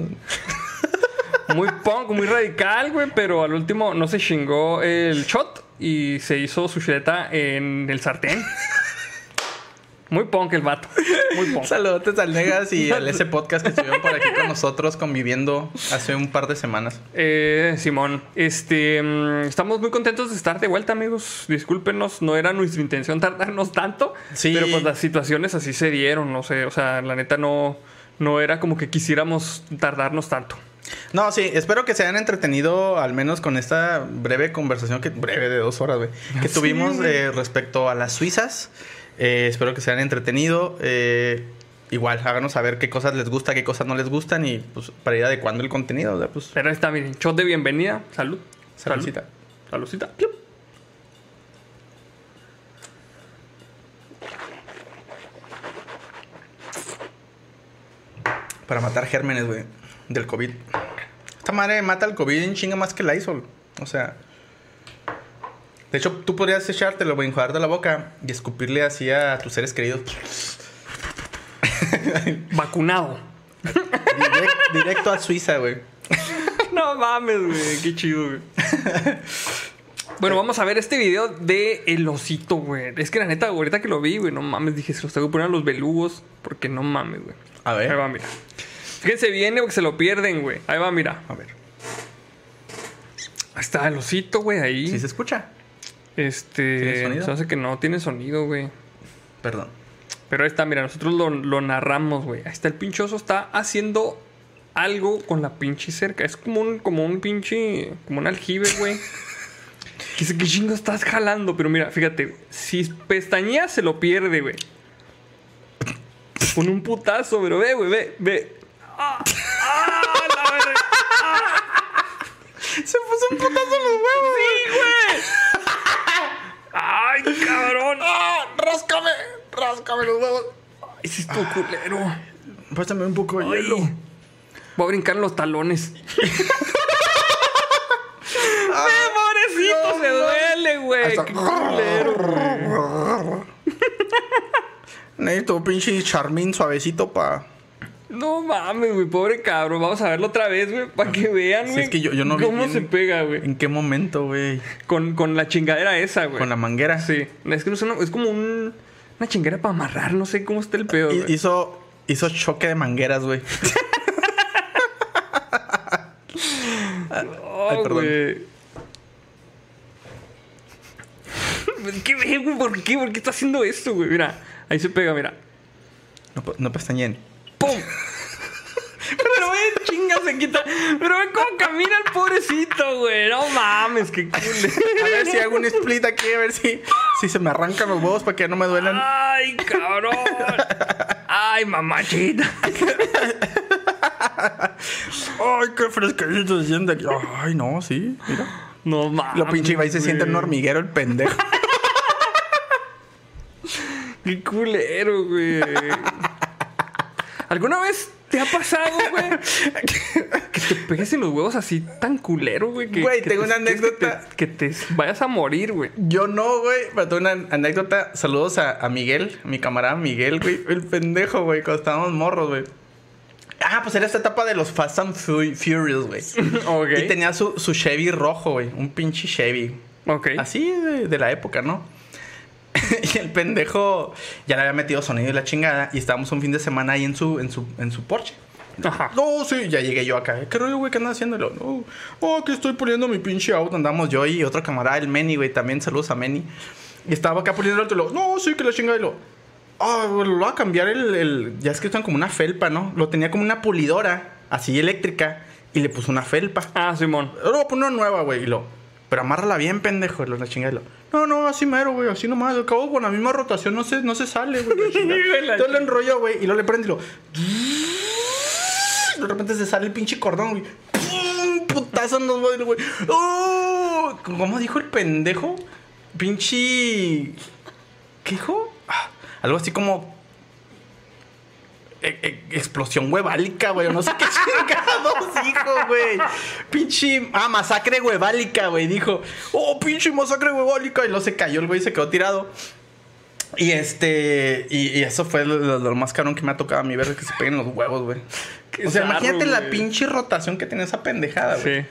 Muy punk, muy radical, güey, pero al último no se chingó el shot y se hizo su chuleta en el sartén. [laughs] Muy punk el vato. [laughs] Muy punk.
Saludos al Negas y [laughs] al ese podcast que estuvieron por aquí con nosotros conviviendo hace un par de semanas.
Eh, Simón, este, mm, estamos muy contentos de estar de vuelta, amigos. Discúlpenos, no era nuestra intención tardarnos tanto,
Sí.
pero pues las situaciones así se dieron, no sé, o sea, la neta no, no era como que quisiéramos tardarnos tanto.
No, sí, espero que se hayan entretenido al menos con esta breve conversación, que breve de dos horas, güey, que [laughs]
Sí,
tuvimos eh, respecto a las suizas. Eh, espero que se hayan entretenido. Eh, igual, háganos saber qué cosas les gusta, qué cosas no les gustan y pues para ir adecuando el contenido, o sea, pues
Pero está, miren, shot de bienvenida, salud.
saludcita.
Salud. Saludcita.
Para matar gérmenes, güey, del COVID. Esta madre mata el COVID en chinga más que la ISOL. O sea. De hecho, tú podrías echártelo, güey, enjuagarte la boca y escupirle así a tus seres queridos. [laughs]
Vacunado.
Direct- directo a Suiza, güey. [laughs]
No mames, güey. Qué chido, güey. Bueno, vamos a ver este video de El Osito, güey. Es que la neta, ahorita que lo vi, güey, no mames, dije, se los tengo que poner a los belugos. Porque no mames, güey.
A ver.
Ahí va, mira. Fíjense bien, porque se lo pierden, güey. Ahí va, mira.
A ver.
Ahí está el osito, güey, ahí.
¿Sí se escucha?
Este.
¿Tiene sonido?
Se hace que no tiene sonido, güey.
Perdón.
Pero ahí está, mira, nosotros lo, lo narramos, güey. Ahí está el pinchoso, está haciendo algo con la pinche cerca. Es como un, como un pinche. como un aljibe, güey. [laughs] ¿Qué, qué chingo estás jalando? Pero mira, fíjate, si pestañea se lo pierde, güey. Con un putazo, pero ve, güey, ve, ve. ¡Ah! ¡Ah! la verga!
Se puso un putazo en los huevos.
¡Sí, güey! ¡Ay, cabrón! [laughs]
¡Ah! ¡Ráscame! ¡Ráscame los huevos!
¡Ay, estuvo culero!
Pásame un poco de
Ay.
hielo.
Voy a brincar en los talones. [laughs]
Ah,
¡Pobrecito!
no,
se duele, güey.
Hasta-
¡Qué culero! [laughs]
Necesito un pinche charmín suavecito para.
No mames, güey. Pobre cabrón. Vamos a verlo otra vez, güey. Para que vean, güey.
es que yo- yo no vi
¿Cómo
bien.
se pega, güey?
¿En qué momento, güey?
Con, con la chingadera esa, güey.
Con la manguera.
Sí. Es que no sé, no- es como un, una chingadera para amarrar. No sé cómo está el pedo, güey.
Hizo, hizo choque de mangueras, güey. [laughs]
Oh,
Ay, perdón.
güey. ¿Qué, ve, güey? ¿Por qué? ¿Por qué está haciendo esto, güey? Mira, ahí se pega, mira.
No, no pestañeen.
¡Pum! Pero ven, chinga, se quita. Pero ven cómo camina el pobrecito, güey. No mames, qué cool.
A ver si hago un split aquí, a ver si, si se me arrancan los huevos para que no me duelan.
Ay, cabrón. Ay, mamachita.
Ay, qué fresquecito se siente aquí. Ay, no, sí, mira.
No mames.
Lo pinche Ibai se siente en un hormiguero el pendejo.
Qué culero, güey. ¿Alguna vez te ha pasado, [laughs] güey? Que te pegues en los huevos así tan culero, güey. que-
Güey,
que
tengo
te-
una
que te-
anécdota.
Que te, vayas a morir, güey.
Yo no, güey. Pero tengo una anécdota. Saludos a, a Miguel, mi camarada Miguel, güey. El pendejo, güey, cuando estábamos morros, güey. Ah, pues era esta etapa de los Fast and Fu- Furious, güey. [laughs] Y tenía su, su Chevy rojo, güey. Un pinche Chevy.
Ok.
Así de, de la época, ¿no? [laughs] y el pendejo ya le había metido sonido y la chingada. Y estábamos un fin de semana ahí en su, en su, en su Porsche.
Ajá.
No, sí, ya llegué yo acá. ¿Qué rollo, güey? ¿Qué andas haciendo? No, oh, aquí estoy poniendo mi pinche auto. Andamos yo y otro camarada, el Meni, güey. También saludos a Meni. Y estaba acá poniendo el auto y lo, no, sí, que la chingada. Y lo, ah, güey, lo voy a cambiar el, el- Ya es que están como una felpa, ¿no? Lo tenía como una pulidora, así eléctrica. Y le puso una felpa.
Ah, Simón.
Lo voy a poner una nueva, güey. Y lo, pero amárrala bien, pendejo. Lo, la chingada. Y lo, no, no, así mero, güey. Así nomás. Al cabo, con la misma rotación no se, no se sale, güey. [laughs] Entonces lo enrollo, güey. Y luego le prende y lo. [laughs] De repente se sale el pinche cordón, güey. ¡Pum! Putazo en los güey. ¡Oh! ¿Cómo dijo el pendejo? Pinche. ¿Qué dijo? Ah, algo así como. E- e- explosión hueválica, güey. No sé qué [laughs] chingados dijo, güey. Pinche. Ah, masacre hueválica, güey. Dijo. Oh, pinche masacre hueválica. Y luego se cayó el güey y se quedó tirado. Y este. Y, y eso fue lo, lo- lo más cabrón que me ha tocado a mí ver que se peguen los huevos, güey. O sea,
zarro,
imagínate la pinche rotación que tiene esa pendejada, güey.
Sí.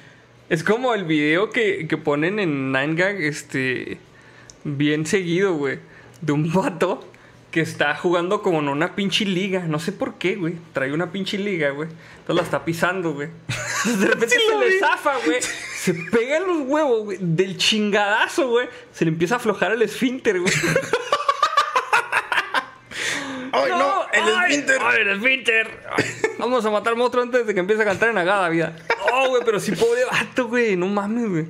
Es como el video que, que ponen en 9gag, este. Bien seguido, güey. De un vato que está jugando como en una pinche liga. No sé por qué, güey. Trae una pinche liga, güey. Entonces la está pisando, güey. [laughs] De repente
Sí
se le
vi.
zafa, güey. Se pega en los huevos, güey. Del chingadazo, güey. Se le empieza a aflojar el esfínter, güey.
¡Ay, no! ¡El
ay,
esfínter!
¡Ay, el esfínter! Vamos a matar monstruo antes de que empiece a cantar en Agada, vida. Oh, güey, pero sí, pobre vato, güey. No mames, güey.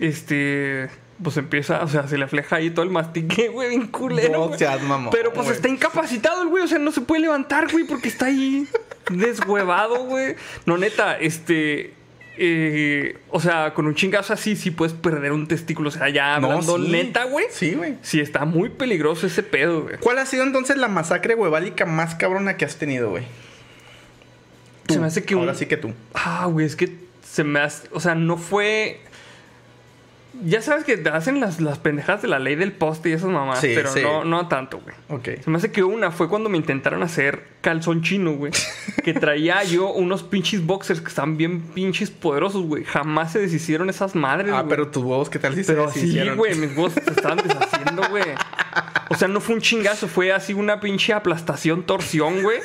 Este. Pues empieza, o sea, se le afleja ahí todo el mastique, [laughs] güey, bien culero.
No
güey.
seas mamón,
Pero pues
güey.
está incapacitado el güey, o sea, no se puede levantar, güey, porque está ahí deshuevado, güey. No, neta, este. eh, o sea, con un chingazo así sí puedes perder un testículo. O sea, ya
No,
hablando
sí.
neta, güey.
Sí, güey.
Sí, está muy peligroso ese pedo, güey.
¿Cuál ha sido entonces la masacre hueválica más cabrona que has tenido, güey?
Se me hace que
Ahora
un-
sí que tú.
Ah, güey, es que se me hace. O sea, no fue. Ya sabes que te hacen las, las pendejadas de la ley del poste y esas mamás,
Sí,
pero
sí.
no, no tanto, güey.
Ok.
Se me hace que una fue cuando me intentaron hacer calzón chino, güey. [laughs] que traía yo unos pinches boxers que están bien pinches poderosos, güey. Jamás se deshicieron esas madres,
Ah,
güey.
pero tus huevos, ¿qué tal si
Pero
se
sí,
deshicieron?
güey, mis huevos se estaban deshaciendo, [laughs] güey. O sea, no fue un chingazo, fue así una pinche aplastación, torsión, güey.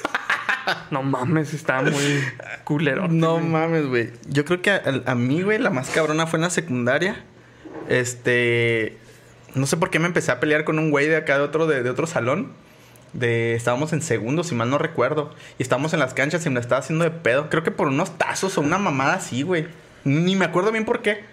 No mames, está muy culero.
No mames, güey. Yo creo que a, a mí, güey, la más cabrona fue en la secundaria. Este. No sé por qué me empecé a pelear con un güey de acá de otro, de, otro salón. De, estábamos en segundo, si mal no recuerdo. Y estábamos en las canchas y me estaba haciendo de pedo. Creo que por unos tazos o una mamada así, güey. Ni me acuerdo bien por qué.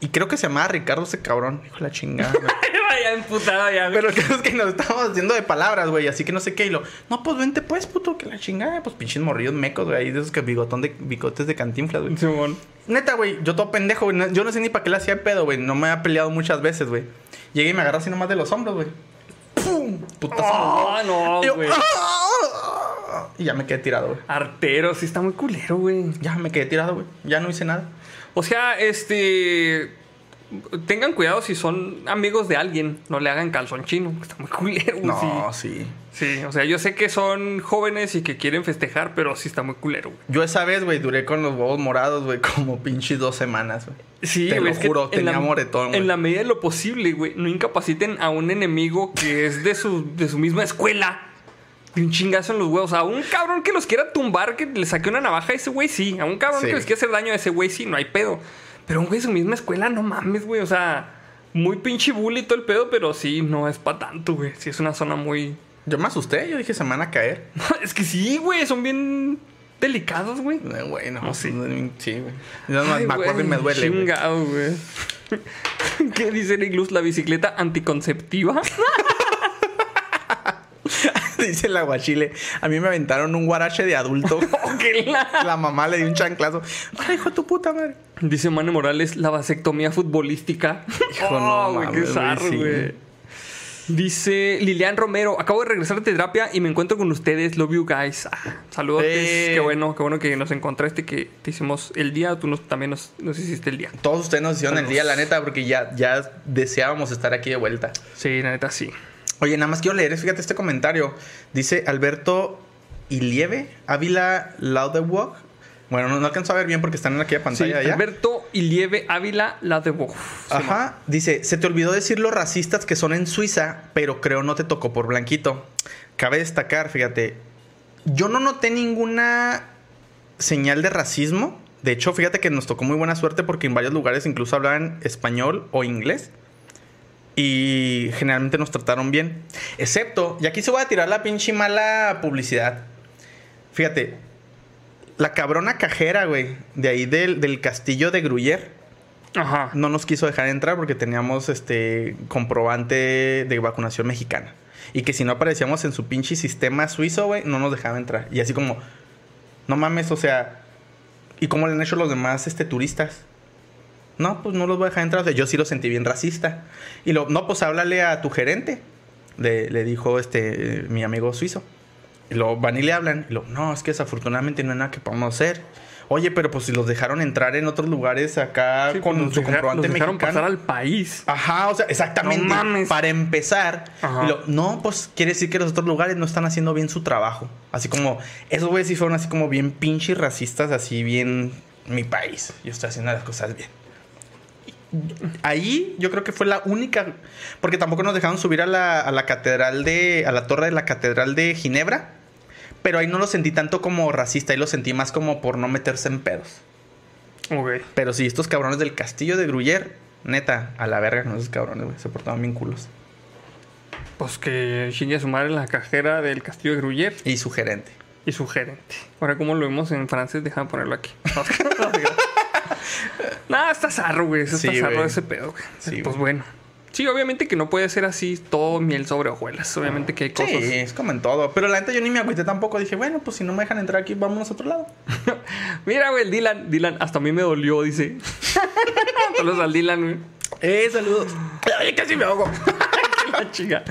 Y creo que se llamaba Ricardo ese cabrón. Hijo de la chingada, güey. [laughs]
Vaya emputado ya, güey.
Pero creo es que nos estábamos haciendo de palabras, güey. Así que no sé qué. Y lo, no, pues vente, pues, puto, que la chingada. Pues pinches morrillos mecos, güey. Ahí de esos que bigotón de bigotes de cantinflas, güey.
Simón.
Neta, güey, yo todo pendejo, güey. Yo no sé ni para qué le hacía pedo, güey. No me ha peleado muchas veces, güey. Llegué y me agarró así nomás de los hombros, güey. ¡Pum! Putazo.
Ah, no,
Y yo,
güey.
Y ya me quedé tirado, güey.
Artero, sí está muy culero, güey.
Ya me quedé tirado, güey. Ya no hice nada.
O sea, este. Tengan cuidado si son amigos de alguien. No le hagan calzón chino. Está muy culero, güey.
No,
sí.
sí.
Sí, o sea, yo sé que son jóvenes y que quieren festejar, pero sí está muy culero, güey.
Yo esa vez, güey, duré con los huevos morados, güey, [laughs] como pinches dos semanas, güey.
Sí,
Te
güey,
lo juro,
en
tenía
la-
moretón, güey.
En la medida de lo posible, güey, no incapaciten a un enemigo que es de su, de su misma escuela. De un chingazo en los huevos. A un cabrón que los quiera tumbar, que le saque una navaja a ese güey, sí. A un cabrón
Sí.
que les quiera hacer daño a ese güey, sí, no hay pedo. Pero un güey de su misma escuela, no mames, güey. O sea, muy pinche bully todo el pedo, pero sí, no es para tanto, güey. Sí, es una zona muy,
Yo me asusté, yo dije se me van a caer. [laughs]
es que sí, güey, son bien delicados, güey.
Eh, Güey, no,
sí.
sí, güey. Yo no,
Ay,
me acuerdo y
güey,
me duele, güey.
Chingado, güey. [laughs] ¿Qué dice Luz? La bicicleta anticonceptiva. [laughs] [laughs]
Dice el aguachile. A mí me aventaron un guarache de adulto. [laughs]
Que [laughs] la-
mamá le dio un chanclazo. Ay, hijo de tu puta madre.
Dice Mane Morales, la vasectomía futbolística.
Hijo, no
Oh, güey, qué
güey,
zarro,
sí.
Dice Lilian Romero, acabo de regresar de terapia y me encuentro con ustedes. Love you guys. Ah, saludos.
Eh.
Qué bueno, qué bueno que nos encontraste, que te hicimos el día. Tú nos, también nos, nos hiciste el día.
Todos ustedes nos hicieron el día, la neta, porque ya, ya deseábamos estar aquí de vuelta.
Sí, la neta, sí.
Oye, nada más quiero leer, fíjate este comentario. Dice Alberto Ilieve, Ávila Laudewalk. Bueno, no, no alcanzo a ver bien porque están en aquella
Sí,
pantalla allá.
Alberto Ilieve Ávila, la de Bof.
Ajá, dice, se te olvidó decir los racistas que son en Suiza, pero creo no te tocó por blanquito. Cabe destacar, fíjate, yo no noté ninguna señal de racismo. De hecho, fíjate que nos tocó muy buena suerte porque en varios lugares incluso hablaban español o inglés. Y generalmente nos trataron bien. Excepto, y aquí se voy a tirar la pinche mala publicidad. Fíjate, la cabrona cajera, güey, de ahí del, del castillo de Gruyère
Ajá.
no nos quiso dejar entrar porque teníamos este comprobante de vacunación mexicana. Y que si no aparecíamos en su pinche sistema suizo, güey, no nos dejaba entrar. Y así como, no mames, o sea, ¿y cómo le han hecho los demás este, turistas? No, pues no los voy a dejar entrar. O sea, yo sí lo sentí bien racista. Y lo, no, pues háblale a tu gerente. Le, le dijo este, eh, mi amigo suizo. Y lo van y le hablan. Y lo, no, es que desafortunadamente no hay nada que podamos hacer. Oye, pero pues si los dejaron entrar en otros lugares acá
Sí,
con
pues,
su comprobante
nos dejaron
mexicano.
pasar al país.
Ajá, o sea, exactamente.
No mames.
Para empezar, y lo- no, pues quiere decir que los otros lugares no están haciendo bien su trabajo. Así como, esos güeyes sí fueron así como bien pinches racistas, así bien mi país. Yo estoy haciendo las cosas bien. Ahí yo creo que fue la única, porque tampoco nos dejaron subir a la, a la catedral de, a la torre de la catedral de Ginebra, pero ahí no lo sentí tanto como racista, ahí lo sentí más como por no meterse en pedos.
Ok.
Pero sí, estos cabrones del castillo de Gruyère, neta, a la verga con esos cabrones, güey. Se portaban bien culos.
Pues que chingue a su madre la cajera del castillo de Gruyère
Y su gerente.
y su gerente. Ahora, como lo vemos en francés, déjame ponerlo aquí. [laughs] Nada, está zarro, güey. Eso
Sí,
está zarro ese pedo, güey.
Sí,
pues
güey.
bueno. Sí, obviamente que no puede ser así todo miel sobre hojuelas. Obviamente que hay cosas.
Sí, es como en todo. Pero la neta yo ni me agüité tampoco. Dije, bueno, pues si no me dejan entrar aquí, vámonos a otro lado. [laughs]
Mira, güey, el Dylan. Dylan, hasta a mí me dolió, dice. [laughs] Saludos al Dylan, güey.
Eh, saludos. Ay, casi me ahogo. [laughs]
La chica.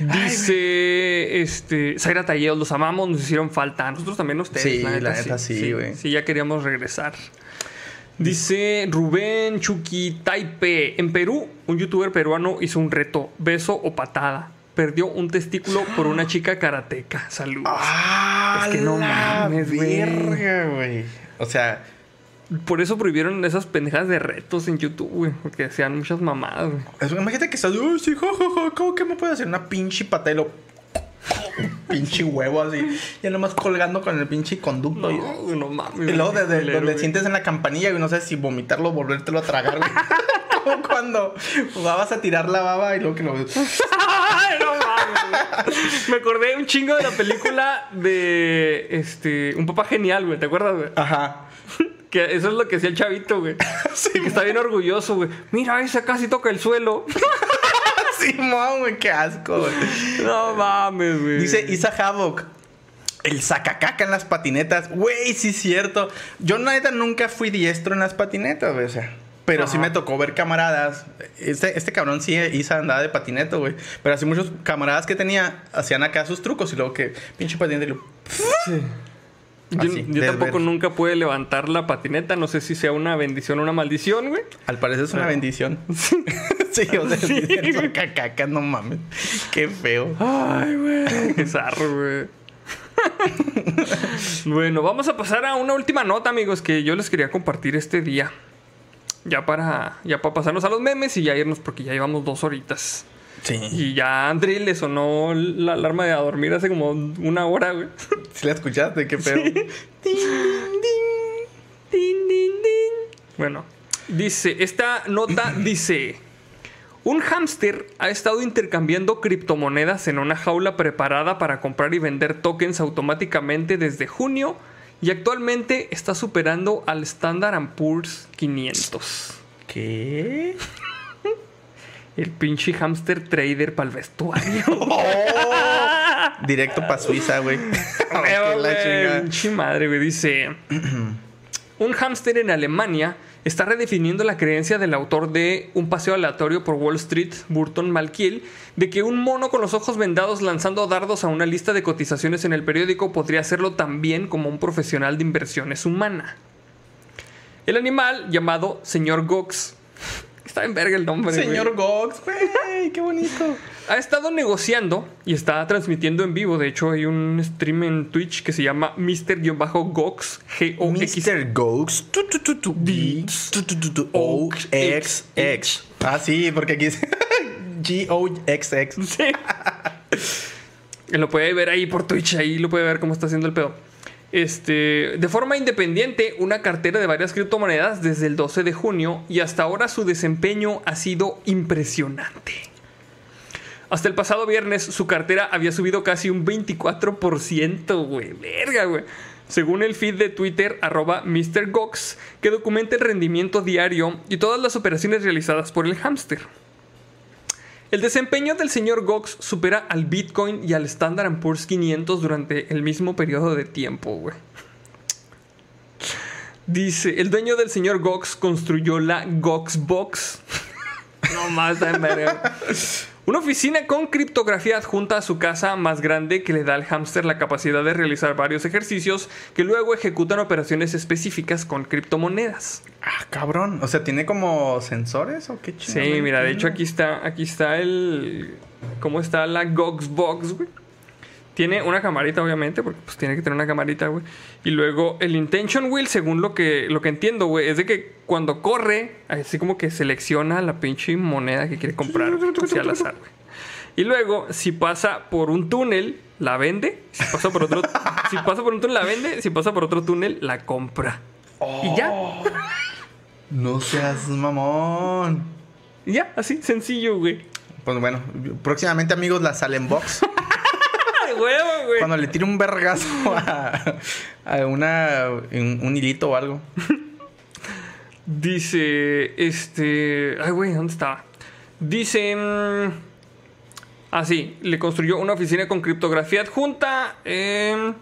Dice, este, Zaira Talleos, los amamos, nos hicieron falta. Nosotros también ustedes.
Sí, la neta sí, güey.
Sí, ya queríamos regresar. Dice Rubén Chucky Taipe. En Perú, un youtuber peruano hizo un reto, beso o patada. Perdió un testículo por una chica karateca. Saludos.
Ah,
Es que no mames, güey.
O sea,
Por eso prohibieron esas pendejadas de retos en YouTube, güey. Porque hacían muchas mamadas, güey.
imagínate que estás, uy, sí, ¿cómo que me puede hacer una pinche pata y lo- [laughs] pinche huevo así? Ya nomás colgando con el pinche conducto. y-
No, güey, no mames.
Y luego desde
culero,
donde
güey.
sientes en la campanilla y no sabes si vomitarlo o volvértelo a tragar, güey. [laughs] Como cuando jugabas a tirar la baba y luego que lo [laughs] ves.
No mames. Me acordé un chingo de la película de este un papá genial, güey. ¿Te acuerdas, güey?
Ajá.
Que eso es lo que hacía el chavito, güey. Que está bien orgulloso, güey. Mira, ese casi toca el suelo.
Simón, güey, qué asco, güey.
No mames, güey.
Dice Isa Havoc. El sacacaca en las patinetas. Güey, sí es cierto. Yo, la neta, nunca fui diestro en las patinetas, güey. O sea, pero sí me tocó ver camaradas. Este, este cabrón sí, Isa andaba de patineta, güey. Pero así muchos camaradas que tenía hacían acá sus trucos y luego que pinche patineta y lo...
Yo,
así,
yo
de
tampoco
ver.
nunca pude levantar la patineta. No sé si sea una bendición o una maldición, güey.
Al parecer es una bendición. [laughs] [laughs] sí, o sea,
Sí, [laughs]
sacacaca, no mames. Qué feo.
Ay, güey. Qué zarro, güey. bueno, vamos a pasar a una última nota, amigos, que yo les quería compartir este día. Ya para, ya para pasarnos a los memes y ya irnos porque ya llevamos dos horitas.
Sí.
Y ya a André le sonó la alarma de a dormir hace como una hora, güey. [laughs]
¿Sí la escuchaste? Qué feo.
Din, din, din. Bueno, dice, esta nota [clears throat] dice, Un hámster ha estado intercambiando criptomonedas en una jaula preparada para comprar y vender tokens automáticamente desde junio y actualmente está superando al Standard Poor's 500.
¿Qué?
El pinche hámster trader para el vestuario. [laughs]
Directo para Suiza, [laughs] güey. Chingada.
pinche madre, güey. Dice: [clears throat] Un hámster en Alemania está redefiniendo la creencia del autor de Un paseo aleatorio por Wall Street, Burton Malkiel, de que un mono con los ojos vendados lanzando dardos a una lista de cotizaciones en el periódico podría hacerlo también como un profesional de inversiones humana. El animal, llamado Señor Gox, está en verga el nombre.
Señor Gox, güey, qué bonito.
Ha estado negociando y está transmitiendo en vivo. De hecho, hay un stream en Twitch que se llama Mr-Gox, G-O-X.
Mr. Gox. Tu, tu, tu, tu, D, tu, tu, tu, tu, O, X, X. Ah, sí, porque aquí es [laughs] G-O-X-X.
Sí. [laughs] lo puede ver ahí por Twitch, ahí lo puede ver cómo está haciendo el pedo. Este, de forma independiente, una cartera de varias criptomonedas desde el 12 de junio y hasta ahora su desempeño ha sido impresionante. Hasta el pasado viernes su cartera había subido casi un 24%, güey. Verga, güey. Según el feed de Twitter, arroba MrGox, que documenta el rendimiento diario y todas las operaciones realizadas por el hámster. El desempeño del señor Gox supera al Bitcoin y al Standard Poor's 500 durante el mismo periodo de tiempo, güey. Dice, el dueño del señor Gox construyó la Gox Box. [laughs] no más, verga. Una oficina con criptografía adjunta a su casa más grande que le da al hámster la capacidad de realizar varios ejercicios que luego ejecutan operaciones específicas con criptomonedas.
Ah, cabrón. O sea, ¿tiene como sensores o qué chido?
Sí, mira, de hecho aquí está, aquí está el... ¿Cómo está la Gox Box, güey? Tiene una camarita, obviamente, porque pues tiene que tener una camarita, güey. Y luego el Intention Wheel, según lo que, lo que entiendo, güey, es de que cuando corre, así como que selecciona la pinche moneda que quiere comprar, al azar, güey. Y luego, si pasa por un túnel, la vende. Si pasa por otro, [laughs] si pasa por un túnel, la vende. Si pasa por otro túnel, la compra. Y ya.
No seas mamón.
Y ya, así, sencillo, güey.
Pues bueno, próximamente, amigos, la Salen Box. [laughs]
¡Ay, huevo, güey!
Cuando le tire un vergazo a, a una, un, un hilito o algo.
Dice, este... Ay, güey, ¿dónde estaba? Dice... mm, Ah, sí, le construyó una oficina con criptografía adjunta. em,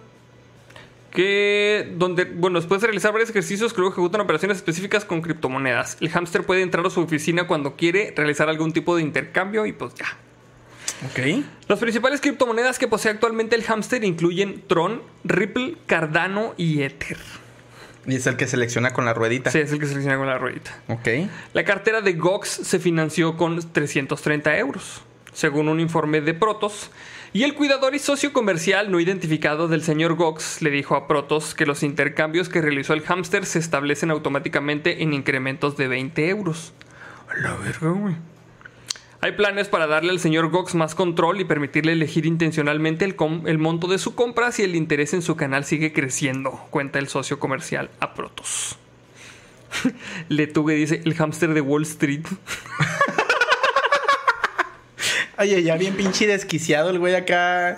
que donde, bueno, después de realizar varios ejercicios, creo que ejecutan operaciones específicas con criptomonedas. El hámster puede entrar a su oficina cuando quiere realizar algún tipo de intercambio y pues ya.
Ok.
Las principales criptomonedas que posee actualmente el hámster incluyen Tron, Ripple, Cardano y Ether.
Y es el que selecciona con la ruedita.
Sí, es el que selecciona con la ruedita.
Ok.
La cartera de Gox se financió con 330 euros, según un informe de Protos. Y el cuidador y socio comercial no identificado del señor Gox le dijo a Protos que los intercambios que realizó el hámster se establecen automáticamente en incrementos de 20 euros. A la verga, güey. Hay planes para darle al señor Gox más control y permitirle elegir intencionalmente el, com- el monto de su compra si el interés en su canal sigue creciendo, cuenta el socio comercial a Protos. [laughs] Letugue dice el hámster de Wall Street. [laughs]
Oye, ya bien pinche desquiciado el güey acá.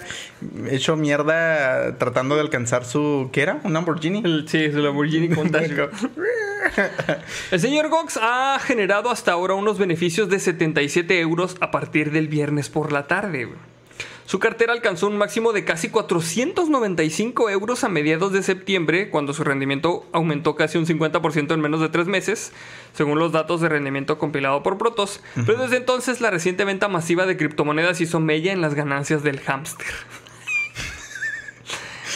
Hecho mierda tratando de alcanzar su. ¿Qué era? ¿Un Lamborghini?
El, sí, su Lamborghini Countach. [laughs] El señor Gox ha generado hasta ahora unos beneficios de 77 euros a partir del viernes por la tarde. Su cartera alcanzó un máximo de casi 495 euros a mediados de septiembre, cuando su rendimiento aumentó casi un 50% en menos de tres meses, según los datos de rendimiento compilado por Protos. Pero desde entonces la reciente venta masiva de criptomonedas hizo mella en las ganancias del hámster.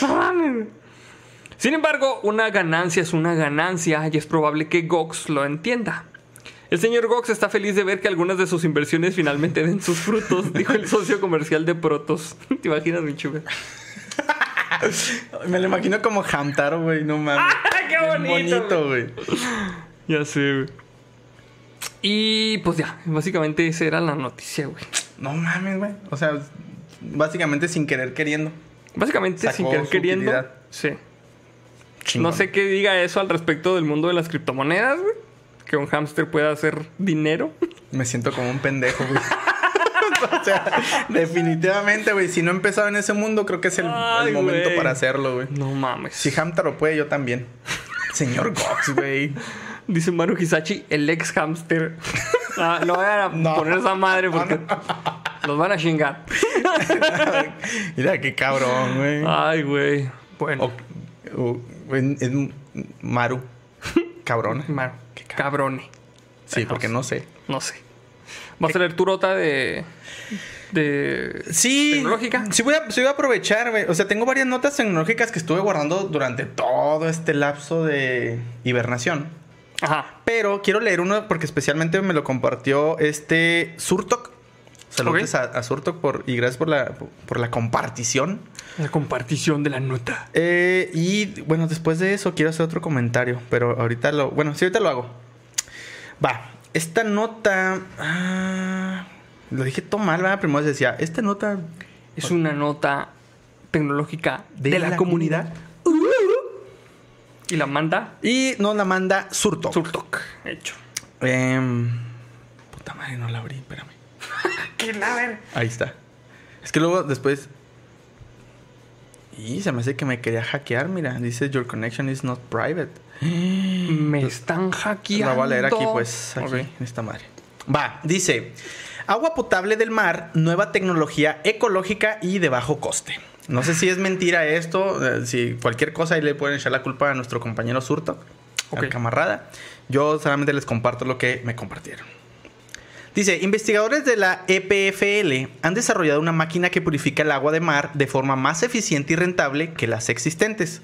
[laughs] Sin embargo, una ganancia es una ganancia y es probable que Gox lo entienda. El señor Gox está feliz de ver que algunas de sus inversiones finalmente den sus frutos, [laughs] dijo el socio comercial de Protos. [laughs] ¿Te imaginas, mi chuga?
Me lo imagino como Hamtaro, güey. No mames. [laughs]
¡Qué
bonito, güey.
Ya sé, güey. Y pues ya, básicamente esa era la noticia, güey.
No mames, güey. O sea, básicamente sin querer queriendo.
Básicamente,
Sacó
sin querer queriendo.
utilidad.
Sí.
Chingón.
No sé qué diga eso al respecto del mundo de las criptomonedas, güey. Que un hámster pueda hacer dinero.
Me siento como un pendejo, güey. [laughs] o sea, definitivamente, güey. Si no he empezado en ese mundo, creo que es el, momento para hacerlo, güey.
No mames.
Si Hamtaro puede, yo también. Señor Gox, güey. [laughs]
Dice Maru Hisachi, el ex hamster. [laughs] Ah, no vayan a
No.
poner esa madre porque los van a chingar.
Mira qué cabrón, güey.
Ay, güey. Bueno,
O- o- es Maru. Cabrón. [laughs]
Maru, cabrone.
Sí, porque no sé.
No sé. ¿Vas a leer tu nota de. de.
Sí.
¿Tecnológica?
Sí voy, a, sí voy a aprovechar, güey. O sea, tengo varias notas tecnológicas que estuve guardando durante todo este lapso de hibernación.
Ajá.
Pero quiero leer uno porque especialmente me lo compartió este Surtok. Saludos a, a Surtok por, y gracias por la, por la compartición.
La compartición de la nota.
Eh, y bueno, después de eso quiero hacer otro comentario, pero ahorita lo... Bueno, sí, ahorita lo hago. Va, esta nota... ah, lo dije todo mal, ¿verdad? Primero decía, esta nota...
Es una nota tecnológica de,
De
la,
la
comunidad. Y la manda
Y nos la manda Surtok.
Surtok. Hecho.
Em, puta madre, no la abrí, espérame.
¿Qué la ver?
Ahí está. Es que luego después... Y se me hace que me quería hackear, mira. Dice, your connection is not private. [gasps]
Me están hackeando.
La voy a leer aquí, pues, aquí, en esta madre. Va, dice: Agua potable del mar, nueva tecnología ecológica y de bajo coste. No sé si es mentira esto, eh, si cualquier cosa ahí le pueden echar la culpa a nuestro compañero Surto,
Ok.
al camarada. Yo solamente les comparto lo que me compartieron. Dice, investigadores de la EPFL han desarrollado una máquina que purifica el agua de mar de forma más eficiente y rentable que las existentes.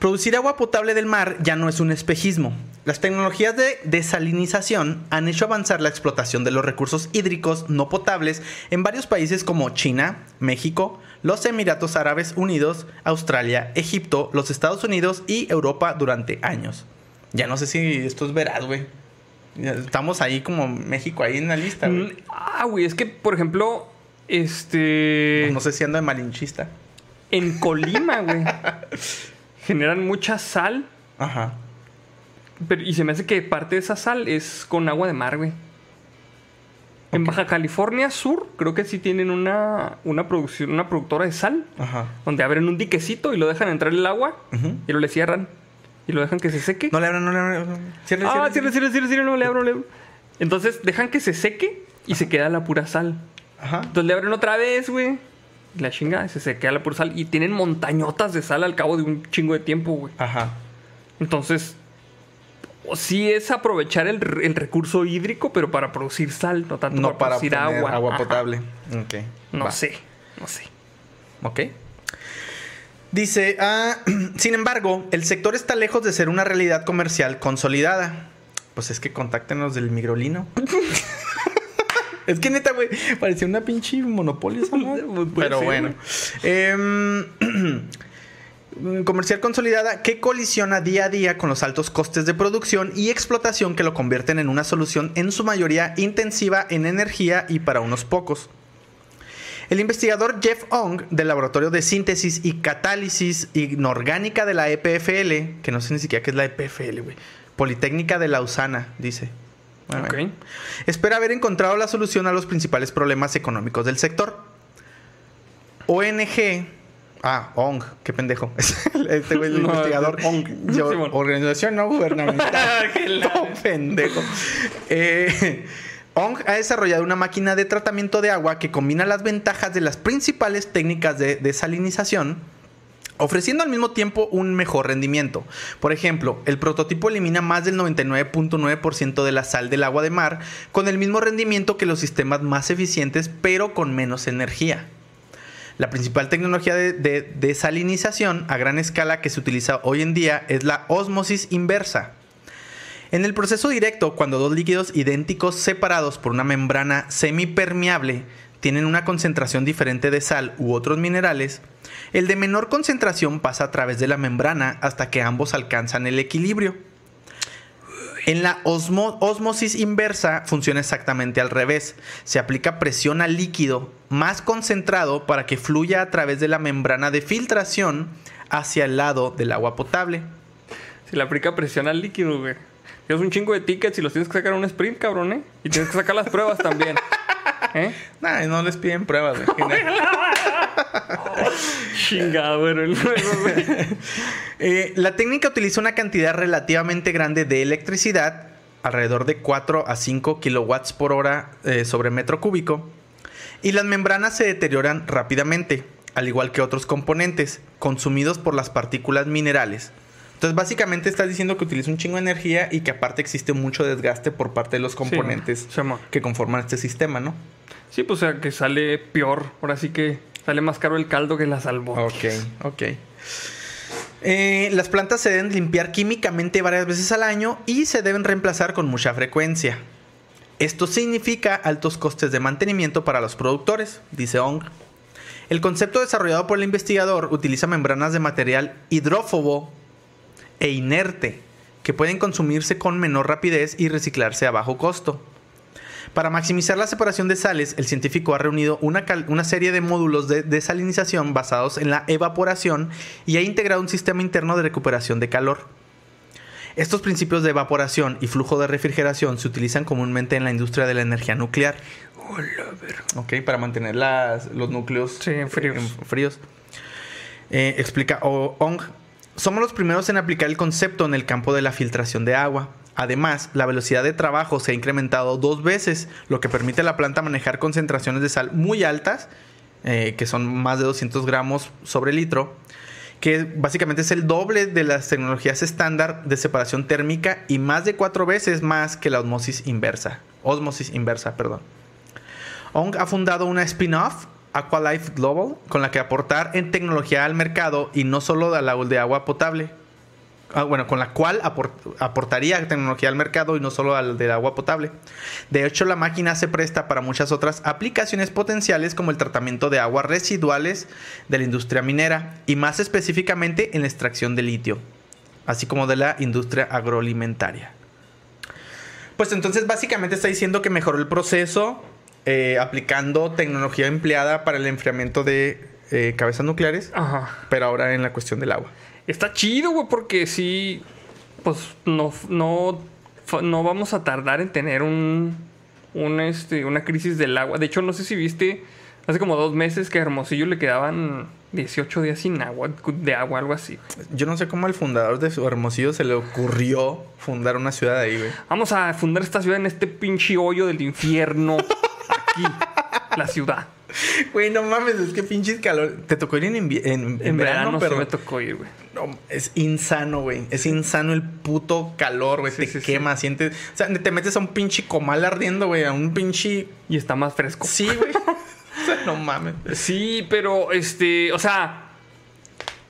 Producir agua potable del mar ya no es un espejismo. Las tecnologías de desalinización han hecho avanzar la explotación de los recursos hídricos no potables en varios países como China, México, los Emiratos Árabes Unidos, Australia, Egipto, los Estados Unidos y Europa durante años. Ya no sé si esto es veraz, güey. Estamos ahí como México ahí en la lista, güey.
Mm, Ah, güey, es que, por ejemplo, este.
No sé si ando de malinchista.
En Colima, güey. [laughs] generan mucha sal.
Ajá.
pero- y se me hace que parte de esa sal es con agua de mar, güey. En. Baja California Sur, creo que sí tienen una, una producción, una productora de sal,
Ajá.
donde abren un diquecito y lo dejan entrar el agua y lo le cierran. Y lo dejan que se seque.
No le abran, no le abran. no.
Ah,
cierre,
cierra, cierra, cierra, cierra, no le abro, no le abro. Entonces dejan que se seque y se queda la pura sal.
Ajá.
Entonces le abren otra vez, güey. La chinga, se sequea la pura sal. Y tienen montañotas de sal al cabo de un chingo de tiempo, güey.
Ajá.
Entonces, o sí es aprovechar el, re- el recurso hídrico, pero para producir sal, no tanto
No
para, producir agua.
agua,
Ajá.
potable. Ok.
No
va.
sé, no sé.
Ok. Dice, ah, [clears throat] sin embargo, el sector está lejos de ser una realidad comercial consolidada. Pues es que contáctenos del migrolino. [laughs] es que neta, güey, parecía una pinche monopolio esa madre. [laughs]
Puede
Pero
ser,
bueno. Em, [clears throat] comercial consolidada que colisiona día a día con los altos costes de producción y explotación que lo convierten en una solución en su mayoría intensiva en energía y para unos pocos. El investigador Jeff Ong del Laboratorio de Síntesis y Catálisis Inorgánica de la EPFL, que no sé ni siquiera qué es la EPFL, güey. Politécnica de Lausana, dice. Bueno,
Ok.
bueno. Espera haber encontrado la solución a los principales problemas económicos del sector. ONG. Ah, ONG, qué pendejo. [laughs] Este güey, el
No,
investigador. [laughs]
ONG.
Yo- organización no gubernamental. [laughs] Todo pendejo. Eh, ONG ha desarrollado una máquina de tratamiento de agua que combina las ventajas de las principales técnicas de desalinización, ofreciendo al mismo tiempo un mejor rendimiento. Por ejemplo, el prototipo elimina más del 99.9% de la sal del agua de mar con el mismo rendimiento que los sistemas más eficientes, pero con menos energía. La principal tecnología de, de desalinización a gran escala que se utiliza hoy en día es la ósmosis inversa. En el proceso directo, cuando dos líquidos idénticos separados por una membrana semipermeable tienen una concentración diferente de sal u otros minerales, el de menor concentración pasa a través de la membrana hasta que ambos alcanzan el equilibrio. En la osmo- osmosis inversa funciona exactamente al revés. Se aplica presión al líquido más concentrado para que fluya a través de la membrana de filtración hacia el lado del agua potable.
Se le aplica presión al líquido, güey. Es un chingo de tickets y los tienes que sacar en un sprint, cabrón, ¿eh? Y tienes que sacar las pruebas también. ¿Eh?
Nah, no les piden pruebas, güey. [laughs]
Chingado, bueno. [laughs]
Eh, la técnica utiliza una cantidad relativamente grande de electricidad, alrededor de 4 a 5 kilowatts por hora eh, sobre metro cúbico, y las membranas se deterioran rápidamente, al igual que otros componentes, consumidos por las partículas minerales. Entonces, básicamente estás diciendo que utiliza un chingo de energía y que aparte existe mucho desgaste por parte de los componentes que conforman este sistema, ¿no?
Sí, pues o sea, que sale peor. Ahora sí que sale más caro el caldo que la salvo.
Ok, ok. Eh, las plantas se deben limpiar químicamente varias veces al año y se deben reemplazar con mucha frecuencia. Esto significa altos costes de mantenimiento para los productores, dice Ong. El concepto desarrollado por el investigador utiliza membranas de material hidrófobo e inerte que pueden consumirse con menor rapidez y reciclarse a bajo costo. Para maximizar la separación de sales, el científico ha reunido una, una serie de módulos de desalinización basados en la evaporación y ha integrado un sistema interno de recuperación de calor. Estos principios de evaporación y flujo de refrigeración se utilizan comúnmente en la industria de la energía nuclear. Ok, para mantener las- los núcleos
Sí, fríos.
fríos. Eh, explica Ong. Somos los primeros en aplicar el concepto en el campo de la filtración de agua. Además, la velocidad de trabajo se ha incrementado dos veces, lo que permite a la planta manejar concentraciones de sal muy altas, eh, que son más de 200 gramos sobre litro, que básicamente es el doble de las tecnologías estándar de separación térmica y más de cuatro veces más que la osmosis inversa. Osmosis inversa, perdón. Ong ha fundado una spin-off, Aqualife Global, con la que aportar en tecnología al mercado y no solo al agua de agua potable. Ah, bueno, con la cual apor- aportaría tecnología al mercado y no solo al del agua potable. De hecho, la máquina se presta para muchas otras aplicaciones potenciales como el tratamiento de aguas residuales de la industria minera y más específicamente en la extracción de litio, así como de la industria agroalimentaria. Pues entonces básicamente está diciendo que mejoró el proceso eh, aplicando tecnología empleada para el enfriamiento de eh, cabezas nucleares,
Ajá.
pero ahora en la cuestión del agua.
Está chido, güey, porque sí. Pues no, no, no vamos a tardar en tener un, un, este, una crisis del agua. De hecho, no sé si viste hace como dos meses que a Hermosillo le quedaban 18 días sin agua, de agua, algo así.
Yo no sé cómo al fundador de su Hermosillo se le ocurrió fundar una ciudad ahí, güey.
Vamos a fundar esta ciudad en este pinche hoyo del infierno. Aquí, la ciudad.
Güey, no mames, es que pinches calor. Te tocó ir en, invi- en,
En, verano,
pero
me tocó ir, güey.
no, es insano, güey. Es insano el puto calor, güey.
Sí,
te
sí.
quema, sientes. O sea, te metes a un pinche comal ardiendo, güey. A un pinche.
Y está más fresco.
Sí, güey. [laughs] sea, [laughs] no mames.
Sí, pero este, o sea,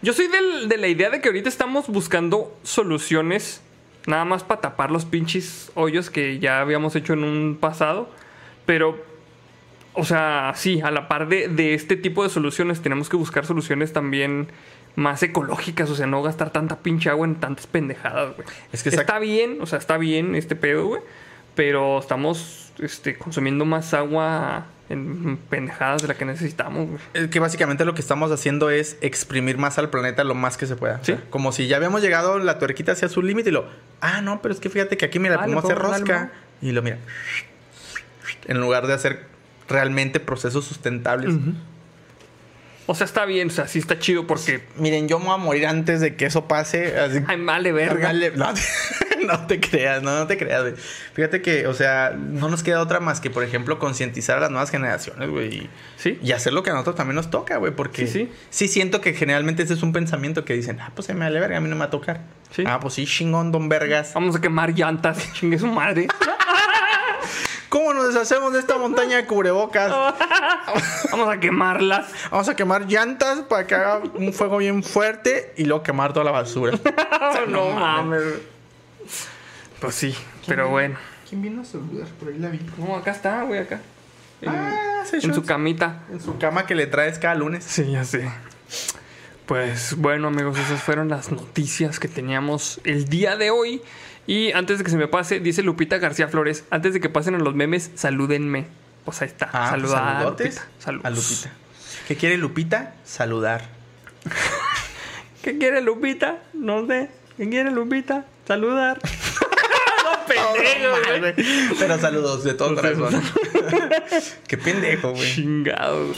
yo soy del- de la idea de que ahorita estamos buscando soluciones nada más para tapar los pinches hoyos que ya habíamos hecho en un pasado, pero, o sea, sí, a la par de, de este tipo de soluciones tenemos que buscar soluciones también más ecológicas, o sea, no gastar tanta pinche agua en tantas pendejadas, güey.
Es que
está bien, o sea, está bien este pedo, güey, pero estamos este, consumiendo más agua en pendejadas de la que necesitamos, güey.
Es que básicamente lo que estamos haciendo es exprimir más al planeta lo más que se pueda. O sea,
Sí.
como si ya habíamos llegado la tuerquita hacia su límite y lo. Ah, no, pero es que fíjate que aquí, mira,
Ah, le
podemos hacer rosca. Y lo mira. En lugar de hacer realmente procesos sustentables.
O sea, está bien, o sea, sí está chido porque.
Miren, yo me voy a morir antes de que eso pase. Así
Ay, vale, verga.
No, [laughs] no te creas, no, no te creas, güey. Fíjate que, o sea, no nos queda otra más que, por ejemplo, concientizar a las nuevas generaciones, güey.
Sí.
Y hacer lo que a nosotros también nos toca, güey. Porque
Sí, sí.
sí siento que generalmente ese es un pensamiento que dicen, ah, pues se me vale verga, a mí no me va a tocar.
Sí.
Ah, pues sí, chingón, don Vergas.
Vamos a quemar llantas, [laughs] chingue su madre.
¿Cómo nos deshacemos de esta montaña de cubrebocas? [laughs]
Vamos a quemarlas.
Vamos a quemar llantas para que haga un fuego bien fuerte y luego quemar toda la basura. [laughs]
no [laughs] mames. Pues sí, pero bueno.
¿Quién vino a saludar? Por ahí la vi.
No, acá está, güey, acá. En,
Ah,
en su camita.
En su cama que le traes cada lunes.
Sí, ya sé. Pues bueno, amigos, esas fueron las noticias que teníamos el día de hoy. Y antes de que se me pase, dice Lupita García Flores, antes de que pasen a los memes, salúdenme. Pues ahí está.
Ah, pues
Saluda a Lupita. Saludos.
a Lupita. ¿Qué quiere Lupita? Saludar. [laughs]
¿Qué quiere Lupita? No sé. ¿Qué quiere Lupita? Saludar. [laughs] no
güey.
Pero saludos de todo corazón. [laughs] Qué pendejo, güey.
Chingado.